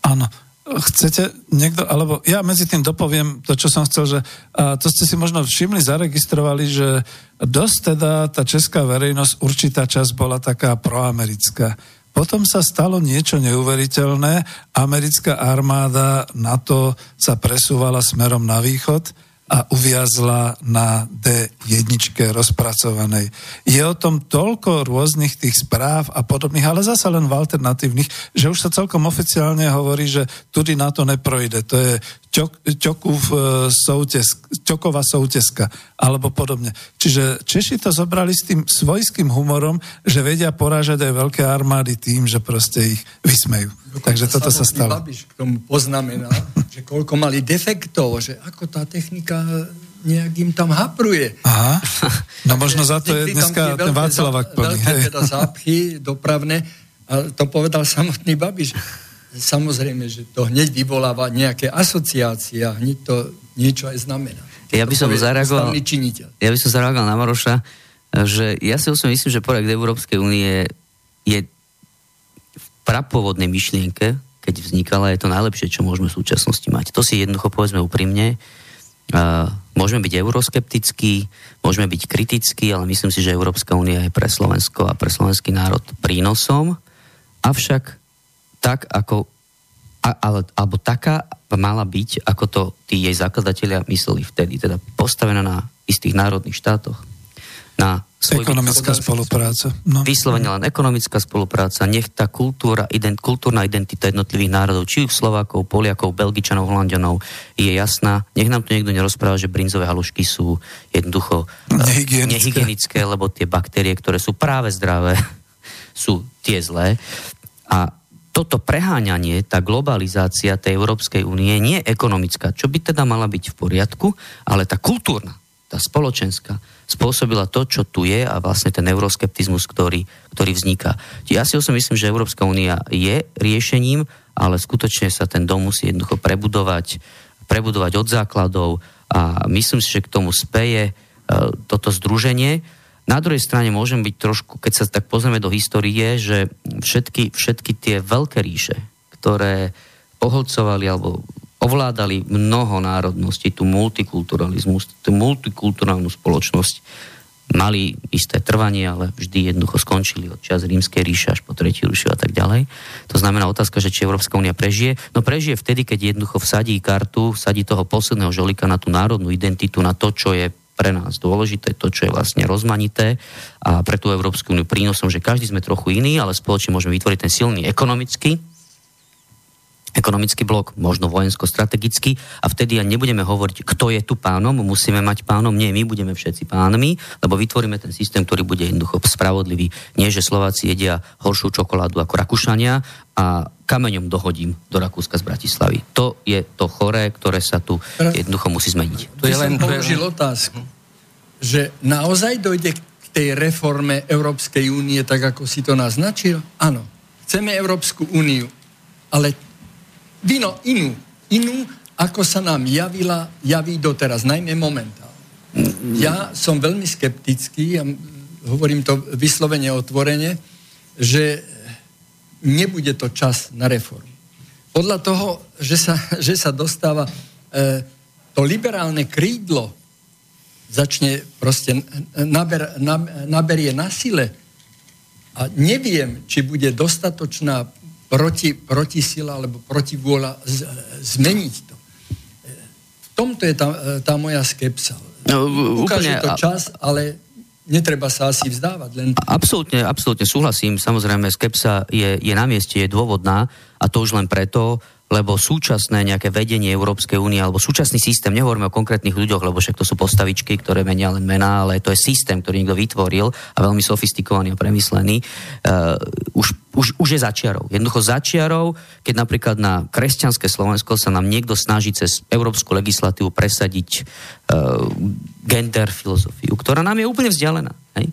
Áno. Chcete niekto, alebo ja medzi tým dopoviem to, čo som chcel, že a to ste si možno všimli, zaregistrovali, že dosť teda tá česká verejnosť, určitá časť bola taká proamerická. Potom sa stalo niečo neuveriteľné. Americká armáda NATO sa presúvala smerom na východ a uviazla na D1 rozpracovanej. Je o tom toľko rôznych tých správ a podobných, ale zasa len v alternatívnych, že už sa celkom oficiálne hovorí, že tudy na to neprojde. To je ťok, ťokov, e, soutes, ťoková souteska alebo podobne. Čiže Češi to zobrali s tým svojským humorom, že vedia porážať aj veľké armády tým, že proste ich vysmejú. Dokonca Takže toto sa stalo. Babiš k tomu poznamenal, že koľko mali defektov, že ako tá technika nejak im tam hapruje. Aha, no možno za to je dneska ten Václavak plný. Veľké teda zápchy dopravné, a to povedal samotný Babiš samozrejme, že to hneď vyvoláva nejaké asociácie a hneď to niečo aj znamená. Ja by som zareagoval, ja by som zareagoval na Maroša, že ja si osobne myslím, že projekt Európskej únie je v prapôvodnej myšlienke, keď vznikala, je to najlepšie, čo môžeme v súčasnosti mať. To si jednoducho povedzme úprimne. Uh, môžeme byť euroskeptickí, môžeme byť kritickí, ale myslím si, že Európska únia je pre Slovensko a pre slovenský národ prínosom. Avšak tak, ako, a, ale, alebo taká mala byť, ako to tí jej zakladatelia mysleli vtedy, teda postavená na istých národných štátoch, na Ekonomická spolupráca. No. Vyslovene len ekonomická spolupráca. Nech tá kultúra, ident, kultúrna identita jednotlivých národov, či už Slovákov, Poliakov, Belgičanov, Holandianov, je jasná. Nech nám tu niekto nerozpráva, že brinzové halušky sú jednoducho eh, nehygienické. nehygienické, lebo tie baktérie, ktoré sú práve zdravé, sú tie zlé. A toto preháňanie, tá globalizácia tej Európskej únie nie je ekonomická, čo by teda mala byť v poriadku, ale tá kultúrna, tá spoločenská, spôsobila to, čo tu je a vlastne ten euroskeptizmus, ktorý, ktorý vzniká. Ja si osobne myslím, že Európska únia je riešením, ale skutočne sa ten dom musí jednoducho prebudovať, prebudovať od základov a myslím si, že k tomu speje e, toto združenie. Na druhej strane môžem byť trošku, keď sa tak pozrieme do histórie, že všetky, všetky tie veľké ríše, ktoré poholcovali alebo ovládali mnoho národností, tú multikulturalizmus, tú multikulturálnu spoločnosť, mali isté trvanie, ale vždy jednoducho skončili od čas rímskej ríše až po tretiu ríšu a tak ďalej. To znamená otázka, že či Európska únia prežije. No prežije vtedy, keď jednoducho vsadí kartu, vsadí toho posledného žolika na tú národnú identitu, na to, čo je pre nás dôležité, to, čo je vlastne rozmanité. A pre tú Európsku úniu prínosom, že každý sme trochu iný, ale spoločne môžeme vytvoriť ten silný ekonomický ekonomický blok, možno vojensko-strategický a vtedy ja nebudeme hovoriť, kto je tu pánom, musíme mať pánom, nie, my budeme všetci pánmi, lebo vytvoríme ten systém, ktorý bude jednoducho spravodlivý. Nie, že Slováci jedia horšiu čokoládu ako Rakúšania a kameňom dohodím do Rakúska z Bratislavy. To je to choré, ktoré sa tu jednoducho musí zmeniť. To je len položil otázku, že naozaj dojde k tej reforme Európskej únie, tak ako si to naznačil? Áno. Chceme Európsku úniu, ale vino inú, inú, ako sa nám javila, javí doteraz, najmä momentálne. Ja som veľmi skeptický, a hovorím to vyslovene otvorene, že nebude to čas na reformu. Podľa toho, že sa, že sa dostáva e, to liberálne krídlo, začne proste naber, naberie na sile a neviem, či bude dostatočná proti, protisila alebo protivôľa z, zmeniť to. V tomto je tá, tá moja skepsa. No, Ukáže úplne, to čas, ale netreba sa asi vzdávať. Len... Absolútne, absolútne súhlasím. Samozrejme, skepsa je, je na mieste, je dôvodná a to už len preto, lebo súčasné nejaké vedenie Európskej únie alebo súčasný systém, nehovoríme o konkrétnych ľuďoch, lebo však to sú postavičky, ktoré menia len mená, ale to je systém, ktorý niekto vytvoril a veľmi sofistikovaný a premyslený, uh, už, už, už je začiarov. Jednoducho začiarov, keď napríklad na kresťanské Slovensko sa nám niekto snaží cez európsku legislatívu presadiť uh, gender filozofiu, ktorá nám je úplne vzdialená. Hej?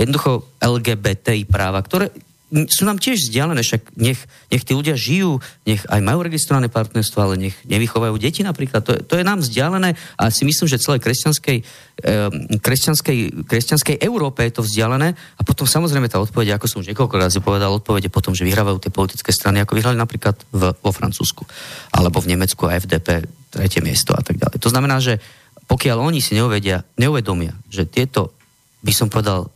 jednoducho LGBTI práva, ktoré sú nám tiež vzdialené, však nech, nech tí ľudia žijú, nech aj majú registrované partnerstvo, ale nech nevychovajú deti napríklad. To, to je nám vzdialené a si myslím, že celej kresťanskej, eh, kresťanskej, kresťanskej Európe je to vzdialené a potom samozrejme tá odpoveď, ako som už niekoľko razy povedal, odpovede potom, že vyhrávajú tie politické strany, ako vyhrali napríklad v, vo Francúzsku alebo v Nemecku a FDP tretie miesto a tak ďalej. To znamená, že pokiaľ oni si neuvedia, neuvedomia, že tieto, by som povedal,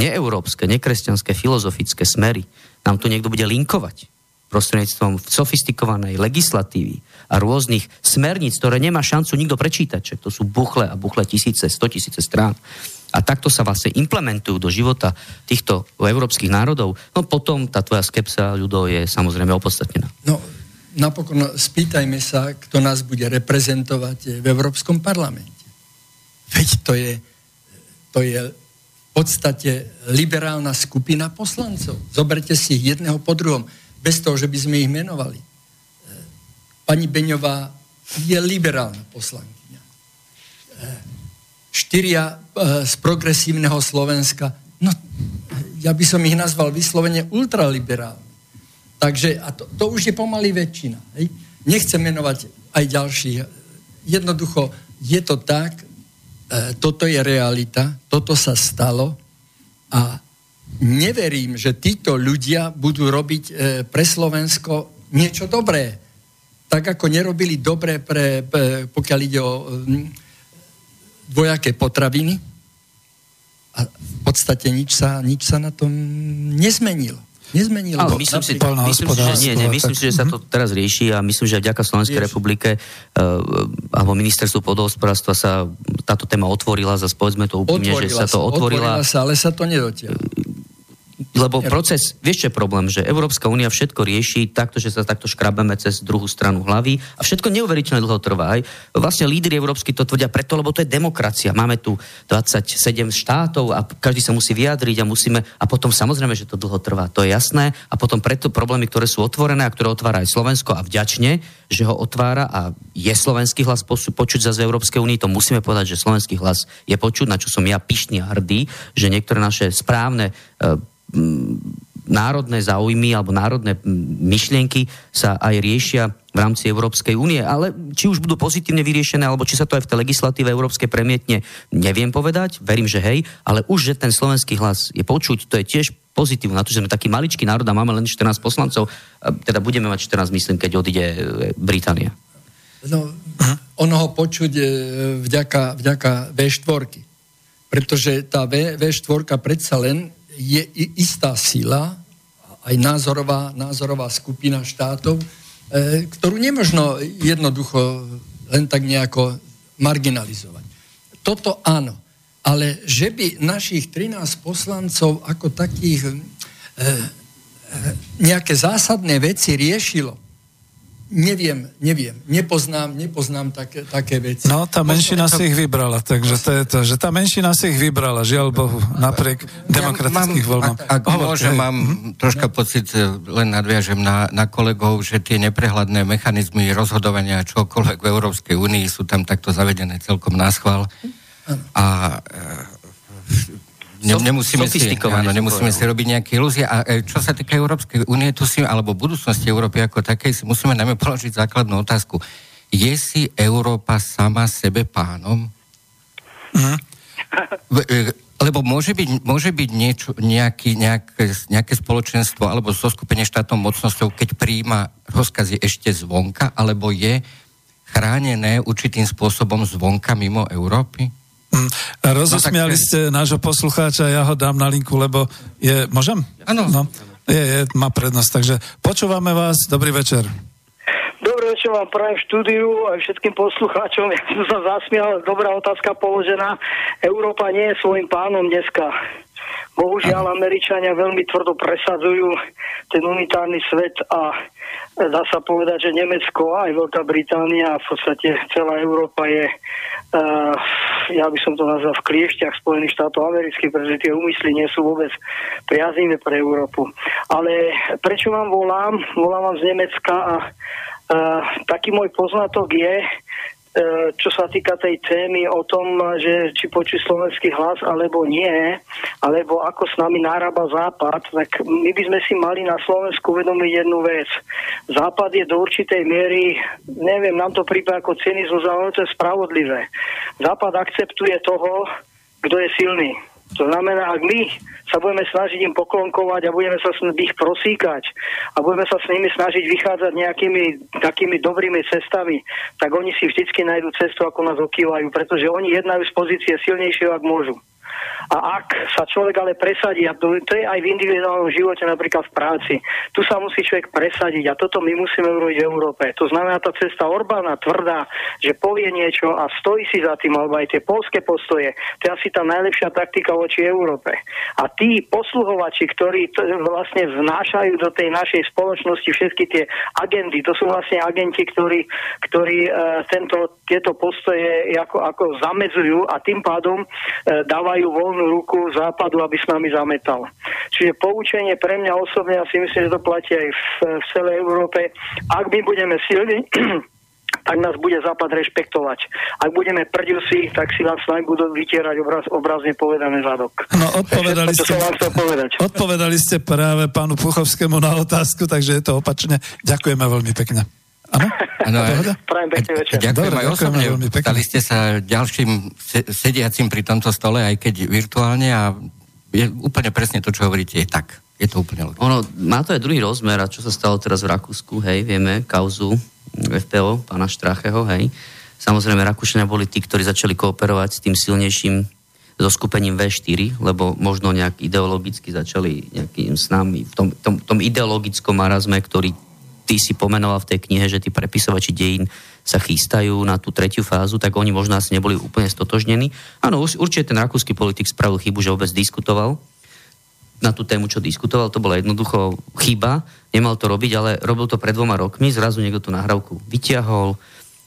neeurópske, nekresťanské, filozofické smery nám tu niekto bude linkovať prostredníctvom sofistikovanej legislatívy a rôznych smerníc, ktoré nemá šancu nikto prečítať, že to sú buchle a buchle tisíce, sto tisíce strán. A takto sa vlastne implementujú do života týchto európskych národov, no potom tá tvoja skepsa, ľudov, je samozrejme opodstatnená. No, napokon spýtajme sa, kto nás bude reprezentovať v Európskom parlamente. Veď to je, to je podstate liberálna skupina poslancov. Zoberte si ich jedného po druhom, bez toho, že by sme ich menovali. E, pani Beňová je liberálna poslankyňa. E, štyria e, z progresívneho Slovenska, no ja by som ich nazval vyslovene ultraliberálni. Takže, a to, to už je pomaly väčšina. Hej? Nechcem menovať aj ďalších. Jednoducho, je to tak, toto je realita, toto sa stalo a neverím, že títo ľudia budú robiť e, pre Slovensko niečo dobré. Tak ako nerobili dobre pre, pokiaľ ide o dvojaké potraviny. A v podstate nič sa, nič sa na tom nezmenilo. Nezmenilo. Ale myslím, si, myslím si, že nie, nie, myslím si, že sa to teraz rieši a myslím, že vďaka Slovenskej republike uh, alebo ministerstvu podhospodárstva sa táto téma otvorila, zase povedzme to úprimne, že sa to otvorila. Otvorila sa, ale sa to nedotiaľ lebo proces, vieš čo je problém, že Európska únia všetko rieši takto, že sa takto škrabeme cez druhú stranu hlavy a všetko neuveriteľne dlho trvá. Aj. Vlastne lídry európsky to tvrdia preto, lebo to je demokracia. Máme tu 27 štátov a každý sa musí vyjadriť a musíme, a potom samozrejme, že to dlho trvá, to je jasné. A potom preto problémy, ktoré sú otvorené a ktoré otvára aj Slovensko a vďačne, že ho otvára a je slovenský hlas počuť za z Európskej únie, to musíme povedať, že slovenský hlas je počuť, na čo som ja pyšný a hrdý, že niektoré naše správne e, národné záujmy alebo národné myšlienky sa aj riešia v rámci Európskej únie. Ale či už budú pozitívne vyriešené, alebo či sa to aj v tej legislatíve európskej premietne, neviem povedať. Verím, že hej, ale už, že ten slovenský hlas je počuť, to je tiež pozitívne. Na to, že sme taký maličký národ a máme len 14 poslancov, teda budeme mať 14, myslím, keď odíde e, Británia. No, ono ho počuť e, vďaka, vďaka V4. Pretože tá v, V4 predsa len je istá sila, aj názorová, názorová skupina štátov, e, ktorú nemožno jednoducho len tak nejako marginalizovať. Toto áno. Ale že by našich 13 poslancov ako takých e, e, nejaké zásadné veci riešilo, Neviem, neviem. Nepoznám, nepoznám také, také veci. No, tá menšina to... si ich vybrala, takže to je to, že tá menšina si ich vybrala, žiaľ Bohu, napriek demokratických voľbám. Ak, ak môžem, mám mhm. troška pocit, e, len nadviažem na, na kolegov, že tie neprehľadné mechanizmy rozhodovania čokoľvek v Európskej únii sú tam takto zavedené celkom náschval. A e, ne, nemusíme, si, áno, nemusíme si robiť nejaké ilúzie. A e, čo sa týka Európskej únie, tu si, alebo budúcnosti Európy ako takej, si musíme najmä položiť základnú otázku. Je si Európa sama sebe pánom? Mm. Lebo môže byť, môže byť niečo, nejaký, nejaké, nejaké spoločenstvo alebo zoskupenie štátnou mocnosťou, keď príjma rozkazy ešte zvonka, alebo je chránené určitým spôsobom zvonka mimo Európy? Mm, rozosmiali no, ste nášho poslucháča, ja ho dám na linku, lebo je... Môžem? Áno. No, je, je, má prednosť, takže počúvame vás, dobrý večer. Dobrý večer vám prajem štúdiu a všetkým poslucháčom. Ja som sa zasmial, dobrá otázka položená. Európa nie je svojim pánom dneska. Bohužiaľ, Američania veľmi tvrdo presadzujú ten unitárny svet a dá sa povedať, že Nemecko a aj Veľká Británia a v podstate celá Európa je, uh, ja by som to nazval v kliešťach Spojených štátov amerických, pretože tie úmysly nie sú vôbec priaznivé pre Európu. Ale prečo vám volám? Volám vám z Nemecka a uh, taký môj poznatok je, čo sa týka tej témy o tom, že či počuť slovenský hlas alebo nie, alebo ako s nami nárába Západ, tak my by sme si mali na Slovensku uvedomiť jednu vec. Západ je do určitej miery, neviem, nám to prípada ako ale to je spravodlivé. Západ akceptuje toho, kto je silný. To znamená, ak my sa budeme snažiť im poklonkovať a budeme sa ich prosíkať a budeme sa s nimi snažiť vychádzať nejakými takými dobrými cestami, tak oni si vždycky nájdú cestu, ako nás okývajú, pretože oni jednajú z pozície silnejšieho, ak môžu. A ak sa človek ale presadí, a to, je aj v individuálnom živote, napríklad v práci, tu sa musí človek presadiť a toto my musíme urobiť v Európe. To znamená tá cesta Orbána tvrdá, že povie niečo a stojí si za tým, alebo aj tie polské postoje, to je asi tá najlepšia taktika voči Európe. A tí posluhovači, ktorí vlastne vnášajú do tej našej spoločnosti všetky tie agendy, to sú vlastne agenti, ktorí, ktorí e, tento, tieto postoje ako, ako zamedzujú a tým pádom e, dávajú voľnú ruku západu, aby s nami zametal. Čiže poučenie pre mňa osobne, ja si myslím, že to platí aj v, v celej Európe. Ak my budeme silní, tak nás bude Západ rešpektovať. Ak budeme prďusí, tak si nás snáď budú vytierať obraz, obrazne povedané zadok. No, odpovedali ste, odpovedali ste práve pánu Puchovskému na otázku, takže je to opačne. Ďakujeme veľmi pekne. Áno? Prajem pekný večer. Ďakujem aj osobne. Stali ste sa ďalším sediacim pri tomto stole, aj keď virtuálne a je úplne presne to, čo hovoríte, je tak. Je to úplne logické. Ono, má to aj druhý rozmer, a čo sa stalo teraz v Rakúsku, hej, vieme, kauzu FPO, pána Štracheho, hej. Samozrejme, Rakúšania boli tí, ktorí začali kooperovať s tým silnejším so skupením V4, lebo možno nejak ideologicky začali nejakým s nami v tom, tom, tom ideologickom marazme, ktorý ty si pomenoval v tej knihe, že tí prepisovači dejín sa chystajú na tú tretiu fázu, tak oni možno asi neboli úplne stotožnení. Áno, určite ten rakúsky politik spravil chybu, že vôbec diskutoval na tú tému, čo diskutoval, to bola jednoducho chyba, nemal to robiť, ale robil to pred dvoma rokmi, zrazu niekto tú nahrávku vyťahol.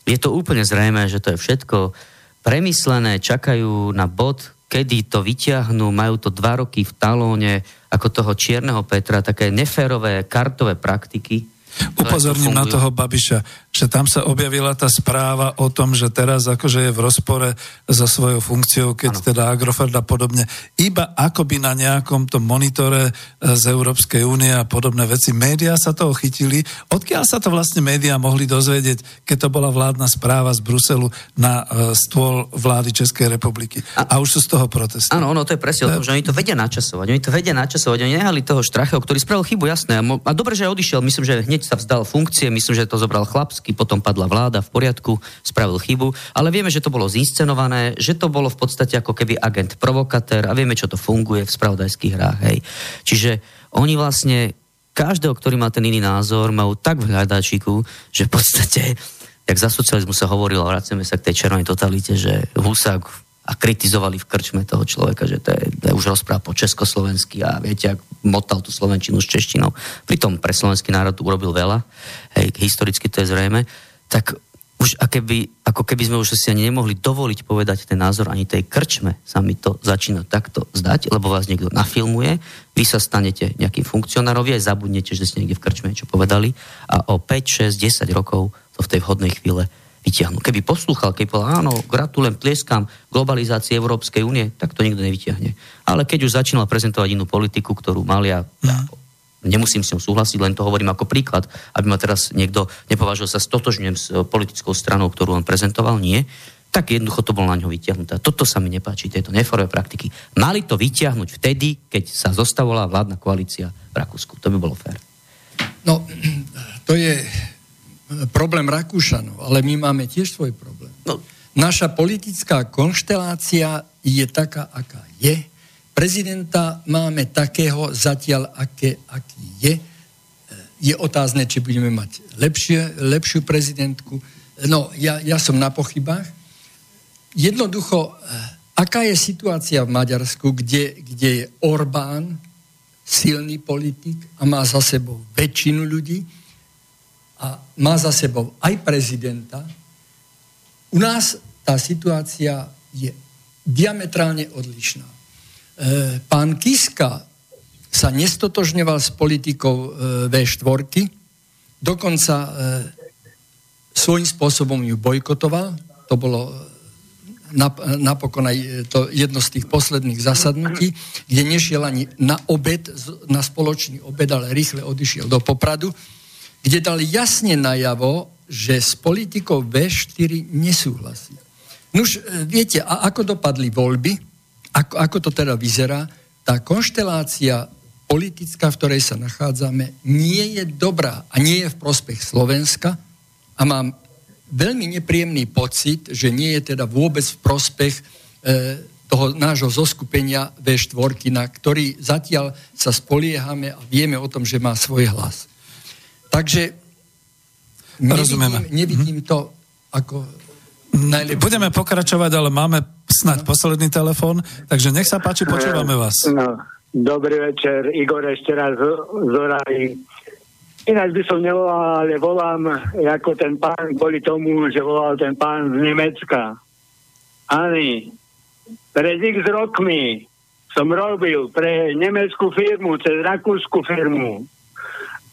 Je to úplne zrejme, že to je všetko premyslené, čakajú na bod, kedy to vyťahnú, majú to dva roky v talóne, ako toho čierneho Petra, také neférové kartové praktiky, Upozorním na toho Babiša, že tam sa objavila tá správa o tom, že teraz akože je v rozpore so svojou funkciou, keď ano. teda Agrofert a podobne, iba akoby na nejakom tom monitore e, z Európskej únie a podobné veci. Média sa toho chytili. Odkiaľ sa to vlastne médiá mohli dozvedieť, keď to bola vládna správa z Bruselu na uh, stôl vlády Českej republiky. A, a už sú z toho protesty. Áno, ono to je presne o tom, že oni to vedia načasovať. Oni to vedia načasovať. Oni nehali toho Štracheho, ktorý spravil chybu, jasné. A, mo- a dobre, že odišiel. Myslím, že hneď sa vzdal funkcie, myslím, že to zobral chlapsky, potom padla vláda v poriadku, spravil chybu, ale vieme, že to bolo zinscenované, že to bolo v podstate ako keby agent provokatér a vieme, čo to funguje v spravodajských hrách. Hej. Čiže oni vlastne každého, ktorý má ten iný názor, majú tak v hľadačiku, že v podstate, jak za socializmu sa hovorilo, vraceme sa k tej červenej totalite, že Husák a kritizovali v krčme toho človeka, že to je, to je už rozpráva po československy a viete, ak motal tú slovenčinu s češtinou. Pritom pre slovenský národ urobil veľa, hej, historicky to je zrejme, tak už keby, ako keby sme už si ani nemohli dovoliť povedať ten názor ani tej krčme, sa mi to začína takto zdať, lebo vás niekto nafilmuje, vy sa stanete nejakým funkcionárovi, aj zabudnete, že ste niekde v krčme niečo povedali a o 5, 6, 10 rokov to v tej vhodnej chvíle vyťahnu. Keby poslúchal, keby povedal, áno, gratulujem, tlieskam globalizácii Európskej únie, tak to nikto nevyťahne. Ale keď už začínal prezentovať inú politiku, ktorú mal ja, ja nemusím s ňou súhlasiť, len to hovorím ako príklad, aby ma teraz niekto nepovažil sa stotožňujem s politickou stranou, ktorú on prezentoval, nie, tak jednoducho to bolo na ňo vyťahnuté. Toto sa mi nepáči, tieto neforové praktiky. Mali to vyťahnuť vtedy, keď sa zostavovala vládna koalícia v Rakúsku. To by bolo fér. No, to je problém Rakúšanov, ale my máme tiež svoj problém. No. Naša politická konštelácia je taká, aká je. Prezidenta máme takého zatiaľ, aké, aký je. Je otázne, či budeme mať lepšie, lepšiu prezidentku. No, ja, ja som na pochybách. Jednoducho, eh, aká je situácia v Maďarsku, kde, kde je Orbán, silný politik a má za sebou väčšinu ľudí, a má za sebou aj prezidenta. U nás tá situácia je diametrálne odlišná. E, pán Kiska sa nestotožňoval s politikou e, V4, dokonca e, svojím spôsobom ju bojkotoval to bolo napokon aj to jedno z tých posledných zasadnutí, kde nešiel ani na obed, na spoločný obed, ale rýchle odišiel do Popradu, kde dal jasne najavo, že s politikou V4 nesúhlasí. Nuž, e, viete, a ako dopadli voľby, ako, ako to teda vyzerá, tá konštelácia politická, v ktorej sa nachádzame, nie je dobrá a nie je v prospech Slovenska a mám veľmi nepríjemný pocit, že nie je teda vôbec v prospech e, toho nášho zoskupenia V4, na ktorý zatiaľ sa spoliehame a vieme o tom, že má svoj hlas. Takže nevidím, nevidím to ako najlepšie. Budeme pokračovať, ale máme snať no. posledný telefón, takže nech sa páči, počúvame vás. No, dobrý večer, Igor ešte raz z. Ináč by som nevolal, ale volám ako ten pán kvôli tomu, že volal ten pán z Nemecka. Ani, pred x rokmi som robil pre nemeckú firmu, cez rakúsku firmu.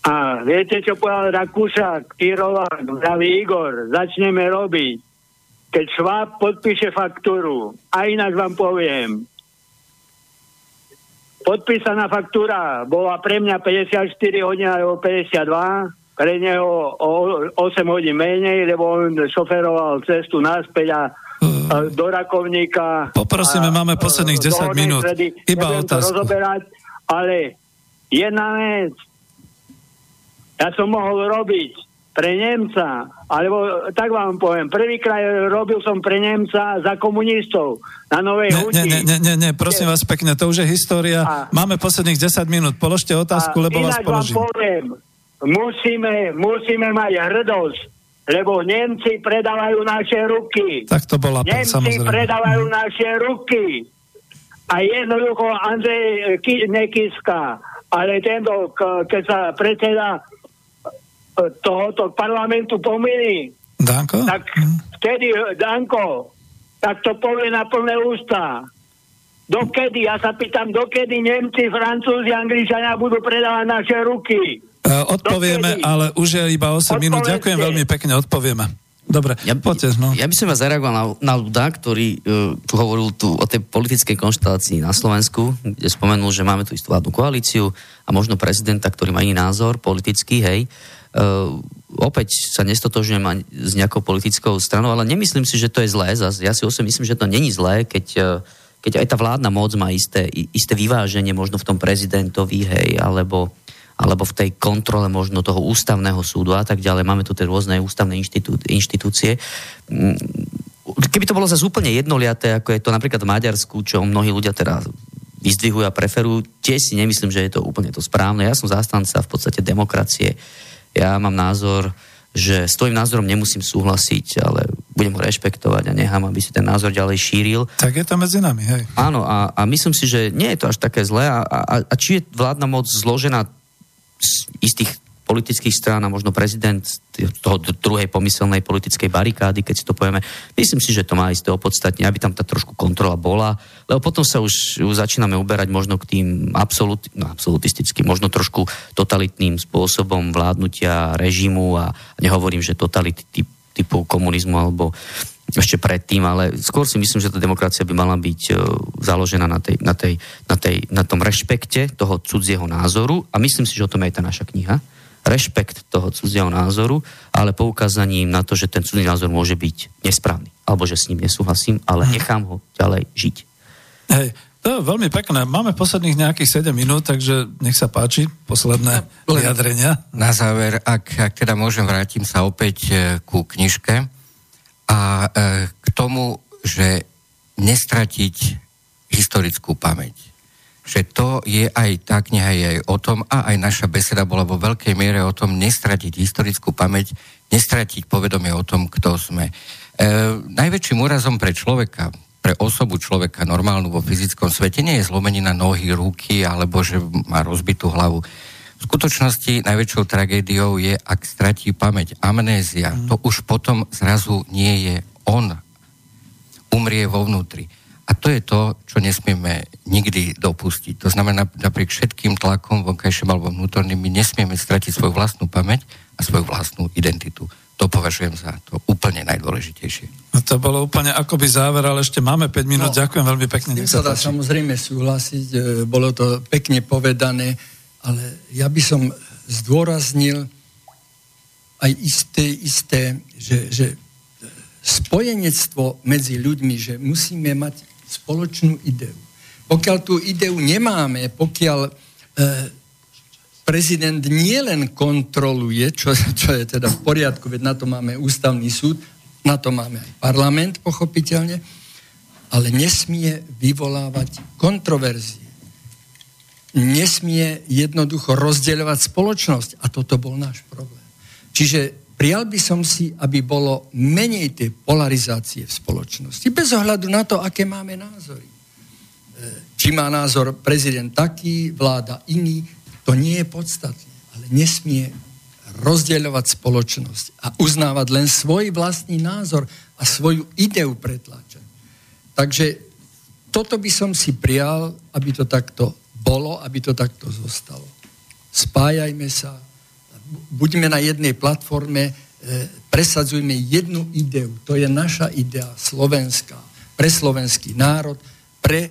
A viete, čo povedal Rakúšak, Tyrovák, zdraví Igor, začneme robiť. Keď Šváb podpíše faktúru, a ináč vám poviem, podpísaná faktúra bola pre mňa 54 hodín alebo 52, pre neho o 8 hodín menej, lebo on šoferoval cestu naspäť a do Rakovníka. Poprosíme, a, máme posledných 10 minút. Sredy, Iba otázku. rozoberať, ale jedna vec, ja som mohol robiť pre Nemca, alebo tak vám poviem, prvýkrát robil som pre Nemca za komunistov na Novej ne, huti. Nie, nie, nie, nie, prosím vás pekne, to už je história. A, Máme posledných 10 minút, položte otázku, lebo vás položím. vám poviem, musíme, musíme mať hrdosť, lebo Nemci predávajú naše ruky. Tak to bola Nemci samozrejme. predávajú naše ruky. A jednoducho Andrej Nekiska, ale tento, keď sa predseda tohoto parlamentu pomýli, Danko? tak vtedy, Danko, tak to povie na plné ústa. Dokedy, ja sa pýtam, dokedy Nemci, Francúzi, Angličania budú predávať naše ruky? Uh, odpovieme, dokedy? ale už je iba 8 Odpovedzte. minút. Ďakujem veľmi pekne, odpovieme. Dobre, ja, poďte, no. Ja by som vás zareagoval na, na ľuda, ktorý uh, tu hovoril tu o tej politickej konštelácii na Slovensku, kde spomenul, že máme tu istú vládnu koalíciu a možno prezidenta, ktorý má iný názor politický, hej. Uh, opäť sa nestotožujem s nejakou politickou stranou, ale nemyslím si, že to je zlé. Ja si osem myslím, že to není zlé, keď, uh, keď aj tá vládna moc má isté, isté vyváženie možno v tom prezidentovi, hej, alebo, alebo v tej kontrole možno toho ústavného súdu a tak ďalej. Máme tu tie rôzne ústavné inštitú, inštitúcie. Mm, keby to bolo zase úplne jednoliaté, ako je to napríklad v Maďarsku, čo mnohí ľudia teraz vyzdvihujú a preferujú, tiež si nemyslím, že je to úplne to správne. Ja som zástanca v podstate demokracie ja mám názor, že s tvojim názorom nemusím súhlasiť, ale budem ho rešpektovať a nechám, aby si ten názor ďalej šíril. Tak je to medzi nami, hej. Áno, a, a myslím si, že nie je to až také zlé a, a, a či je vládna moc zložená z istých politických strán a možno prezident toho druhej pomyselnej politickej barikády, keď si to povieme. Myslím si, že to má isté opodstatne, aby tam tá trošku kontrola bola, lebo potom sa už, už začíname uberať možno k tým absolut, no, absolutistickým, možno trošku totalitným spôsobom vládnutia režimu a nehovorím, že totality typ, typu komunizmu alebo ešte predtým, ale skôr si myslím, že tá demokracia by mala byť uh, založená na, tej, na, tej, na, tej, na tom rešpekte toho cudzieho názoru a myslím si, že o tom je aj tá naša kniha rešpekt toho cudzieho názoru, ale poukázaním na to, že ten cudzí názor môže byť nesprávny, alebo že s ním nesúhlasím, ale mhm. nechám ho ďalej žiť. Hej, to je veľmi pekné. Máme posledných nejakých 7 minút, takže nech sa páči, posledné vyjadrenia. Na záver, ak, ak teda môžem, vrátim sa opäť e, ku knižke a e, k tomu, že nestratiť historickú pamäť že to je aj tá kniha je aj o tom a aj naša beseda bola vo veľkej miere o tom nestratiť historickú pamäť, nestratiť povedomie o tom, kto sme. E, najväčším úrazom pre človeka, pre osobu človeka normálnu vo fyzickom svete nie je zlomenina nohy, ruky alebo že má rozbitú hlavu. V skutočnosti najväčšou tragédiou je, ak stratí pamäť, amnézia. Mm. To už potom zrazu nie je on. Umrie vo vnútri. A A to je to, čo nesmieme nikdy dopustiť. To znamená, napriek všetkým tlakom vonkajším alebo vnútorným, my nesmieme stratiť svoju vlastnú pamäť a svoju vlastnú identitu. To považujem za to úplne najdôležitejšie. No to bolo úplne akoby záver, ale ešte máme 5 minút. No, Ďakujem veľmi pekne. Nech sa dá samozrejme súhlasiť, e, bolo to pekne povedané, ale ja by som zdôraznil aj isté, isté že, že spojenectvo medzi ľuďmi, že musíme mať spoločnú ideu. Pokiaľ tú ideu nemáme, pokiaľ e, prezident nielen kontroluje, čo, čo je teda v poriadku, veď na to máme ústavný súd, na to máme aj parlament, pochopiteľne, ale nesmie vyvolávať kontroverzie. Nesmie jednoducho rozdeľovať spoločnosť. A toto bol náš problém. Čiže Prijal by som si, aby bolo menej tej polarizácie v spoločnosti, bez ohľadu na to, aké máme názory. E, či má názor prezident taký, vláda iný, to nie je podstatné, ale nesmie rozdeľovať spoločnosť a uznávať len svoj vlastný názor a svoju ideu pretláčať. Takže toto by som si prijal, aby to takto bolo, aby to takto zostalo. Spájajme sa, buďme na jednej platforme, e, presadzujme jednu ideu. To je naša idea slovenská, pre slovenský národ, pre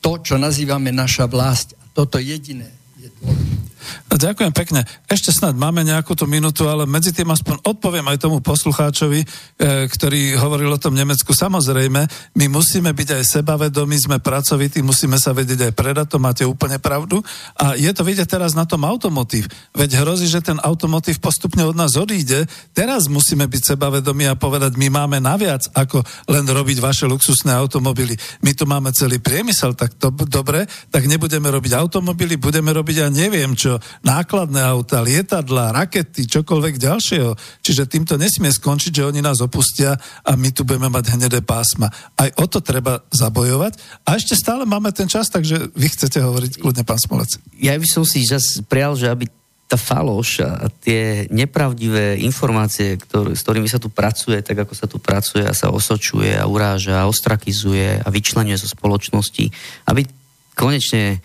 to, čo nazývame naša vlast. A toto jediné je dôležité. Ďakujem pekne. Ešte snad máme nejakú tú minútu, ale medzi tým aspoň odpoviem aj tomu poslucháčovi, e, ktorý hovoril o tom Nemecku. Samozrejme, my musíme byť aj sebavedomí, sme pracovití, musíme sa vedieť aj predať, to máte úplne pravdu. A je to vidieť teraz na tom automotív. Veď hrozí, že ten automotív postupne od nás odíde. Teraz musíme byť sebavedomí a povedať, my máme naviac, ako len robiť vaše luxusné automobily. My tu máme celý priemysel, tak to dobre, tak nebudeme robiť automobily, budeme robiť ja neviem čo, nákladné auta, lietadla, rakety, čokoľvek ďalšieho. Čiže týmto nesmie skončiť, že oni nás opustia a my tu budeme mať hnedé pásma. Aj o to treba zabojovať. A ešte stále máme ten čas, takže vy chcete hovoriť kľudne, pán Smolec. Ja by som si zase prijal, že aby tá faloš a tie nepravdivé informácie, ktorý, s ktorými sa tu pracuje, tak ako sa tu pracuje a sa osočuje a uráža, a ostrakizuje a vyčlenuje zo spoločnosti, aby konečne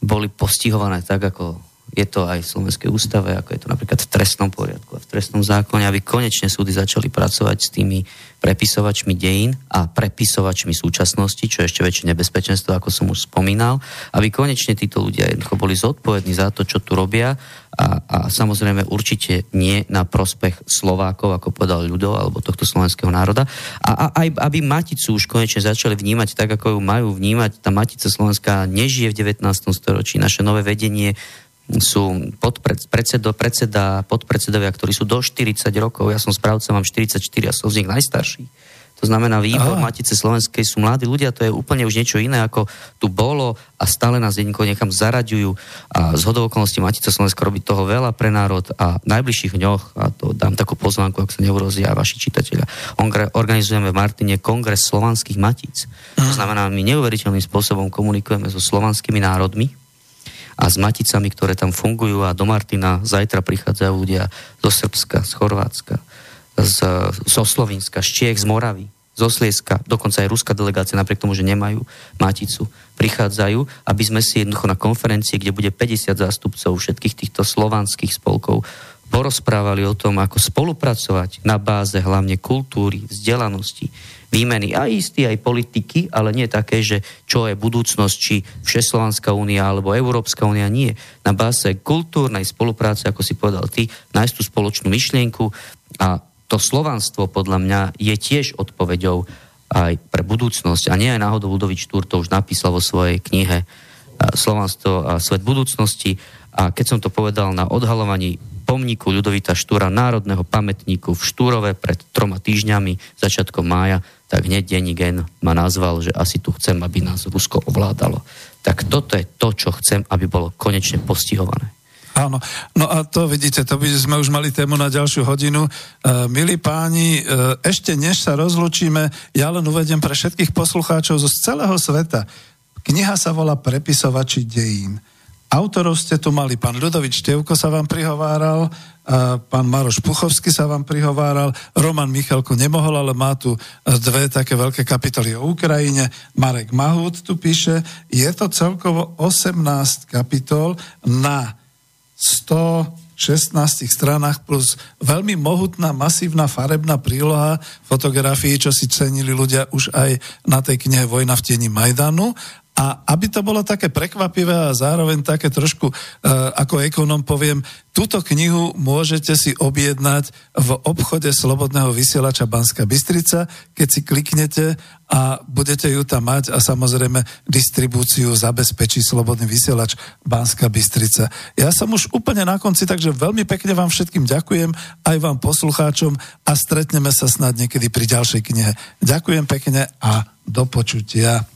boli postihované tak, ako je to aj v Slovenskej ústave, ako je to napríklad v trestnom poriadku a v trestnom zákone, aby konečne súdy začali pracovať s tými prepisovačmi dejín a prepisovačmi súčasnosti, čo je ešte väčšie nebezpečenstvo, ako som už spomínal, aby konečne títo ľudia jednoducho boli zodpovední za to, čo tu robia a, a samozrejme určite nie na prospech Slovákov, ako povedal ľudo, alebo tohto slovenského národa. A, a aj aby Maticu už konečne začali vnímať tak, ako ju majú vnímať. Tá Matica Slovenská nežije v 19. storočí. Naše nové vedenie sú podpred, predsedo, predseda, podpredsedovia, ktorí sú do 40 rokov. Ja som správca, mám 44 a som z nich najstarší. To znamená, výbor Aha. Matice Slovenskej sú mladí ľudia, to je úplne už niečo iné, ako tu bolo a stále nás jednoducho niekam zaraďujú a z hodou okolností Matice Slovenska robí toho veľa pre národ a v najbližších dňoch, a to dám takú pozvánku, ak sa neurozia vaši čitatelia, organizujeme v Martine kongres slovanských matíc. To znamená, my neuveriteľným spôsobom komunikujeme so slovanskými národmi, a s maticami, ktoré tam fungujú a do Martina zajtra prichádzajú ľudia zo Srbska, z Chorvátska, z, zo Slovenska, z Čiech, z Moravy, zo Slieska, dokonca aj ruská delegácia, napriek tomu, že nemajú maticu, prichádzajú, aby sme si jednoducho na konferencii, kde bude 50 zástupcov všetkých týchto slovanských spolkov, porozprávali o tom, ako spolupracovať na báze hlavne kultúry, vzdelanosti, výmeny aj istý, aj politiky, ale nie také, že čo je budúcnosť, či Všeslovanská únia alebo Európska únia, nie. Na báze kultúrnej spolupráce, ako si povedal ty, nájsť tú spoločnú myšlienku a to slovanstvo podľa mňa je tiež odpoveďou aj pre budúcnosť. A nie aj náhodou Ludovič Štúr to už napísal vo svojej knihe Slovanstvo a svet budúcnosti. A keď som to povedal na odhalovaní pomníku Ľudovita Štúra, národného pamätníku v Štúrove pred troma týždňami, začiatkom mája, tak hneď denní gen ma nazval, že asi tu chcem, aby nás Rusko ovládalo. Tak toto je to, čo chcem, aby bolo konečne postihované. Áno, no a to vidíte, to by sme už mali tému na ďalšiu hodinu. E, milí páni, e, ešte než sa rozlučíme, ja len uvedem pre všetkých poslucháčov zo celého sveta. Kniha sa volá Prepisovači dejín. Autorov ste tu mali, pán Ľudovič Števko sa vám prihováral, pán Maroš Puchovský sa vám prihováral, Roman Michalko nemohol, ale má tu dve také veľké kapitoly o Ukrajine, Marek Mahút tu píše, je to celkovo 18 kapitol na 116 stranách plus veľmi mohutná, masívna farebná príloha fotografií, čo si cenili ľudia už aj na tej knihe Vojna v tieni Majdanu a aby to bolo také prekvapivé a zároveň také trošku, uh, ako ekonom poviem, túto knihu môžete si objednať v obchode Slobodného vysielača Banska Bystrica, keď si kliknete a budete ju tam mať a samozrejme distribúciu zabezpečí Slobodný vysielač Banska Bystrica. Ja som už úplne na konci, takže veľmi pekne vám všetkým ďakujem, aj vám poslucháčom a stretneme sa snad niekedy pri ďalšej knihe. Ďakujem pekne a do počutia.